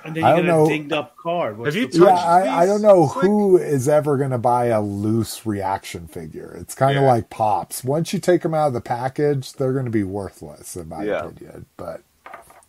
And then I don't get know. dinged up card. What's Have you yeah I, I don't know Slick? who is ever going to buy a loose reaction figure it's kind of Yeah. like pops once you take them out of the package they're going to be worthless in my Yeah. opinion but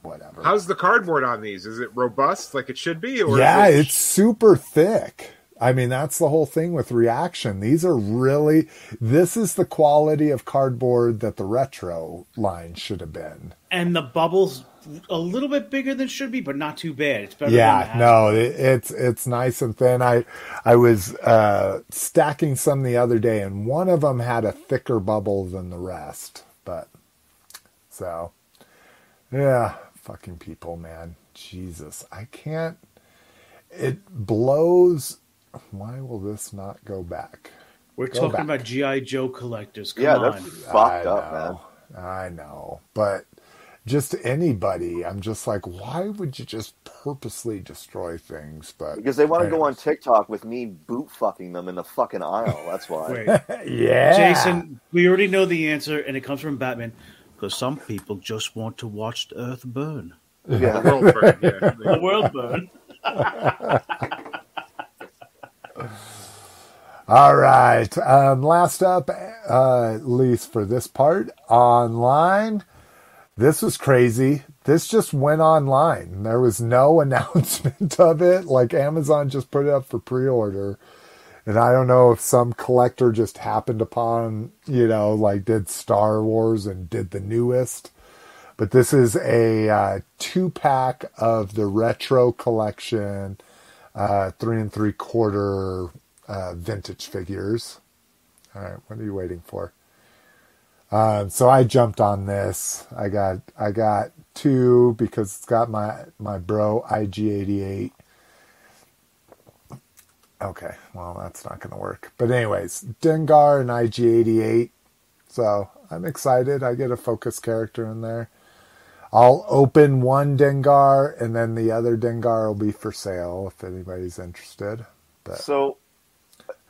whatever How's the cardboard on these? Is it robust like it should be? Or yeah, it- it's super thick. I mean, that's the whole thing with reaction. These are really, this is the quality of cardboard that the retro line should have been. and the bubbles a little bit bigger than should be, but not too bad. It's better. Yeah, than no, it, it's it's nice and thin. I I was uh, stacking some the other day, and one of them had a thicker bubble than the rest. But so, yeah, fucking people, man, Jesus, I can't. It blows. Why will this not go back? We're Go talking back. about GI Joe collectors. Come Yeah, on. that's fucked I up, man. know, I know, but just anybody, I'm just like, why would you just purposely destroy things? But Because they want to go on. TikTok with me boot fucking them in the fucking aisle. That's why. Wait, yeah, Jason, we already know the answer, and it comes from Batman. Because some people just want to watch the Earth burn, the world burn, yeah. the world burn. All right. Um, last up, uh, at least for this part, online. This was crazy. This just went online. There was no announcement of it. Like Amazon just put it up for pre order. And I don't know if some collector just happened upon, you know, like did Star Wars and did the newest. But this is a uh, two pack of the retro collection, uh, three and three quarter uh, vintage figures. All right, what are you waiting for? Um, so I jumped on this. I got I got two because it's got my my bro IG88. Okay, well that's not to work. But anyways, Dengar and IG88. So I'm excited. I get a focus character in there. I'll open one Dengar and then the other Dengar will be for sale if anybody's interested. But So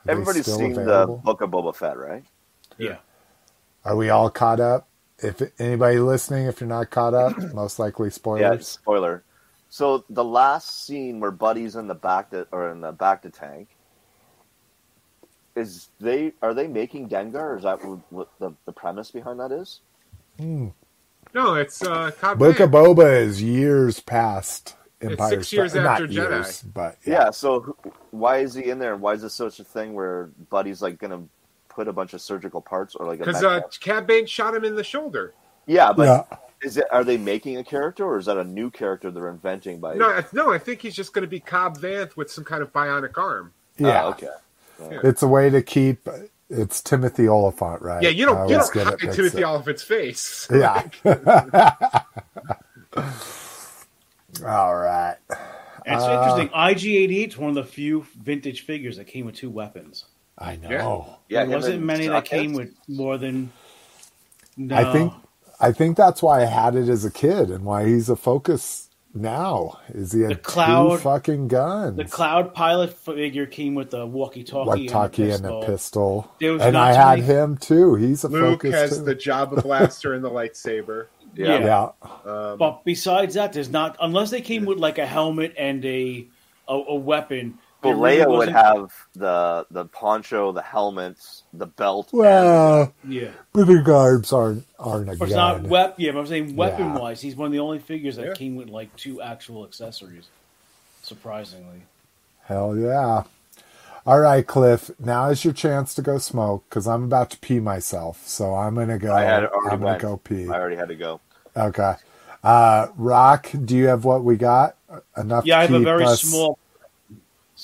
everybody's still seen available? the Book of Boba Fett, right? Yeah. Are we all caught up? If anybody listening, if you're not caught up, most likely Yeah, spoiler. So the last scene where Buddy's in the bacta, or in the bacta tank is they are they making Dengar? Is that what, what the, the premise behind that is? Hmm. No, it's uh, Cobb Book of Boba is years past Empire. six years Star- after not Jedi. years, but Yeah. yeah. so why is he in there? Why is this such a thing where Buddy's like gonna put a bunch of surgical parts or like a Because med uh, kit? Cad Bane shot him in the shoulder. yeah, but Yeah. is it are they making a character or is that a new character they're inventing by? No, I- no, I think he's just going to be Cobb Vanth with some kind of bionic arm. Ah, Yeah. okay. It's a way to keep it's Timothy Olyphant, right? Yeah, you don't you don't get it hide Timothy up. Olyphant's face. Yeah. All right. And it's Uh, interesting. IG88 is one of the few vintage figures that came with two weapons. I know. Yeah, there wasn't many that came with more than. No. I think I think that's why I had it as a kid and why he's a focus now. Is he a The Cloud- two fucking guns? the Cloud Pilot figure came with the walkie-talkie, like talkie and and a pistol. pistol. There was And I had many- him too. He's a Luke focus has too. the Jabba blaster and the lightsaber. Yeah. yeah. Um, But besides that, there's not unless they came with like a helmet and a a, a weapon. But really Leia would have the the poncho, the helmets, the belt. Well, Yeah, but the garbs aren't aren't a but it's not gun. wep. Yeah, but I'm saying Yeah. weapon wise, he's one of the only figures that Yeah. came with like two actual accessories. Surprisingly, Hell yeah. All right, Cliff. Now is your chance to go smoke because I'm about to pee myself. So I'm gonna go. I had already I'm gonna go pee. I already had to go. Okay. Uh, Rock, do you have what we got? Enough? yeah, I to have a very us- small.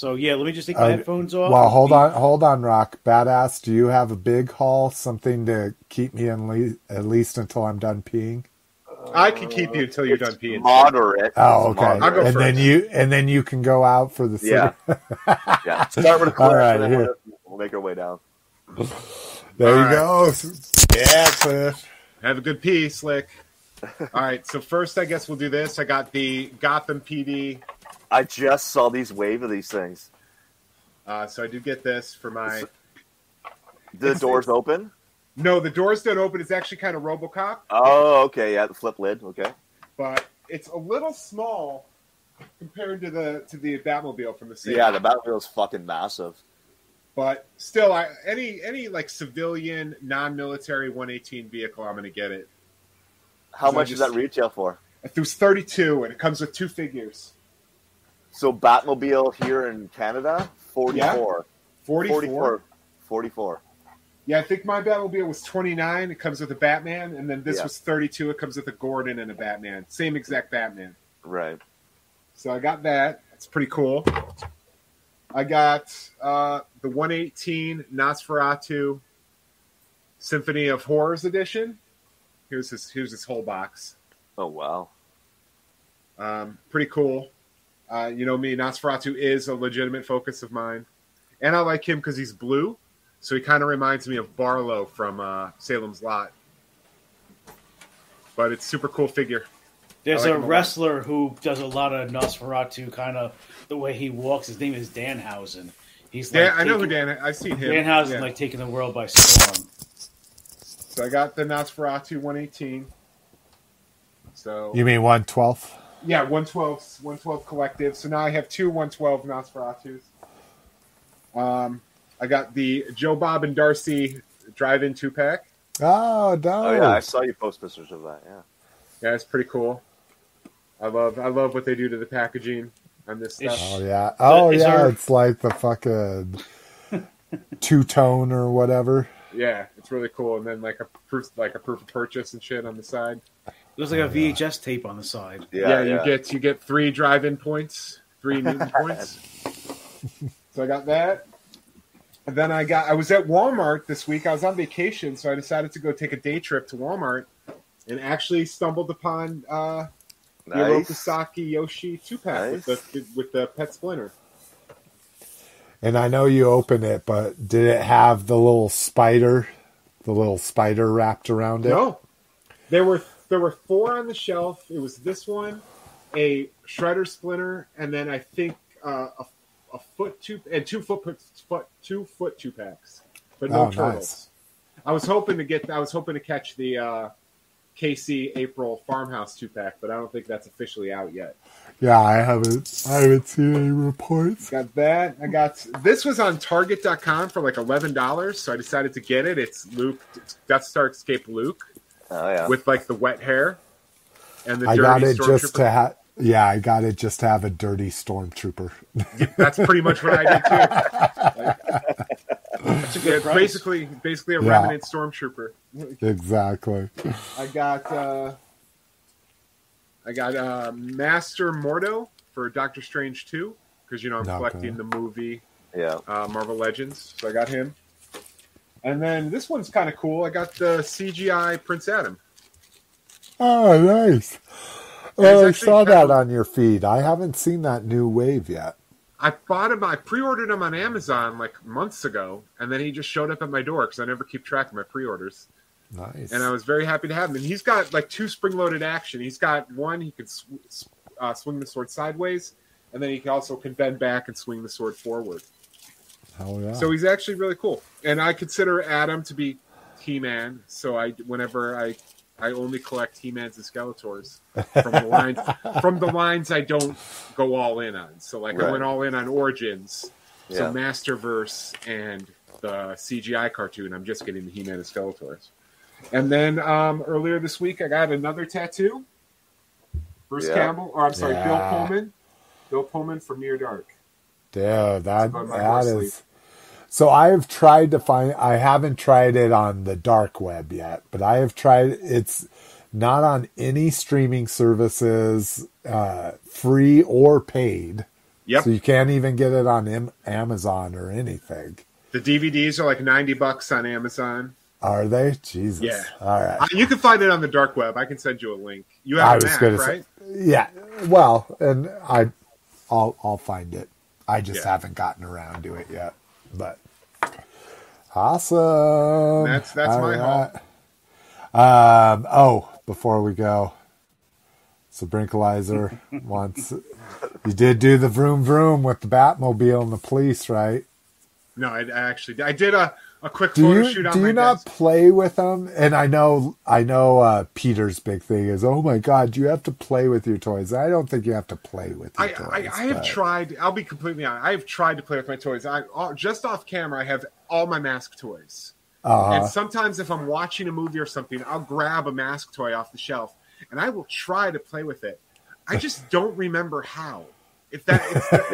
So yeah, let me just take my Uh, headphones off. Well, hold on, hold on, Rock. Badass, do you have a big haul? Something to keep me in le- at least until I'm done peeing? I can keep you until you're done peeing. Moderate. Oh, okay. moderate. I'll go and then you and then you can go out for the city. Yeah. yeah. Start with a clip. All right, here. we'll, we'll make our way down. There All you right. go. Yeah, Cliff. Have a good pee, Slick. All right, so first, I guess we'll do this. I got the Gotham PD. I just saw these wave of these things. Uh, so I do get this for my. The doors open. No, the doors don't open. It's actually kind of Robocop, Oh, okay. Yeah, the flip lid. Okay. but it's a little small compared to the to the Batmobile from the same. Yeah, the Batmobile is fucking massive. but still, I, any any like civilian non-military 118 vehicle, I'm going to get it. How much just- does that retail for? It was 32, and it comes with two figures. So Batmobile here in Canada, 44. 44. 44. 44. Yeah, I think my Batmobile was 29. It comes with a Batman, and then this Yeah. was 32. It comes with a Gordon and a Batman. Same exact Batman. Right. So I got that. It's pretty cool. I got uh, the 118 Nosferatu Symphony of Horrors edition. Here's his here's his whole box. Oh, wow. Um, pretty cool. Uh, you know me, Nosferatu is a legitimate focus of mine, and I like him because he's blue, so he kind of reminds me of Barlow from uh, Salem's Lot. But it's super cool figure. There's like a him a wrestler who does a lot of Nosferatu kind of the way he walks. His name is Danhausen. He's like Yeah, I know who taking- Dan. I've seen him. Danhausen Yeah. like taking the world by storm. So I got the Nosferatu 118. So You mean one twelfth? Yeah, 112, 112 collective. So now I have two 112 Nosferatus. Um, I got the Joe Bob and Darcy drive-in two pack. Oh, no. Oh, yeah. I saw you post pictures of that. Yeah. Yeah, it's pretty cool. I love I love what they do to the packaging on this stuff. It's- Oh yeah. Oh is yeah. there- It's like the fucking two tone or whatever. Yeah, it's really cool. And then like a proof like a proof of purchase and shit on the side. There's like a VHS tape on the side. Yeah. you get you get three drive-in points, three Newton points. So I got that. And then I got I was at Walmart this week. I was on vacation, so I decided to go take a day trip to Walmart and actually stumbled upon uh the Nice. Yoshi two pack Nice. with the with the pet splinter. And I know you opened it, but did it have the little spider, the little spider wrapped around it? No. There were there were four on the shelf. It was this one, a shredder splinter, and then I think uh, a, a foot two and two foot, foot two foot two packs, but no Oh, nice. turtles. I was hoping to get. I was hoping to catch the uh, Casey April Farmhouse two pack, but I don't think that's officially out yet. Yeah, I haven't. I haven't seen any reports. Got that. I got this was on Target.com for like eleven dollars, so I decided to get it. It's Luke it's Death Star Escape Luke Oh, yeah. with like the wet hair and the I dirty got it just to have. Yeah, I got it just to have a dirty stormtrooper. That's pretty much what I did too. That's a good price. basically, basically a Yeah. remnant stormtrooper. exactly. I got, uh, I got uh, Master Mordo for Doctor Strange two because you know I'm Okay. collecting the movie yeah. uh, Marvel Legends, so I got him. And then this one's kind of cool. I got the CGI Prince Adam. Oh, nice. Oh, I saw that of- on your feed. I haven't seen that new wave yet. I bought him. I pre-ordered him on Amazon like months ago, and then he just showed up at my door because I never keep track of my pre-orders. Nice. And I was very happy to have him. And he's got like two spring-loaded action. He's got one he can sw- uh, swing the sword sideways, and then he can also can bend back and swing the sword forward. Hell yeah. So he's actually really cool. And I consider Adam to be He-Man. So I, whenever I, I only collect He-Mans and Skeletors from the lines. from the lines I don't go all in on. So like I went all in on Origins, so Masterverse, and the CGI cartoon. I'm just getting the He-Man and Skeletors. And then um, earlier this week, I got another tattoo. Bruce Yeah. Campbell, or I'm sorry, Bill Pullman. Bill Pullman from Near Dark. Dude, that that is. So I have tried to find. I haven't tried it on the dark web yet, but I have tried. It's not on any streaming services, uh, free or paid. Yep. So you can't even get it on Am- Amazon or anything. The DVDs are like 90 bucks on Amazon. Are they? Jesus. Yeah. All right. Uh, You can find it on the dark web. I can send you a link. You I have a was Mac, right? say, yeah. Well, and I, I'll I'll find it. I just Yeah. haven't gotten around to it yet. But awesome. That's- that's All my haul. right. Um. Oh, before we go, so Brinkalizer wants. You did do the vroom vroom with the Batmobile and the police, right? No, I, I actually I did a, a quick Do photo you shoot do you not desk. play with them? And I know I know uh, Peter's big thing is, oh my god, you have to play with your toys. I don't think you have to play with your I, toys. I, I have but- tried. I'll be completely honest. I have tried to play with my toys. I just off camera. I have all my mask toys. Uh-huh. And sometimes if I'm watching a movie or something, I'll grab a mask toy off the shelf and I will try to play with it. I just don't remember how. If that it's the,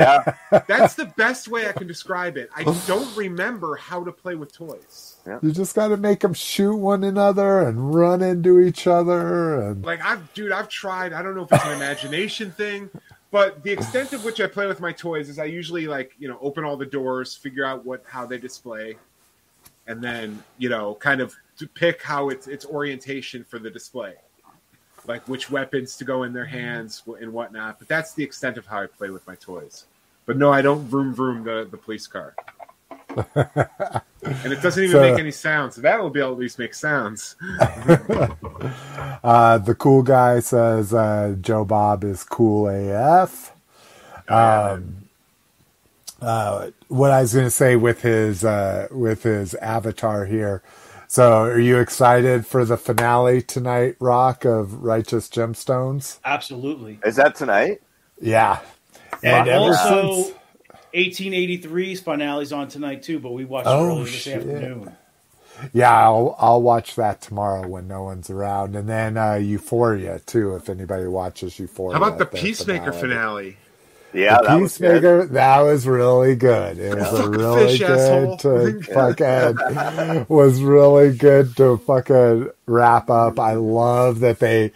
Yeah. that's the best way I can describe it. I don't remember how to play with toys. You just got to make them shoot one another and run into each other, and Like I've, dude, I've tried. I don't know if it's an imagination thing, but the extent of which I play with my toys is I usually like, you know, open all the doors, figure out what how they display, and then you know, kind of to pick how it's its orientation for the display, like which weapons to go in their hands and whatnot. But that's the extent of how I play with my toys. But no, I don't vroom vroom the the police car. and it doesn't even So- make any sounds. So that will be able to at least make sounds. uh, the cool guy says uh, Joe Bob is cool AF. Um, uh, what I was going to say with his uh, with his avatar here. So, are you excited for the finale tonight, Rock of Righteous Gemstones? Absolutely. Is that tonight? Yeah, and ever also, since 1883's finale's on tonight too, but we watched it Oh, earlier this shit. afternoon. Yeah, I'll I'll watch that tomorrow when no one's around, and then uh, Euphoria too. If anybody watches Euphoria, How about the at Peacemaker finale? Yeah, The that was good. Peacemaker, that was really good. It was a really fish, good asshole. to fucking was really good to fucking wrap up. I love that they,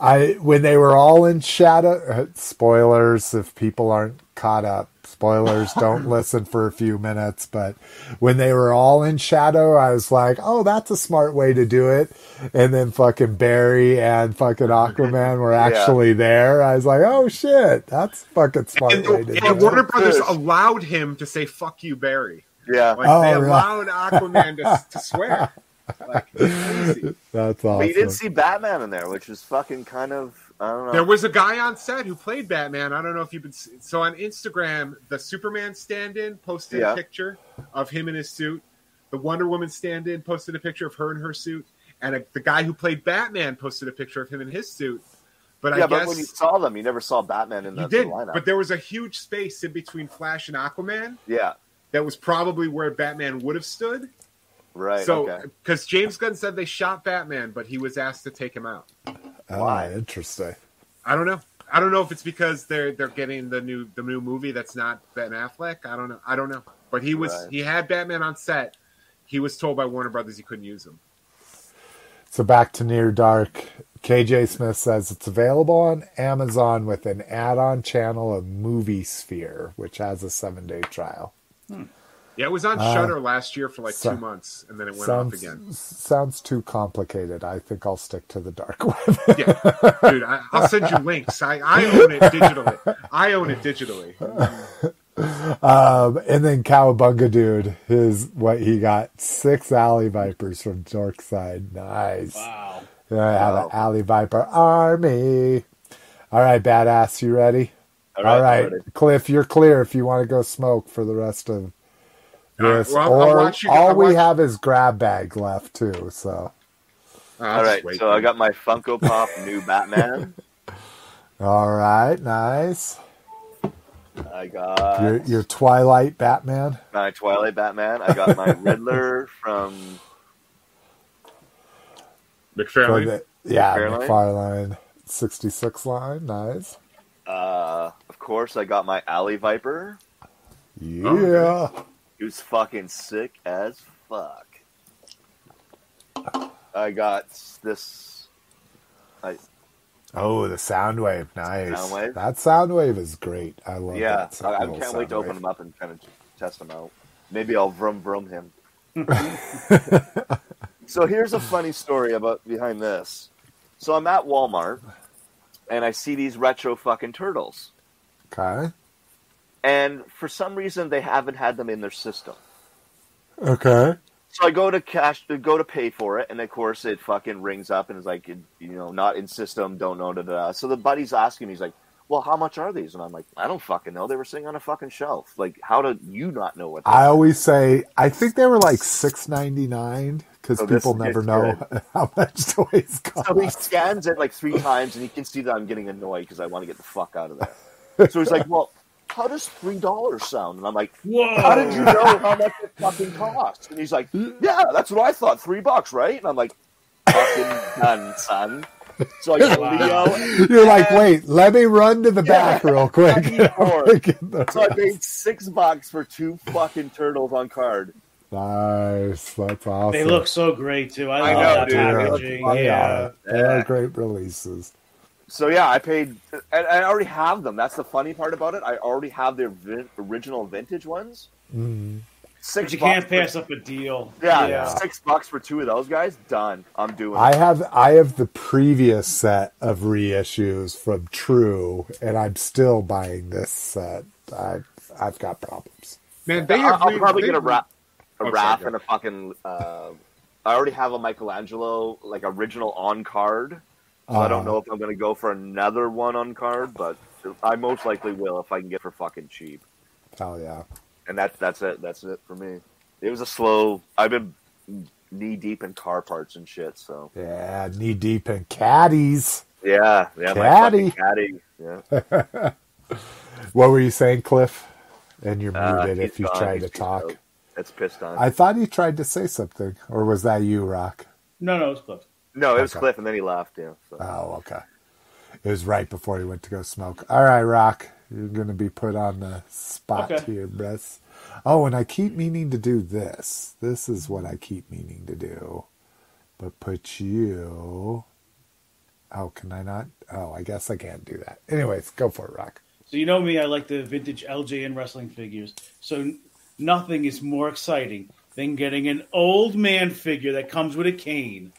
I when they were all in shadow. uh, Spoilers if people aren't caught up. Spoilers, don't listen for a few minutes. But when they were all in shadow, I was like, "Oh, that's a smart way to do it." And then fucking Barry and fucking Aquaman were actually there. I was like, "Oh shit, that's a fucking smart And, way to do and it." Warner Brothers Fish. allowed him to say "fuck you, Barry." Yeah. Like Oh, they right. allowed Aquaman to, to swear. Like it's crazy. That's But you didn't see Batman in there, which is fucking kind of I don't know. There was a guy on set who played Batman. I don't know if you've been so on Instagram. The Superman stand-in posted Yeah. a picture of him in his suit. The Wonder Woman stand-in posted a picture of her in her suit, and a, the guy who played Batman posted a picture of him in his suit. But yeah, I but guess when you saw them, you never saw Batman in the, you the lineup. But there was a huge space in between Flash and Aquaman. yeah, That was probably where Batman would have stood. Right. So, okay. because James Gunn said they shot Batman, but he was asked to take him out. Oh, Why? Oh, interesting. I don't know. I don't know if it's because they're they're getting the new the new movie that's not Ben Affleck. I don't know. I don't know. But he was Right. he had Batman on set. He was told by Warner Brothers he couldn't use him. So back to Near Dark. KJ Smith says it's available on Amazon with an add-on channel of MovieSphere, which has a seven-day trial. Hmm. Yeah, it was on Uh, Shudder last year for like so- two months, and then it went off again. sounds too complicated. I think I'll stick to the dark web. Yeah, dude, I, I'll send you links. I, I own it digitally. I own it digitally. Um, and then Cowabunga dude, his what he got six alley vipers from Dorkside. Nice. Wow. I have Wow. an alley viper army. All right, badass, you ready? All All right, right. Cliff, you're clear if you want to go smoke for the rest of All right, this. well, I'll- I'll or you- all we watch- have is grab bag left too. So, All right, wait, so I got my Funko Pop new Batman. all right, nice. I got your your Twilight Batman. my Twilight Batman. I got my Riddler from McFarlane. the- yeah, McFarlane? McFarlane sixty six line. Nice. Uh, of course, I got my Alley Viper, Yeah. okay. Who's fucking sick as fuck. I got this. I Oh, the Soundwave. nice. Soundwave? That Soundwave is great. I love yeah, that. I, I can't wait to Soundwave. open them up and kind of test them out. Maybe I'll vroom vroom him. so here's a funny story about behind this. So I'm at Walmart and I see these retro fucking turtles, Okay. And for some reason they haven't had them in their system. Okay. So I go to cash to go to pay for it, and of course it fucking rings up and is like, you know, not in system, don't know. Da, da. So the buddy's asking me, he's like, "Well, how much are these?" And I'm like, "I don't fucking know. They were sitting on a fucking shelf. Like, how do you not know what?" I are? always say I think they were like six ninety nine because Oh, this people never know how much toys cost. So he scans it like three times, and he can see that I'm getting annoyed because I want to get the fuck out of there. So he's like, "Well, how does three dollars sound?" And I'm like, Whoa. "How did you know how much it fucking costs?" And he's like, "Yeah, that's what I thought. Three bucks, right?" And I'm like, "Fucking done, son." So I get Wow. Leo. You're like, wait, let me run to the back real quick. I need more. Get the So I rest. paid six bucks for two fucking turtles on card. nice. That's awesome. They look so great too. I, I love know, that dude. packaging. They yeah. they're great releases. So yeah, I paid, and I already have them. That's the funny part about it. I already have their vin- original vintage ones. Mm. Six. But you bucks can't for- pass up a deal. Yeah, Yeah. six bucks for two of those guys. Done. I'm doing. I it. have I have the previous set of reissues from True, and I'm still buying this set. I I've got problems. Man, they I'll. I'll probably they- get a wrap, a Oh, wrap go and a fucking. Uh, I already have a Michelangelo like original on card. So I don't Uh, know if I'm going to go for another one on card, but I most likely will if I can get for fucking cheap. Hell yeah. And that's that's it. That's it for me. It was a slow. I've been knee deep in car parts and shit. So Yeah, knee deep in caddies. yeah, yeah, Caddy. fucking caddy. Yeah, What were you saying, Cliff? And you're Uh, muted he's if you gone. try He's to talk. out. It's pissed on. I thought he tried to say something, or was that you, Rock? No, no, it's close. No, it was Okay. Cliff, and then he left. Yeah. So. Oh, okay. It was right before he went to go smoke. All right, Rock, you're going to be put on the spot Okay. here, Bress. Oh, and I keep meaning to do this. This is what I keep meaning to do. But put you. Oh, can I not? Oh, I guess I can't do that. Anyways, go for it, Rock. So you know me, I like the vintage LJN wrestling figures. So nothing is more exciting than getting an old man figure that comes with a cane.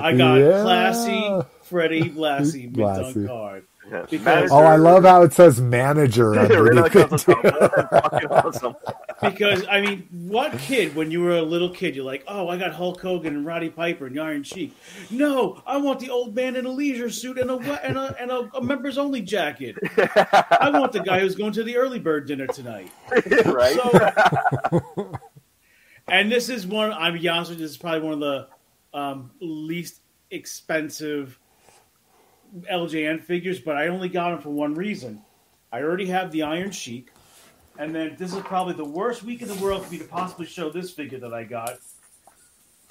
I got Yeah. classy Freddie Blassie mint Blassie. on card. Yeah. Because- Oh, I love how it says manager It really underneath comes it. with fucking awesome. Because I mean, what kid when you were a little kid, you're like, "Oh, I got Hulk Hogan and Roddy Piper and the Iron Sheik." No, I want the old man in a leisure suit and a and a, and a, a members only jacket. I want the guy who's going to the early bird dinner tonight. right? So, and this is one. I'm be honest with you, this is probably one of the um, least expensive LJN figures, but I only got them for one reason. I already have the Iron Sheik, and then this is probably the worst week in the world for me to possibly show this figure that I got.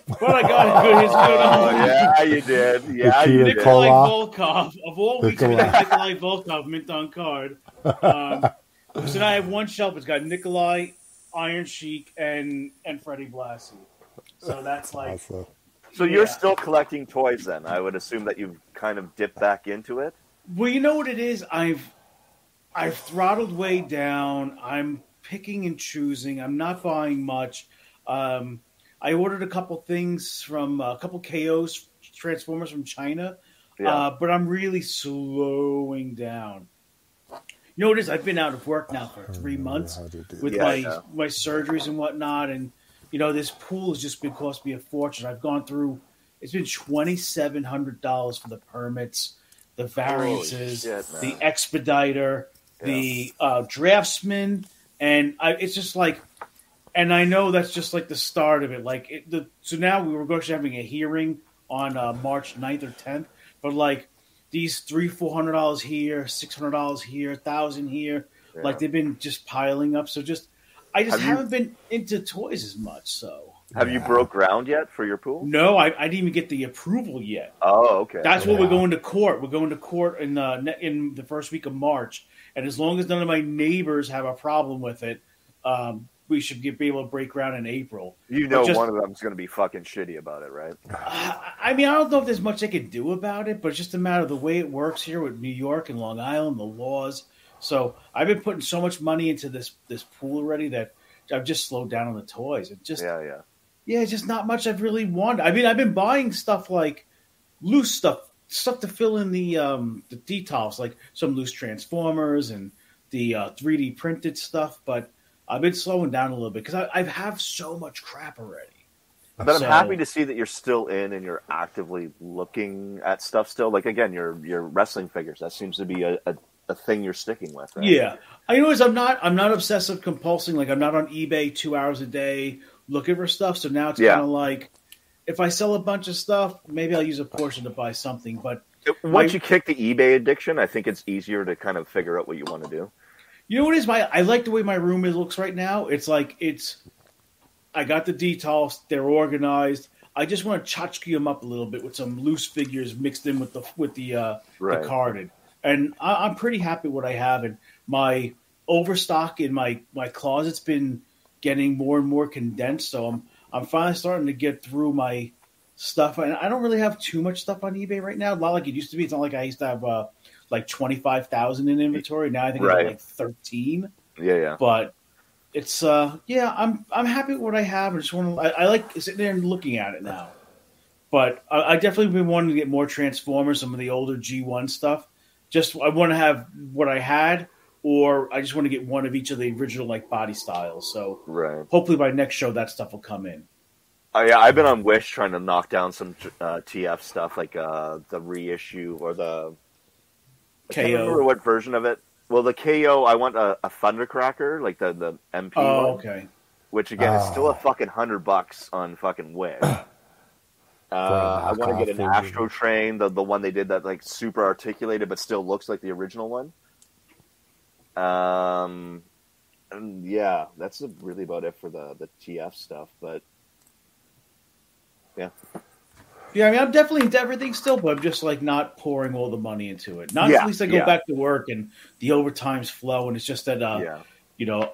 But I got it good. It's good. Oh, yeah, you did. Yeah, The you key did. to call- Nikolai Kola. Volkov of all weeks. I Nikolai. got Nikolai Volkov mint on card. Um, so now I have one shelf. It's got Nikolai, Iron Sheik, and and Freddie Blassie. So that's like Awesome. So you're Yeah. still collecting toys then? I would assume that you've kind of dipped back into it. well, you know what it is. I've I've throttled way down. I'm picking and choosing. I'm not buying much. Um, I ordered a couple things from uh, a couple KOs Transformers from China, Yeah. uh, but I'm really slowing down. You know what it is? I've been out of work now for three months how to do with Yeah, my my surgeries and whatnot, and you know this pool has just been cost me a fortune. I've gone through. It's been twenty seven hundred dollars for the permits, the variances, shit, the expediter, the uh, draftsman, and I, it's just like, and I know that's just like the start of it. Like it, the so now we were actually having a hearing on uh, March 9th or tenth, but like these three four hundred dollars here, six hundred dollars here, thousand here, Yeah. like they've been just piling up. So just I just have haven't been into toys as much. So Have you broke ground yet for your pool? no, I, I didn't even get the approval yet. Oh, okay. That's what we're going to court. We're going to court in uh, ne- in the first week of March, and as long as none of my neighbors have a problem with it, um, we should get, be able to break ground in April. you know, just- one of them's going to be fucking shitty about it, right? I I mean, I don't know if there's much I could do about it, but it's just a matter of the way it works here with New York and Long Island, the laws. So I've been putting so much money into this this pool already that I've just slowed down on the toys. It just Yeah, yeah. yeah, it's just not much I've really wanted. I mean, I've been buying stuff like loose stuff, stuff to fill in the um the details, like some loose transformers and the uh, 3D printed stuff. But I've been slowing down a little bit because I, I have so much crap already. But I'm happy to see that you're still in and you're actively looking at stuff still. Like again, your your wrestling figures. That seems to be a, a, a thing you're sticking with, right? Yeah, I know is I'm not I'm not obsessive compulsing. Like I'm not on eBay two hours a day looking for stuff. So now it's Yeah. kind of like if I sell a bunch of stuff, maybe I'll use a portion to buy something. But Once My- you kick the eBay addiction, I think it's easier to kind of figure out what you want to do. You know what is? My I like the way my room is looks right now. It's like it's I got the details, they're organized. I just want to tchotchke them up a little bit with some loose figures mixed in with the with the uh Right. the carded. And I, I'm pretty happy with what I have and my overstock in my my closet's been getting more and more condensed, so I'm I'm finally starting to get through my stuff. And I don't really have too much stuff on eBay right now. Not like it used to be. It's not like I used to have uh, like twenty five thousand in inventory. Now I think Right. like thirteen. Yeah, yeah. But it's uh yeah, I'm I'm happy with what I have. I just want to. I, I like sitting there and looking at it now. But I, I definitely been wanting to get more Transformers, some of the older G1 stuff. Just I want to have what I had, or I just want to get one of each of the original like body styles. So Right. hopefully by next show that stuff will come in. Oh, yeah, I've been on Wish trying to knock down some uh, TF stuff, like uh, the reissue or the I can't remember KO. what version of it. Well, the KO, I want a, a Thundercracker, like the the MP Oh, one, okay. which again is still a Oh. fucking hundred bucks on fucking Wish. Uh, I want to get an Astrotrain, the the one they did that like super articulated but still looks like the original one. Um, and yeah, that's really about it for the the TF stuff. But yeah, Yeah, I mean, I'm definitely into everything still, but I'm just like not pouring all the money into it. Not Yeah, at least I go yeah. back to work and the overtimes flow, and it's just that uh, yeah, you know,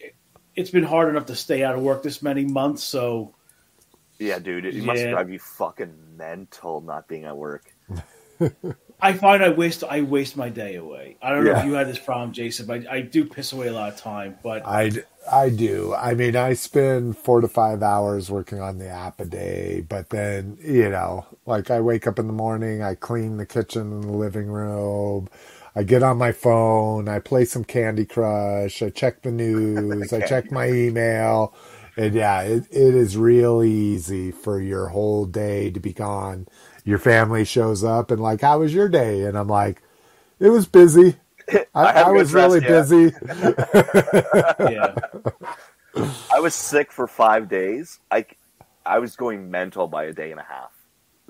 it, it's been hard enough to stay out of work this many months. So yeah, dude, it, must Yeah. drive you fucking mental not being at work. I find I waste I waste my day away. I don't know if you had this problem, Jason, but I, I do piss away a lot of time. But I, I do. I mean, I spend four to five hours working on the app a day, but then, you know, like I wake up in the morning, I clean the kitchen and the living room, I get on my phone, I play some Candy Crush, I check the news, I check my email. And yeah, it, it is real easy for your whole day to be gone. Your family shows up and like, how was your day? And I'm like, it was busy. I, I I, was got really dressed yet. busy. yeah, I was sick for five days. I, I was going mental by a day and a half.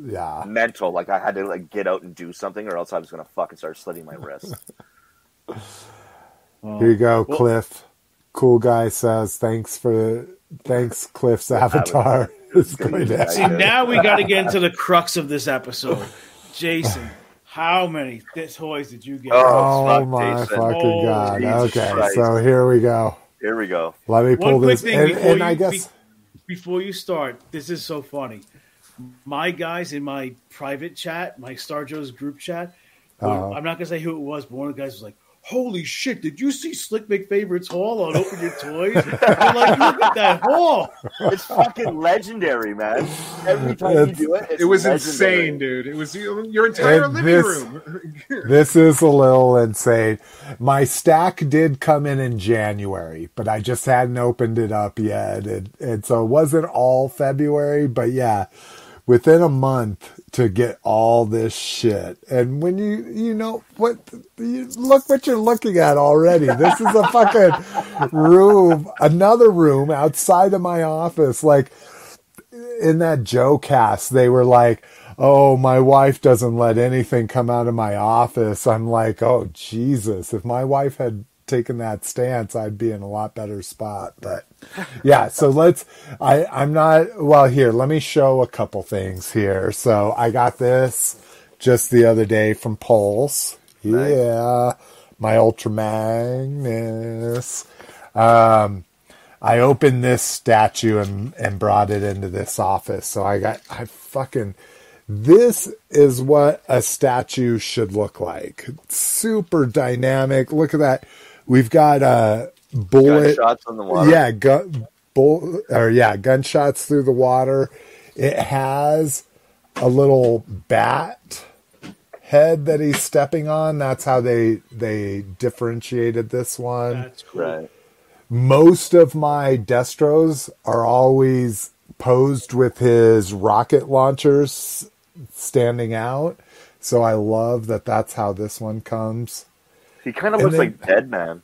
Yeah. Mental, like I had to like get out and do something, or else I was gonna fucking start slitting my wrists. Here you go, well- Cliff. Cool guy says thanks for thanks, Cliff's avatar is Good going to guy. See, now we got to get into the crux of this episode, Jason. How many th- toys did you get? Oh, Oh my Jason. fucking Oh, god! Jesus Okay, Christ. so here we go. Here we go. Let me pull One quick this, thing and, and you, I guess be- before you start, this is so funny. My guys in my private chat, my Star Joe's group chat, Uh-huh. I'm not gonna say who it was, but one of the guys was like, Holy shit! Did you see Slick McFavorite's haul on Open Your Toys? I'm like, look at that haul. It's fucking legendary, man. Every time you do it, it's It was legendary. insane, dude. It was your your entire And living this- room. This is a little insane. My stack did come in in January, but I just hadn't opened it up yet. And, and so it wasn't all February, but yeah, within a month to get all this shit. And when you, you know, what, you, look what you're looking at already. This is a fucking room, another room outside of my office. Like, in that Joe cast, they were like, "Oh, my wife doesn't let anything come out of my office." I'm like, "Oh, Jesus! If my wife had taken that stance, I'd be in a lot better spot." But yeah, so let's. I I'm not. Well, here, let me show a couple things here. So I got this just the other day from Pulse. Yeah, my Ultra Magnus. Um, I opened this statue and, and brought it into this office. So I got, I fucking, this is what a statue should look like. Super dynamic. Look at that. We've got a bullet. Gunshots on the water. Yeah, gun, bull, or yeah, gunshots through the water. It has a little bat head that he's stepping on. That's how they they differentiated this one That's cool. Right. most of my destros are always posed with his rocket launchers standing out so i love that that's how this one comes He kind of looks then- like Dead Man.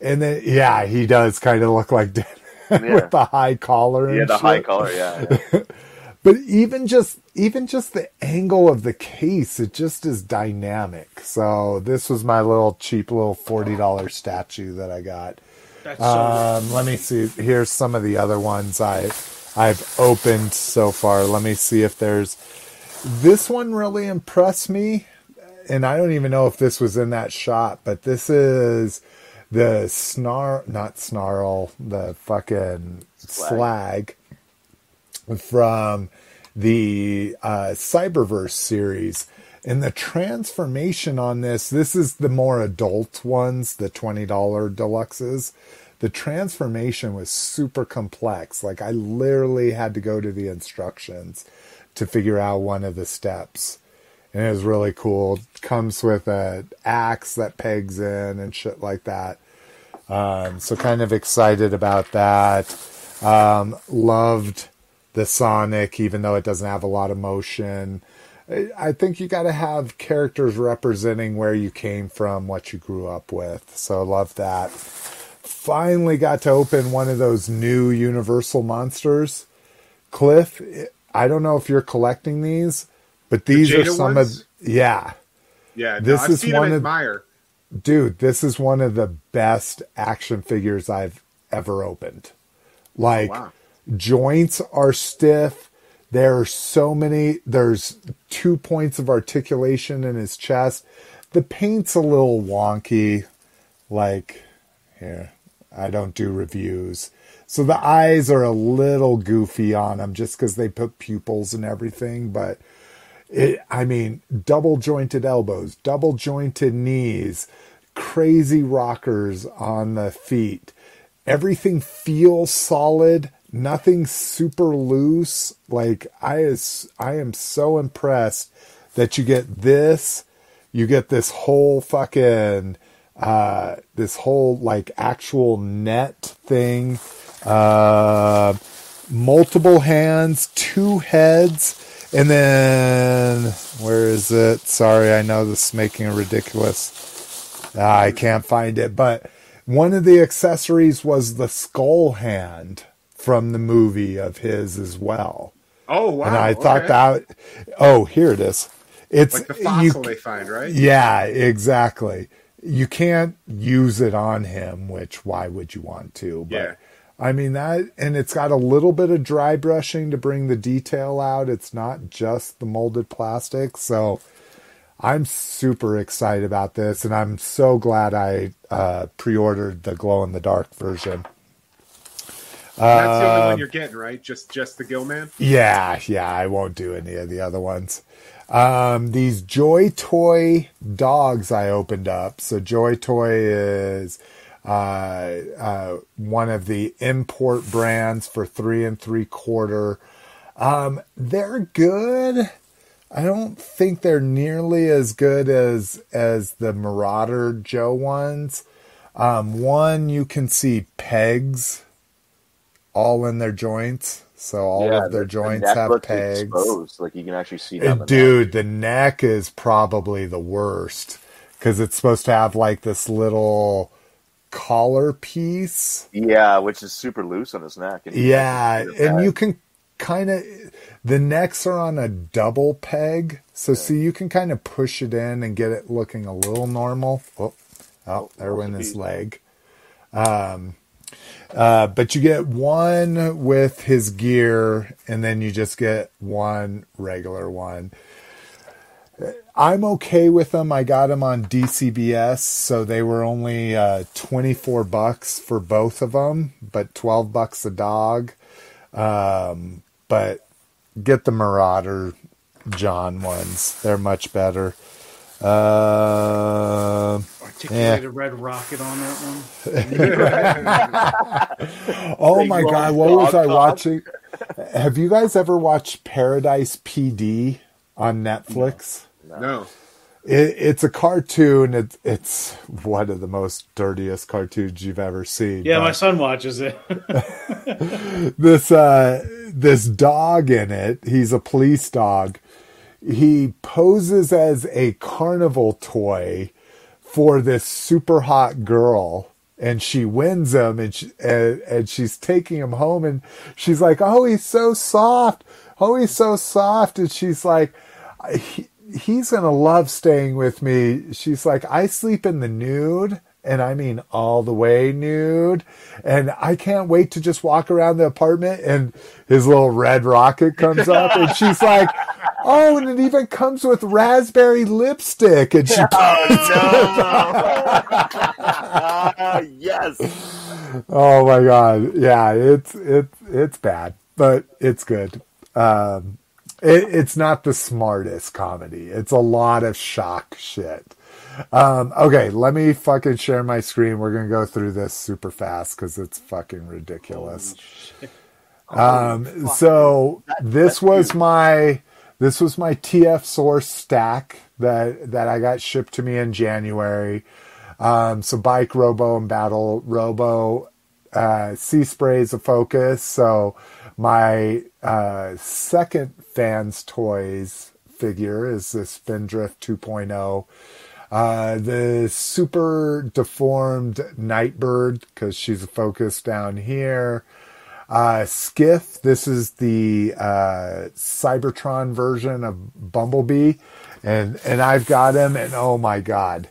and then yeah he does kind of look like Yeah. with the high collar and Yeah, the shit. high collar. Yeah. yeah. but even just even just the angle of the case it just is dynamic so this was my little cheap little $40 statue that i got That's so. Um, let me see. Here's some of the other ones I I've opened so far. Let me see if there's this one really impressed me, and I don't even know if this was in that shot, but this is the snar not snarl the fucking slag, from the uh, Cyberverse series. And the transformation on this, this is the more adult ones, the $20 deluxes. The transformation was super complex. Like, I literally had to go to the instructions to figure out one of the steps. And really cool. Comes with a axe that pegs in and shit like that. Um, so kind of excited about that. Um, loved the Sonic, even though it doesn't have a lot of motion. I think you got to have characters representing where you came from, what you grew up with. So love that. Finally got to open one of those new Universal monsters. Cliff, I don't know if you're collecting these, but these are some ones? of yeah. Yeah, no, This I've is one of- admire. dude, this is one of the best action figures I've ever opened. Like, wow. joints are stiff. There are so many. There's two points of articulation in his chest. The paint's a little wonky. Like, here, I don't do reviews. So the eyes are a little goofy on him just because they put pupils and everything. But it, I mean, double jointed elbows, double jointed knees, crazy rockers on the feet. Everything feels solid, nothing super loose. Like I is I am so impressed that you get this, you get this whole fucking uh this whole like actual net thing. Uh multiple hands, two heads, and then where is it? Sorry, I know this is making a ridiculous. Ah, I can't find it, but one of the accessories was the skull hand from the movie of his as well. Oh wow! and I okay. thought that oh, here it is. It's like the you- fossil they find, right? yeah, exactly. You can't use it on him, which why would you want to? But Yeah. I mean that and it's got a little bit of dry brushing to bring the detail out. It's not just the molded plastic. So I'm super excited about this and I'm so glad I uh, pre-ordered the glow in the dark version. That's the only one you're getting, right? Just just the Gillman. Yeah, yeah, I won't do any of the other ones. Um, these Joy Toy dogs I opened up. So Joy Toy is uh, uh, one of the import brands for three and three quarter. Um, they're good. I don't think they're nearly as good as as the Marauder Joe ones. Um, one you can see pegs all in their joints, so all Yeah, of their the- the joints neck have pegs. Exposed. Like you can actually see Uh, down the neck. Dude, the neck is probably the worst because it's supposed to have like this little collar piece. Yeah, which is super loose on his neck. And Yeah, and you can kind of the necks are on a double peg, so see you can kind of push it in and get it looking a little normal. Oh, oh there went his leg. Um, uh, but you get one with his gear, and then you just get one regular one. I'm okay with them. I got them on DCBS, so they were only uh, 24 bucks for both of them, but 12 bucks a dog. Um, but get the Marauder Joe ones; they're much better. Uh, Articulated red rocket on that one. oh my god, what was I dog. watching? Have you guys ever watched Paradise PD on Netflix? No. It, it's a cartoon. It's it's one of the most dirtiest cartoons you've ever seen. Yeah, my son watches it. this uh, this dog in it. He's a police dog. He poses as a carnival toy for this super hot girl, and she wins him, and she, and, and she's taking him home, and she's like, "Oh, he's so soft. Oh, he's so soft," and she's like. He, he's gonna love staying with me. She's like, I sleep in the nude, and I mean all the way nude, and I can't wait to just walk around the apartment. And his little red rocket comes up, and she's like, Oh, and it even comes with raspberry lipstick, and she. Ah, yes. Oh my god, yeah, it's it's it's bad, but it's good. Um, it, it's not the smartest comedy. It's a lot of shock shit. Um, okay, let me fucking share my screen. We're gonna go through this super fast because it's fucking ridiculous. Um, so this was my this was my TF source stack that that I got shipped to me in January. Um, so bike robo and battle robo, uh, sea sprays a focus. So my uh, second fans toys figure is the Spindrift 2.0. Uh, the super deformed Nightbird because she's a focus down here. Uh, Skiff, this is the uh, Cybertron version of Bumblebee, and and I've got him, and oh my god,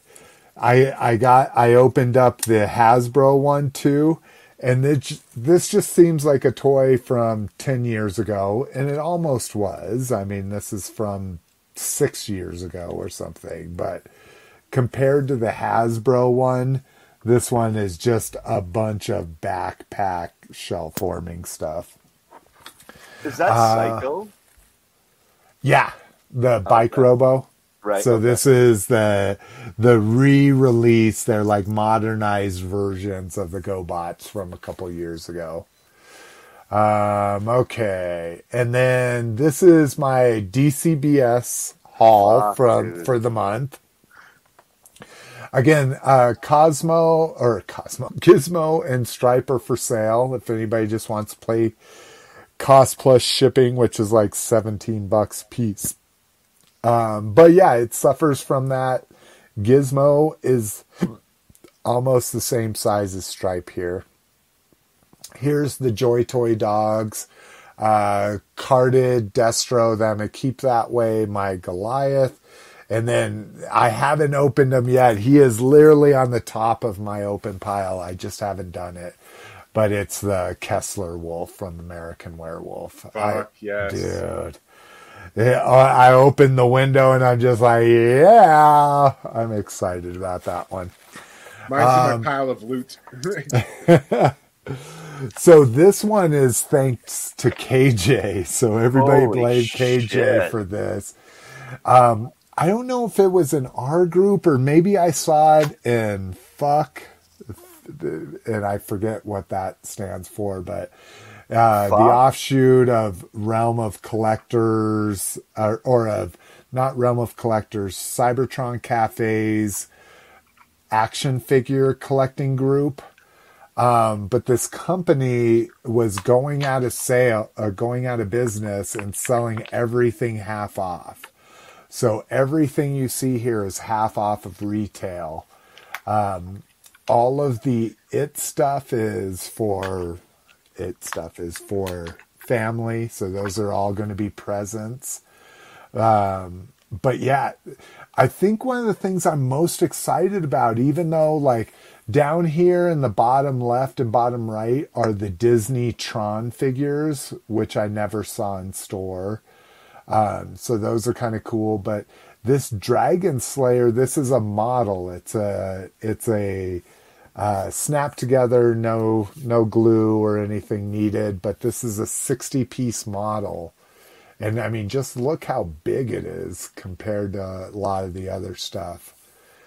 I I got I opened up the Hasbro one too, and this this just seems like a toy from ten years ago, and it almost was. I mean, this is from six years ago or something, but compared to the Hasbro one, this one is just a bunch of backpack shell forming stuff. Is that Uh, Psycho? Yeah, the bike robo. Right. So okay. this is the the re-release. They're like modernized versions of the GoBots from a couple years ago. Um, okay, and then this is my DCBS haul Fuck, from dude. for the month. Again, uh, Cosmo or Cosmo Gizmo and Striper for sale. If anybody just wants to play cost plus shipping, which is like seventeen bucks piece. Um, but yeah, it suffers from that. Gizmo is almost the same size as Stripe here. Here's the Joy Toy dogs. Uh, carded Destro, I'm gonna keep that way. My Goliath. And then I haven't opened him yet. He is literally on the top of my open pile. I just haven't done it. But it's the Kessler Wolf from American Werewolf. I- Fuck yes. Dude. Yeah, I open the window and I'm just like, yeah, I'm excited about that one. Mine's Um, in my pile of loot. So this one is thanks to KJ. So everybody Holy blame KJ shit. for this. Um, I don't know if it was in our group or maybe I saw it in fuck, and I forget what that stands for, but uh, the offshoot of Realm of Collectors or, or of not Realm of Collectors, Cybertron Cafes action figure collecting group. Um, but this company was going out of sale, uh, going out of business, and selling everything half off. So everything you see here is half off of retail. Um, all of the it stuff is for it stuff is for family, so those are all going to be presents. Um, but yeah, I think one of the things I'm most excited about, even though like down here in the bottom left and bottom right are the Disney Tron figures, which I never saw in store. Um, so those are kind of cool. But this Dragon Slayer, this is a model. It's a it's a uh, snap together, no no glue or anything needed. But this is a sixty piece model, and I mean, just look how big it is compared to a lot of the other stuff.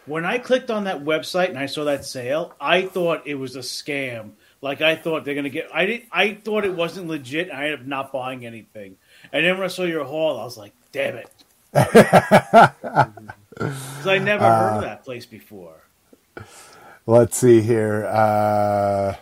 When I clicked on that website and I saw that sale, I thought it was a scam. Like I thought they're gonna get. I didn't. I thought it wasn't legit. And I ended up not buying anything. And then when I saw your haul, I was like, "Damn it!" Because I never heard of that place before. Let's see here. Uh,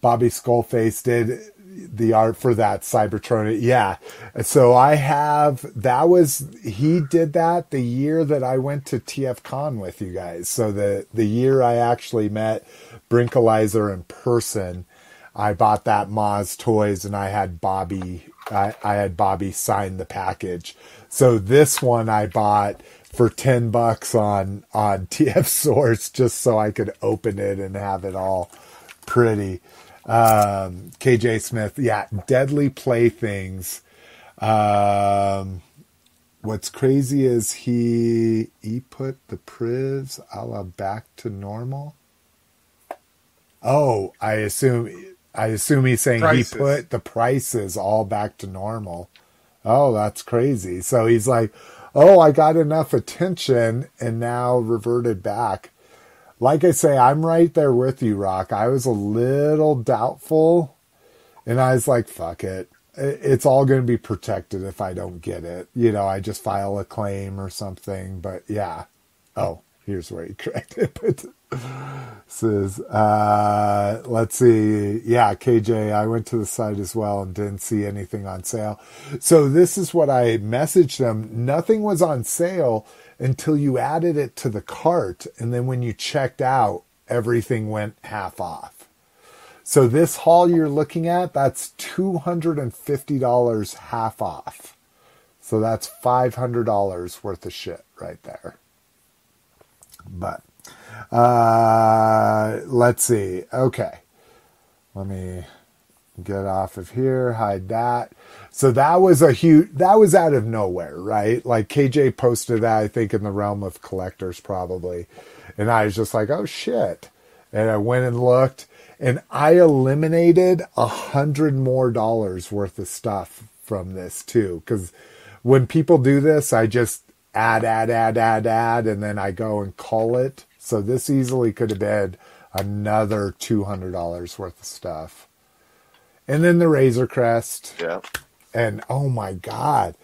Bobby Skullface did the art for that Cybertron. Yeah. So I have, that was, he did that the year that I went to TF Con with you guys. So the, the year I actually met Brinkalizer in person, I bought that Moz Toys and I had Bobby, I, I had Bobby sign the package. So this one I bought for 10 bucks on, on TF Source just so I could open it and have it all pretty. Um, KJ Smith, yeah, Deadly Playthings. Um, what's crazy is he he put the privs a la back to normal. Oh, I assume I assume he's saying Prices. he put the prices all back to normal. Oh, that's crazy. So he's like, "Oh, I got enough attention and now reverted back." Like I say, I'm right there with you, Rock. I was a little doubtful and I was like, "Fuck it. It's all going to be protected if I don't get it." You know, I just file a claim or something, but yeah. Oh, here's where he corrected. But says, uh, let's see. Yeah, KJ, I went to the site as well and didn't see anything on sale. So this is what I messaged them. Nothing was on sale until you added it to the cart. And then when you checked out, everything went half off. So this haul you're looking at, that's $250 half off. So that's $500 worth of shit right there. But uh, let's see. Okay. Let me get off of here, hide that. So that was a huge, that was out of nowhere, right? Like KJ posted that, I think, in the realm of collectors, probably. And I was just like, oh shit. And I went and looked, and I eliminated a hundred more dollars worth of stuff from this too. Because when people do this, I just add, add, add, add, add, and then I go and call it. So this easily could have been another $200 worth of stuff. And then the Razor Crest. Yeah. And oh my God,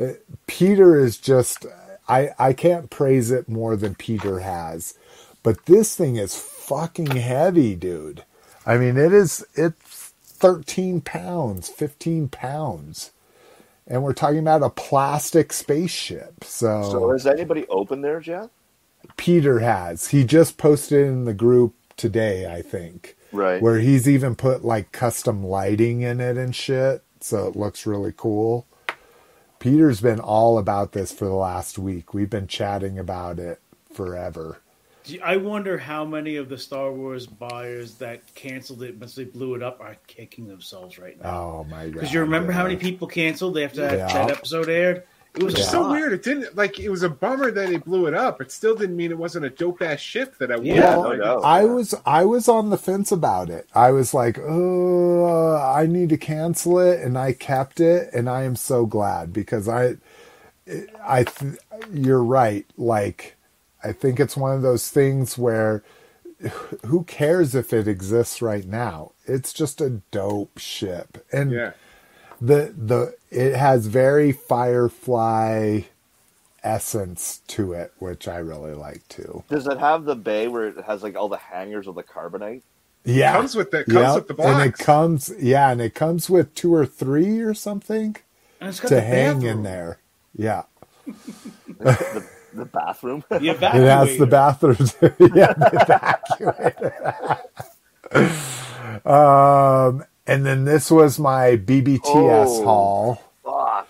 Uh, Peter is just, I, I can't praise it more than Peter has. But this thing is fucking heavy, dude. I mean, it is, it's 13 pounds, 15 pounds. And we're talking about a plastic spaceship. So, So has anybody opened theirs yet? Peter has. He just posted in the group today, I think. Right. Where he's even put like custom lighting in it and shit. So it looks really cool. Peter's been all about this for the last week. We've been chatting about it forever. I wonder how many of the Star Wars buyers that canceled it once they blew it up are kicking themselves right now. Oh my god. Because you remember how many people canceled after that, Yeah. that episode aired? It was Which is a so weird. It didn't like it was a bummer that they blew it up. It still didn't mean it wasn't a dope ass ship that I wanted. Yeah, no Like. I was I was on the fence about it. I was like, "Oh, I need to cancel it," and I kept it, and I am so glad because I, I, th- you're right. Like, I think it's one of those things where, who cares if it exists right now? It's just a dope ship, and yeah. The the it has very Firefly essence to it, which I really like too. Does it have the bay where it has like all the hangers of the carbonite? Yeah, comes with the- comes Yeah, with the box, and it comes yeah, and it comes with two or three or something And it's got to the hang bathroom. in there. Yeah, the, the bathroom? The it has the bathroom. yeah, the evacuator. um, and then this was my BBTS Oh. haul. Fuck.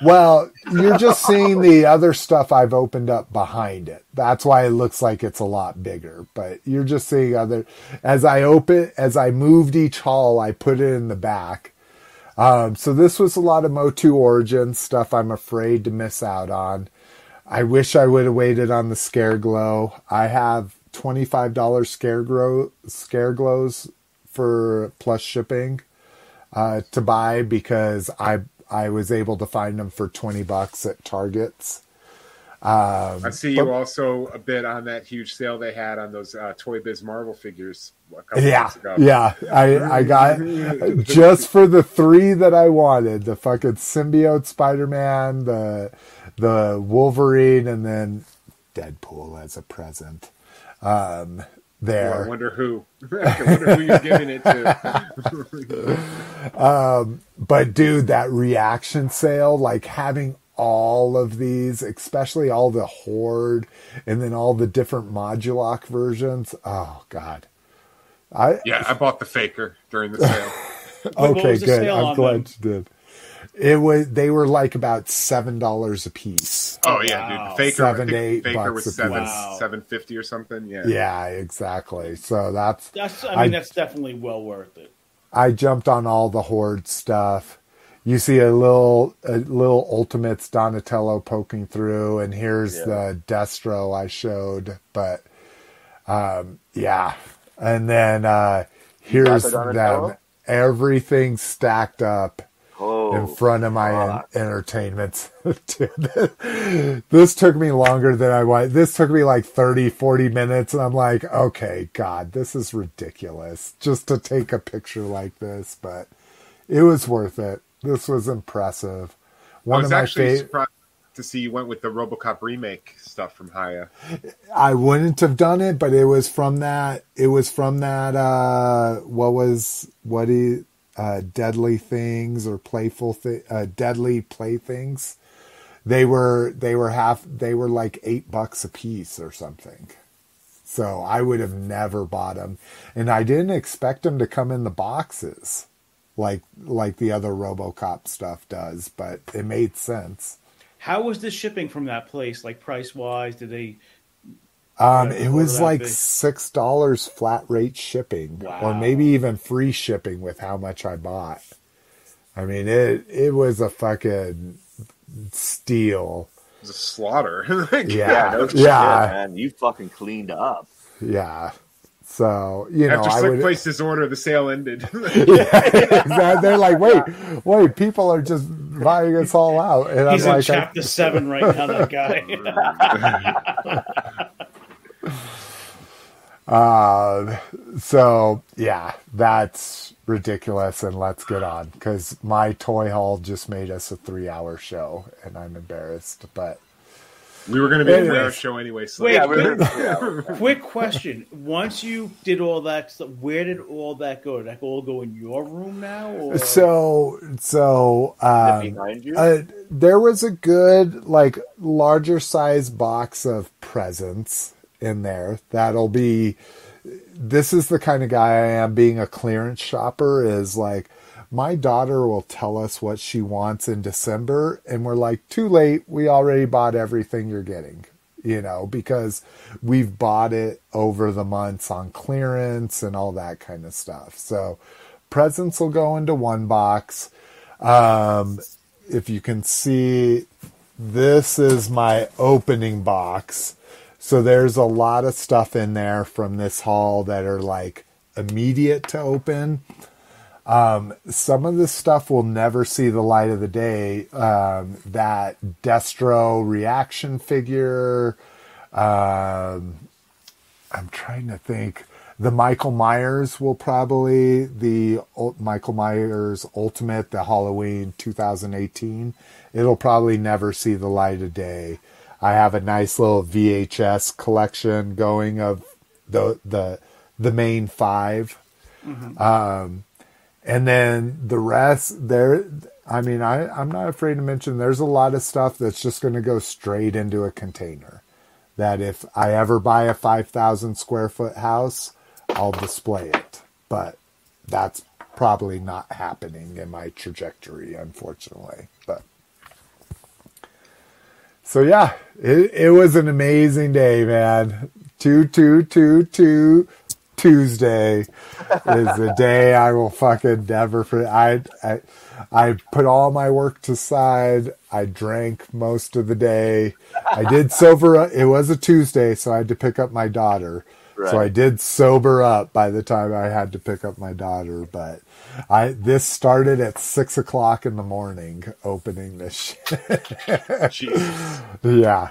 Well, you're just seeing the other stuff I've opened up behind it. That's why it looks like it's a lot bigger. But you're just seeing other as I open as I moved each haul, I put it in the back. Um, so this was a lot of Motu Origins stuff I'm afraid to miss out on. I wish I would have waited on the Scare Glow. I have $25 Scare Glow Scare Glows for plus shipping uh, to buy because I I was able to find them for 20 bucks at Targets. I see you but- also a bit on that huge sale they had on those uh, Toy Biz Marvel figures a couple Yeah, ago. yeah. I I got just for the three that I wanted: the fucking symbiote Spider-Man, the the Wolverine, and then Deadpool as a present. Um, Oh, I wonder who. I wonder who you're giving it to. Um, but dude, that reaction sale, like having all of these, especially all the horde, and then all the different Modulok versions. Oh god. I yeah, I bought the faker during the sale. Okay, good. sale I'm glad them? you did. It was they were like about seven dollars a piece. Oh yeah, Wow. dude. Faker, Seven I to eight faker bucks was a seven Wow. seven fifty or something. Yeah. Yeah, exactly. So that's That's, I mean, I- that's definitely well worth it. I jumped on all the horde stuff. You see a little a little Ultimates Donatello poking through, and here's Yeah. the Destro I showed. But um, yeah, and then uh, here's them. Everything stacked up Oh, in front of my en- entertainment. Dude, this took me longer than I wanted. This took me like 30, 40 minutes. And I'm like, okay, God, this is ridiculous just to take a picture like this. But it was worth it. This was impressive. I One was of my actually favorite. surprised to see you went with the RoboCop remake stuff from Hiya. I wouldn't have done it, but it was from that. It was from that. Uh, what was what he uh, deadly things or playful thi- uh, deadly playthings? They were they were half. They were like eight bucks a piece or something. So I would have never bought them, and I didn't expect them to come in the boxes, like like the other RoboCop stuff does. But it made sense. How was the shipping from that place? Like price wise, did they? Um, it was like six dollars flat rate shipping, or maybe even free shipping with how much I bought. I mean, it it was a fucking steal. It was a slaughter. Like, Yeah, yeah, no shit, man. You fucking cleaned up. yeah. So you know, After I Slick would. placed his order, the sale ended. yeah, they're like, wait, wait, people are just buying us all out, and He's I'm in like, I- chapter seven right now. That guy. Uh, so yeah, that's ridiculous, and let's get on because my toy haul just made us a three-hour show, and I'm embarrassed. But we were going to be a Anyways. three-hour show anyway. So Wait, Yeah, quick, yeah. quick question. Once you did all that stuff, where did all that go? Did that all go in your room now? Or? so, so um, behind you. uh, there was a good, like, larger size box of presents in there. That'll be. This is the kind of guy I am. Being a clearance shopper is like, my daughter will tell us what she wants in December, and we're like, too late. We already bought everything you're getting, you know, because we've bought it over the months on clearance and all that kind of stuff. So, presents will go into one box. Um, if you can see, this is my opening box. So there's a lot of stuff in there from this haul that are like immediate to open. Um, some of this stuff will never see the light of the day. Um, that Destro reaction figure. Um, I'm trying to think. The Michael Myers will probably the Michael Myers Ultimate, the Halloween 2018. It'll probably never see the light of day. I have a nice little VHS collection going of the the the main 5 Um, and then the rest there. I mean, I I'm not afraid to mention there's a lot of stuff that's just going to go straight into a container that if I ever buy a 5,000 square foot house, I'll display it. But that's probably not happening in my trajectory, unfortunately. But so yeah, it, it was an amazing day, man. Two, two, two, two. Tuesday is the day I will fucking never forget. I, I, I put all my work to side. I drank most of the day. I did sober. It was a Tuesday, so I had to pick up my daughter. So I did sober up by the time I had to pick up my daughter. But I this started at six o'clock in the morning, opening this yeah.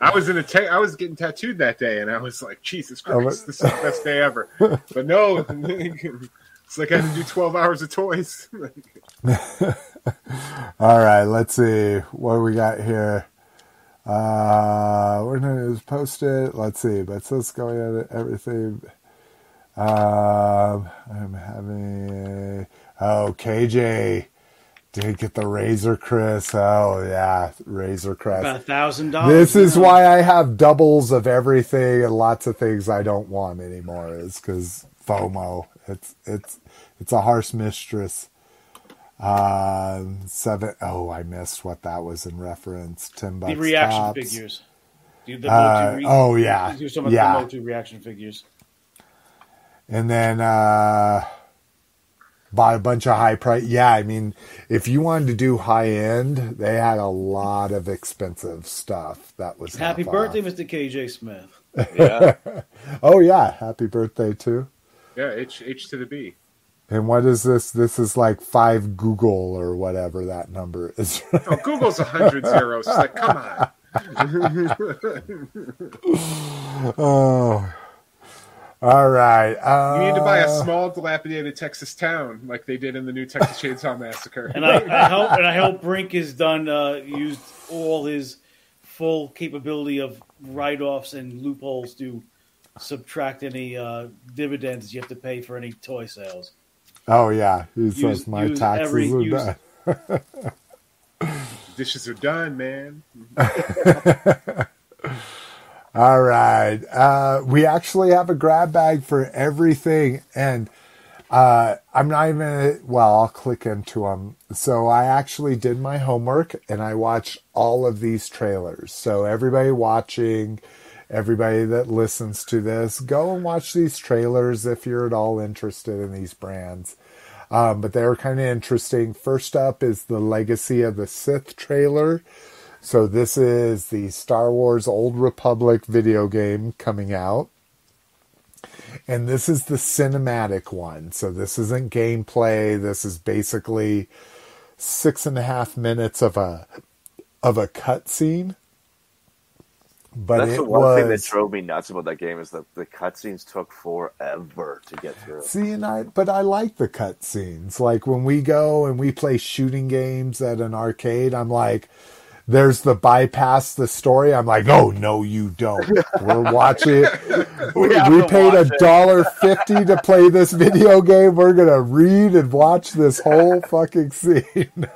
I was in a ta- I was getting tattooed that day, and I was like, Jesus Christ, this is the best day ever. But no, it's like I had to do twelve hours of toys. All right, let's see what we got here. Uh, when it was posted, let's see, but let's go at everything. Um, I'm having a, oh, KJ did get the Razor Crest. Oh, yeah, Razor Crest. About a thousand dollars. This is now. why I have doubles of everything and lots of things I don't want anymore. Is because FOMO. It's it's it's a harsh mistress. Um, seven oh I missed what that was in reference. Ten bucks. the reaction tops. figures. The, the Uh, re- oh yeah, Do some of yeah. reaction figures. And then uh bought a bunch of high price yeah i mean if you wanted to do high end they had a lot of expensive stuff that was Happy birthday, off. Mr. KJ Smith. Yeah. oh yeah happy birthday too yeah, H H to the B. and what is this this is like five googol or whatever that number is Oh, Googol's a hundred zeros. Like, come on. oh all right uh, You need to buy a small, dilapidated Texas town like they did in the new Texas Chainsaw Massacre. And I, I hope and I hope Brink has done uh, used all his full capability of write offs and loopholes to subtract any uh, dividends you have to pay for any toy sales. oh yeah he Use- says my use taxes every- are use- done Dishes are done, man. All right. Uh, we actually have a grab bag for everything. And uh, I'm not even, well, I'll click into them. So I actually did my homework and I watched all of these trailers. So everybody watching, everybody that listens to this, go and watch these trailers if you're at all interested in these brands. Um, but they're kind of interesting. First up is the Legacy of the Sith trailer. So this is the Star Wars Old Republic video game coming out. And this is the cinematic one. So this isn't gameplay. This is basically six and a half minutes of a of a cutscene. But That's the one was thing that drove me nuts about that game is that the cutscenes took forever to get through. See, and I, but I like the cutscenes. Like when we go and we play shooting games at an arcade, I'm like, there's the bypass the story. I'm like, oh no, you don't. We're watching. we We paid a dollar fifty to play this video game. We're gonna read and watch this whole fucking scene.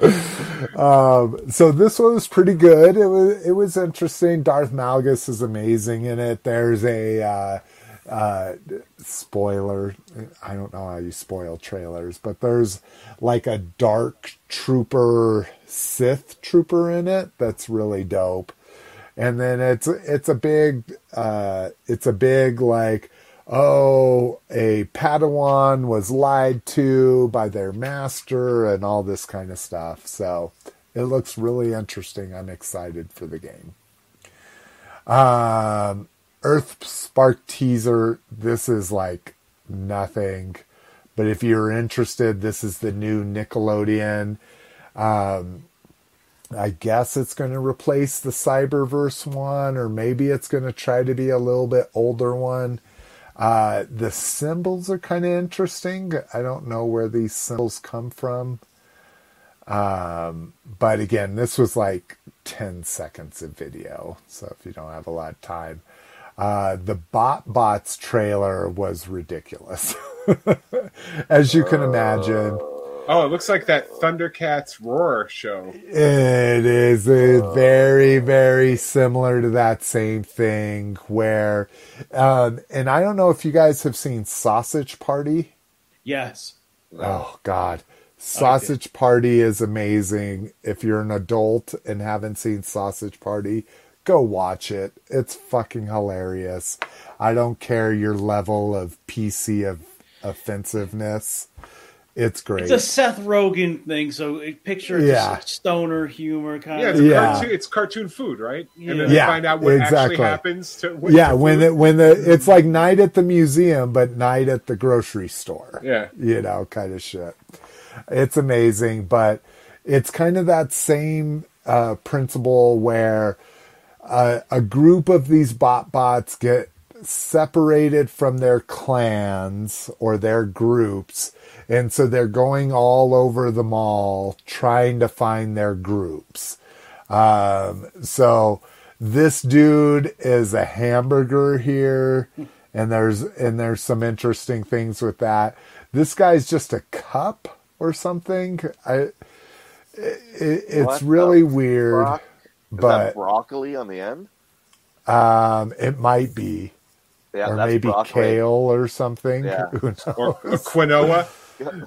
um, so this one was pretty good. It was it was interesting. Darth Malgus is amazing in it. There's a uh, uh, spoiler. I don't know how you spoil trailers, but there's like a dark trooper Sith trooper in it that's really dope. And then it's it's a big uh, it's a big like oh a Padawan was lied to by their master and all this kind of stuff. So It looks really interesting. I'm excited for the game. Um, Earth Spark teaser. This is like nothing, but if you're interested, this is the new Nickelodeon. Um, I guess it's going to replace the Cyberverse one, or maybe it's going to try to be a little bit older one. Uh, the symbols are kind of interesting. I don't know where these symbols come from. Um, but again, this was like 10 seconds of video. So if you don't have a lot of time, uh, the Bot Bots trailer was ridiculous. As you can imagine, Oh, it looks like that Thundercats Roar show. it is uh, very, very similar to that same thing where, um, and I don't know if you guys have seen Sausage Party. Yes. Oh God, Sausage Party is amazing. If you're an adult and haven't seen Sausage Party, go watch it. It's fucking hilarious. I don't care your level of PC of offensiveness. It's great. It's a Seth Rogen thing, so it picture Yeah. just stoner humor kind Yeah, of. it's, Yeah. Cartoon, it's cartoon food, right? Yeah. And then Yeah, find out what exactly. actually happens to. with yeah, when it when the it's like night at the museum, but night at the grocery store. Yeah. you know, kind of shit. It's amazing, but it's kind of that same uh, principle where uh, a group of these bot bots get separated from their clans or their groups, and so they're going all over the mall trying to find their groups. Um, so this dude is a hamburger here, and there's and there's some interesting things with that. This guy's just a cup or something. I it, it's What really the weird, Brock? Is but that broccoli on the end? um, it might be Yeah, or maybe broccoli. kale or something. Yeah. Who knows? or a quinoa.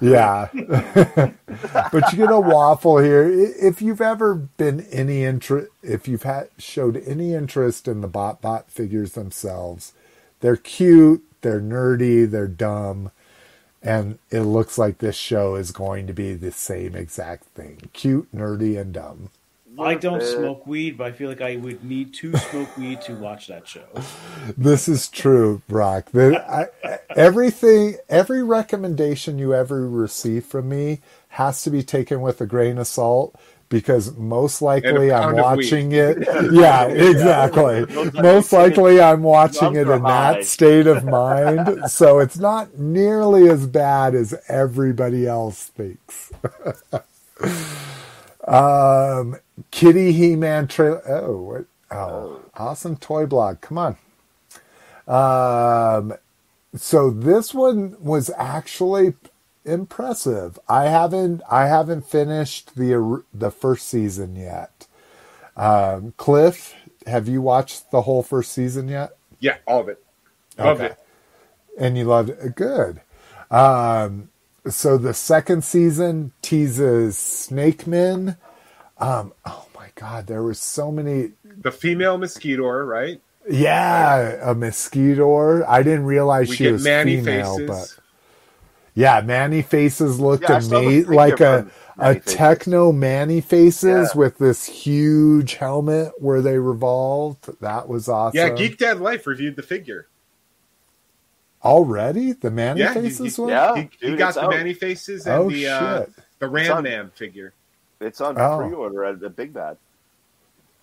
Yeah. but you get a waffle here. If you've ever been any interest, if you've had showed any interest in the bot bot figures themselves, they're cute, they're nerdy, they're dumb, and it looks like this show is going to be the same exact thing. Cute, nerdy, and dumb. I don't Uh, smoke weed, but I feel like I would need to smoke weed to watch that show. This is true, Brock. I, everything, every recommendation you ever receive from me has to be taken with a grain of salt because most likely I'm pound of watching it. Yeah, exactly. Most likely I'm watching it Lumps are in that state of mind. So it's not nearly as bad as everybody else thinks. um, Kitty He Man trailer. Oh, what? Oh, awesome toy blog. Come on. Um, so this one was actually impressive. I haven't I haven't finished the the first season yet. Um, Cliff, have you watched the whole first season yet? Yeah, all of it. Loved Okay. it. And you loved it. Good. Um, so the second season teases Snake Men. Um, oh my God, there were so many. The female mosquito, right? Yeah, a mosquito. I didn't realize We she was Manny female, faces. but yeah, Man-E-Faces looked Yeah, I saw the amazing, like a from a Faces. techno Man-E-Faces Yeah. with this huge helmet where they revolved. That was awesome. Yeah, Geek Dad Life reviewed the figure. already the Manny Yeah, faces he- one. Yeah, he, he dude, got the out. Manny faces and Oh the uh, the Ram Man figure. It's on Oh. pre-order at the Big Bad.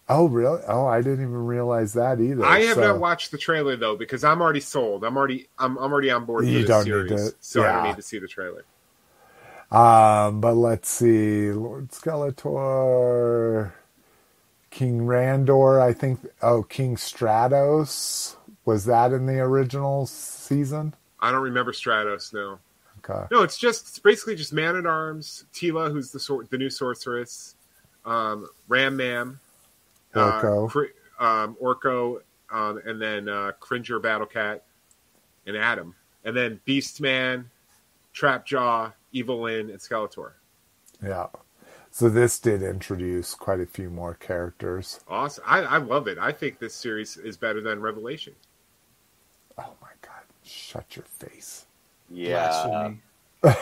Oh really? Oh, I didn't even realize that either. I have So- not watched the trailer though because I'm already sold. I'm already I'm, I'm already on board You don't need series, to- so I don't need to see the trailer. Um, but let's see, Lord Skeletor, King Randor. I think. Oh, King Stratos was that in the original season? I don't remember Stratos. No, Okay. no, it's just it's basically just Man at Arms, Teela, who's the sor- the new sorceress, um, Ram Man, Orko. uh, um, Orko, um, and then uh, Cringer, Battle Cat, and Adam, and then Beast Man, Trapjaw, Evil-Lyn, and Skeletor. Yeah. So this did introduce quite a few more characters. Awesome! I, I love it. I think this series is better than Revelation. Oh my god! Shut your face. Yeah, Blasphemy.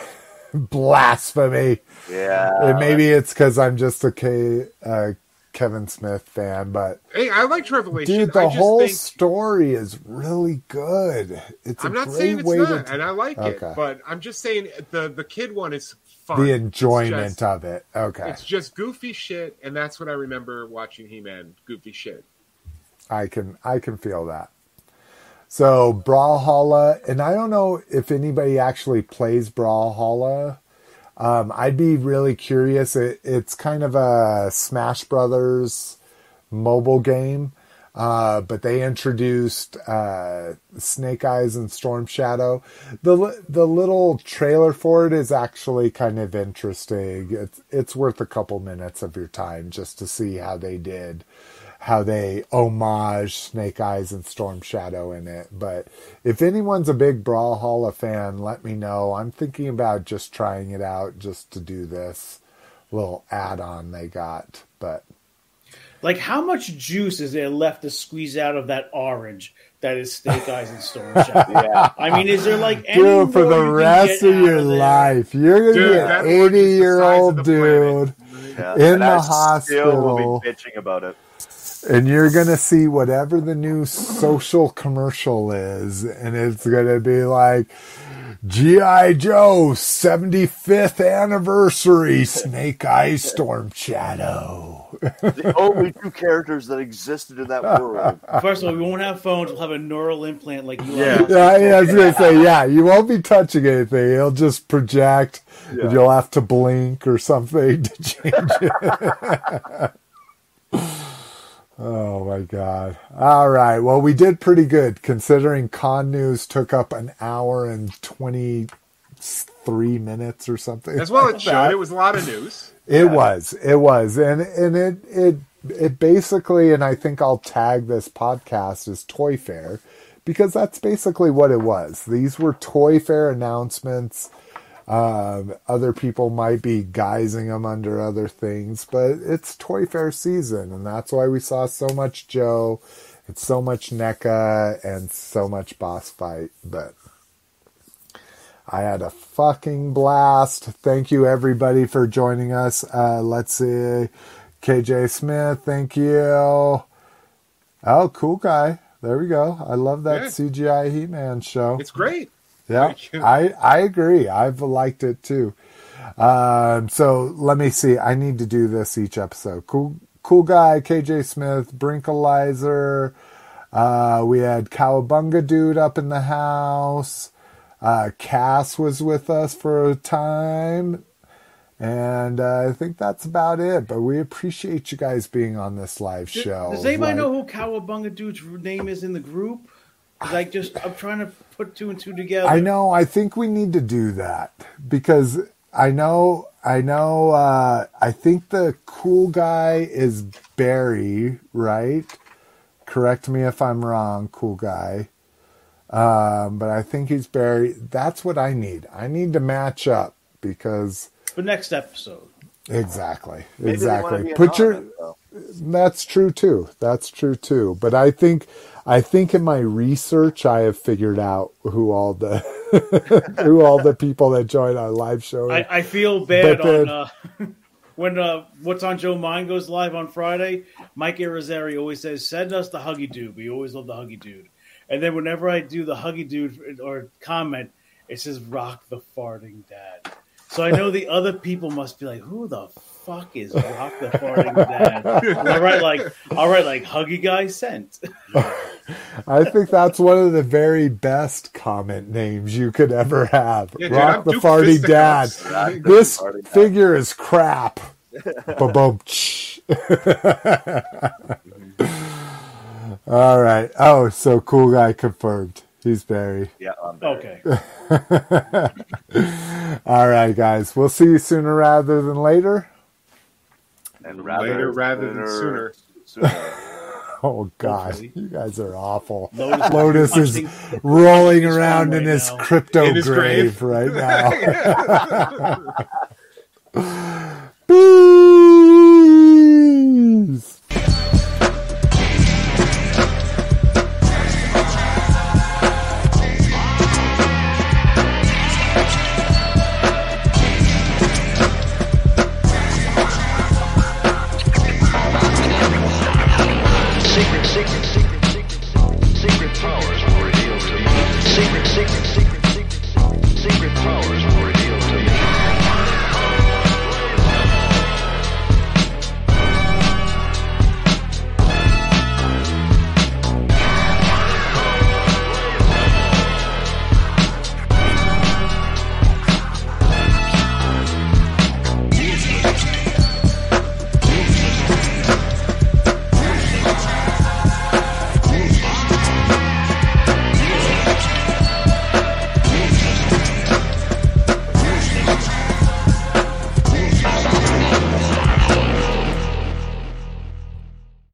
Blasphemy. Yeah. and maybe it's because I'm just a K, uh, Kevin Smith fan, but Hey, I liked Revelation. dude, the I just whole think, story is really good. It's I'm a not great saying it's way not, to and I like Okay. it, but I'm just saying the the kid one is fun. the enjoyment just- of it. Okay, It's just goofy shit, and that's what I remember watching He Man. Goofy shit. I can I can feel that. So Brawlhalla, and I don't know if anybody actually plays Brawlhalla. Um, I'd be really curious. It, it's kind of a Smash Brothers mobile game, uh, but they introduced uh, Snake Eyes and Storm Shadow. the The little trailer for it is actually kind of interesting. It's it's worth a couple minutes of your time just to see how they did how they homage Snake Eyes and Storm Shadow in it. But if anyone's a big Brawlhalla fan, let me know. I'm thinking about just trying it out just to do this little add on they got. But Like, how much juice is there left to squeeze out of that orange that is Snake Eyes and Storm Shadow? Yeah. I mean, is there like any dude, for the you rest of your there? life, you're gonna Dude, be an 80 year old of the planet. dude, Yeah. In and the I Still will be bitching about it. And you're gonna see whatever the new social commercial is, and it's gonna be like. G.I. Joe 75th anniversary Snake Eyes Storm Shadow. The only two characters that existed in that world. First of all, we won't have phones. We'll have a neural implant like you. Yeah. Yeah, yeah, I was gonna say, yeah, you won't be touching anything. It'll just project, and you'll have to blink or something to change it. oh my god! All right, well, we did pretty good considering con news took up an hour and twenty three minutes or something. As well, like it showed that. it was a lot of news. It was. It was. And and it it it basically and I think I'll tag this podcast as Toy Fair because that's basically what it was. These were Toy Fair announcements. Um, other people might be guising them under other things, but it's Toy Fair season, and that's why we saw so much Joe, and so much NECA, and so much boss fight. But I had a fucking blast. Thank you everybody for joining us. Uh, let's see. KJ Smith, thank you. Oh, cool guy. There we go. I love that Yeah. CGI He Man show. It's great. Yeah, I, I agree. I've liked it too. Um, so let me see. I need to do this each episode. Cool, cool guy, KJ Smith, Brinkalizer. Uh, we had Cowabunga dude up in the house. Uh, Cass was with us for a time. And uh, I think that's about it. But we appreciate you guys being on this live show. Does anybody Like- know who Cowabunga dude's name is in the group? I just I'm trying to put two and two together. I know. I think we need to do that because I know. I know. Uh, I think the cool guy is Barry, right? Correct me if I'm wrong, cool guy. Um, but I think he's Barry. That's what I need. I need to match up because the next episode. exactly, Maybe exactly. Put your though. that's true too. That's true too. But I think I think in my research I have figured out who all the who all the people that join our live show. I, I feel bad then- on uh, when uh, what's on Joe Mind goes live on Friday. Mike Irizarry always says, "Send us the Huggy Dude." We always love the Huggy Dude. And then whenever I do the Huggy Dude or comment, it says "Rock the farting dad." So I know the other people must be like, "Who the fuck is Rock the farting dad?" I'll write like, "I'll write like Huggy guy sent." I think that's one of the very best comment names you could ever have. Yeah, Rock I'm the Duke farty dad. Fisticuffs. Rock This farty dad. figure is crap. Ba-boom. All right. Oh, so cool guy confirmed. He's Barry. Yeah, I'm Barry. Okay. All right, guys. We'll see you sooner rather than later and rather, later rather than, than sooner. sooner. oh God, okay. you guys are awful. Lotus, Lotus is rolling around right in his now. crypto in his grave, grave right now. Bees.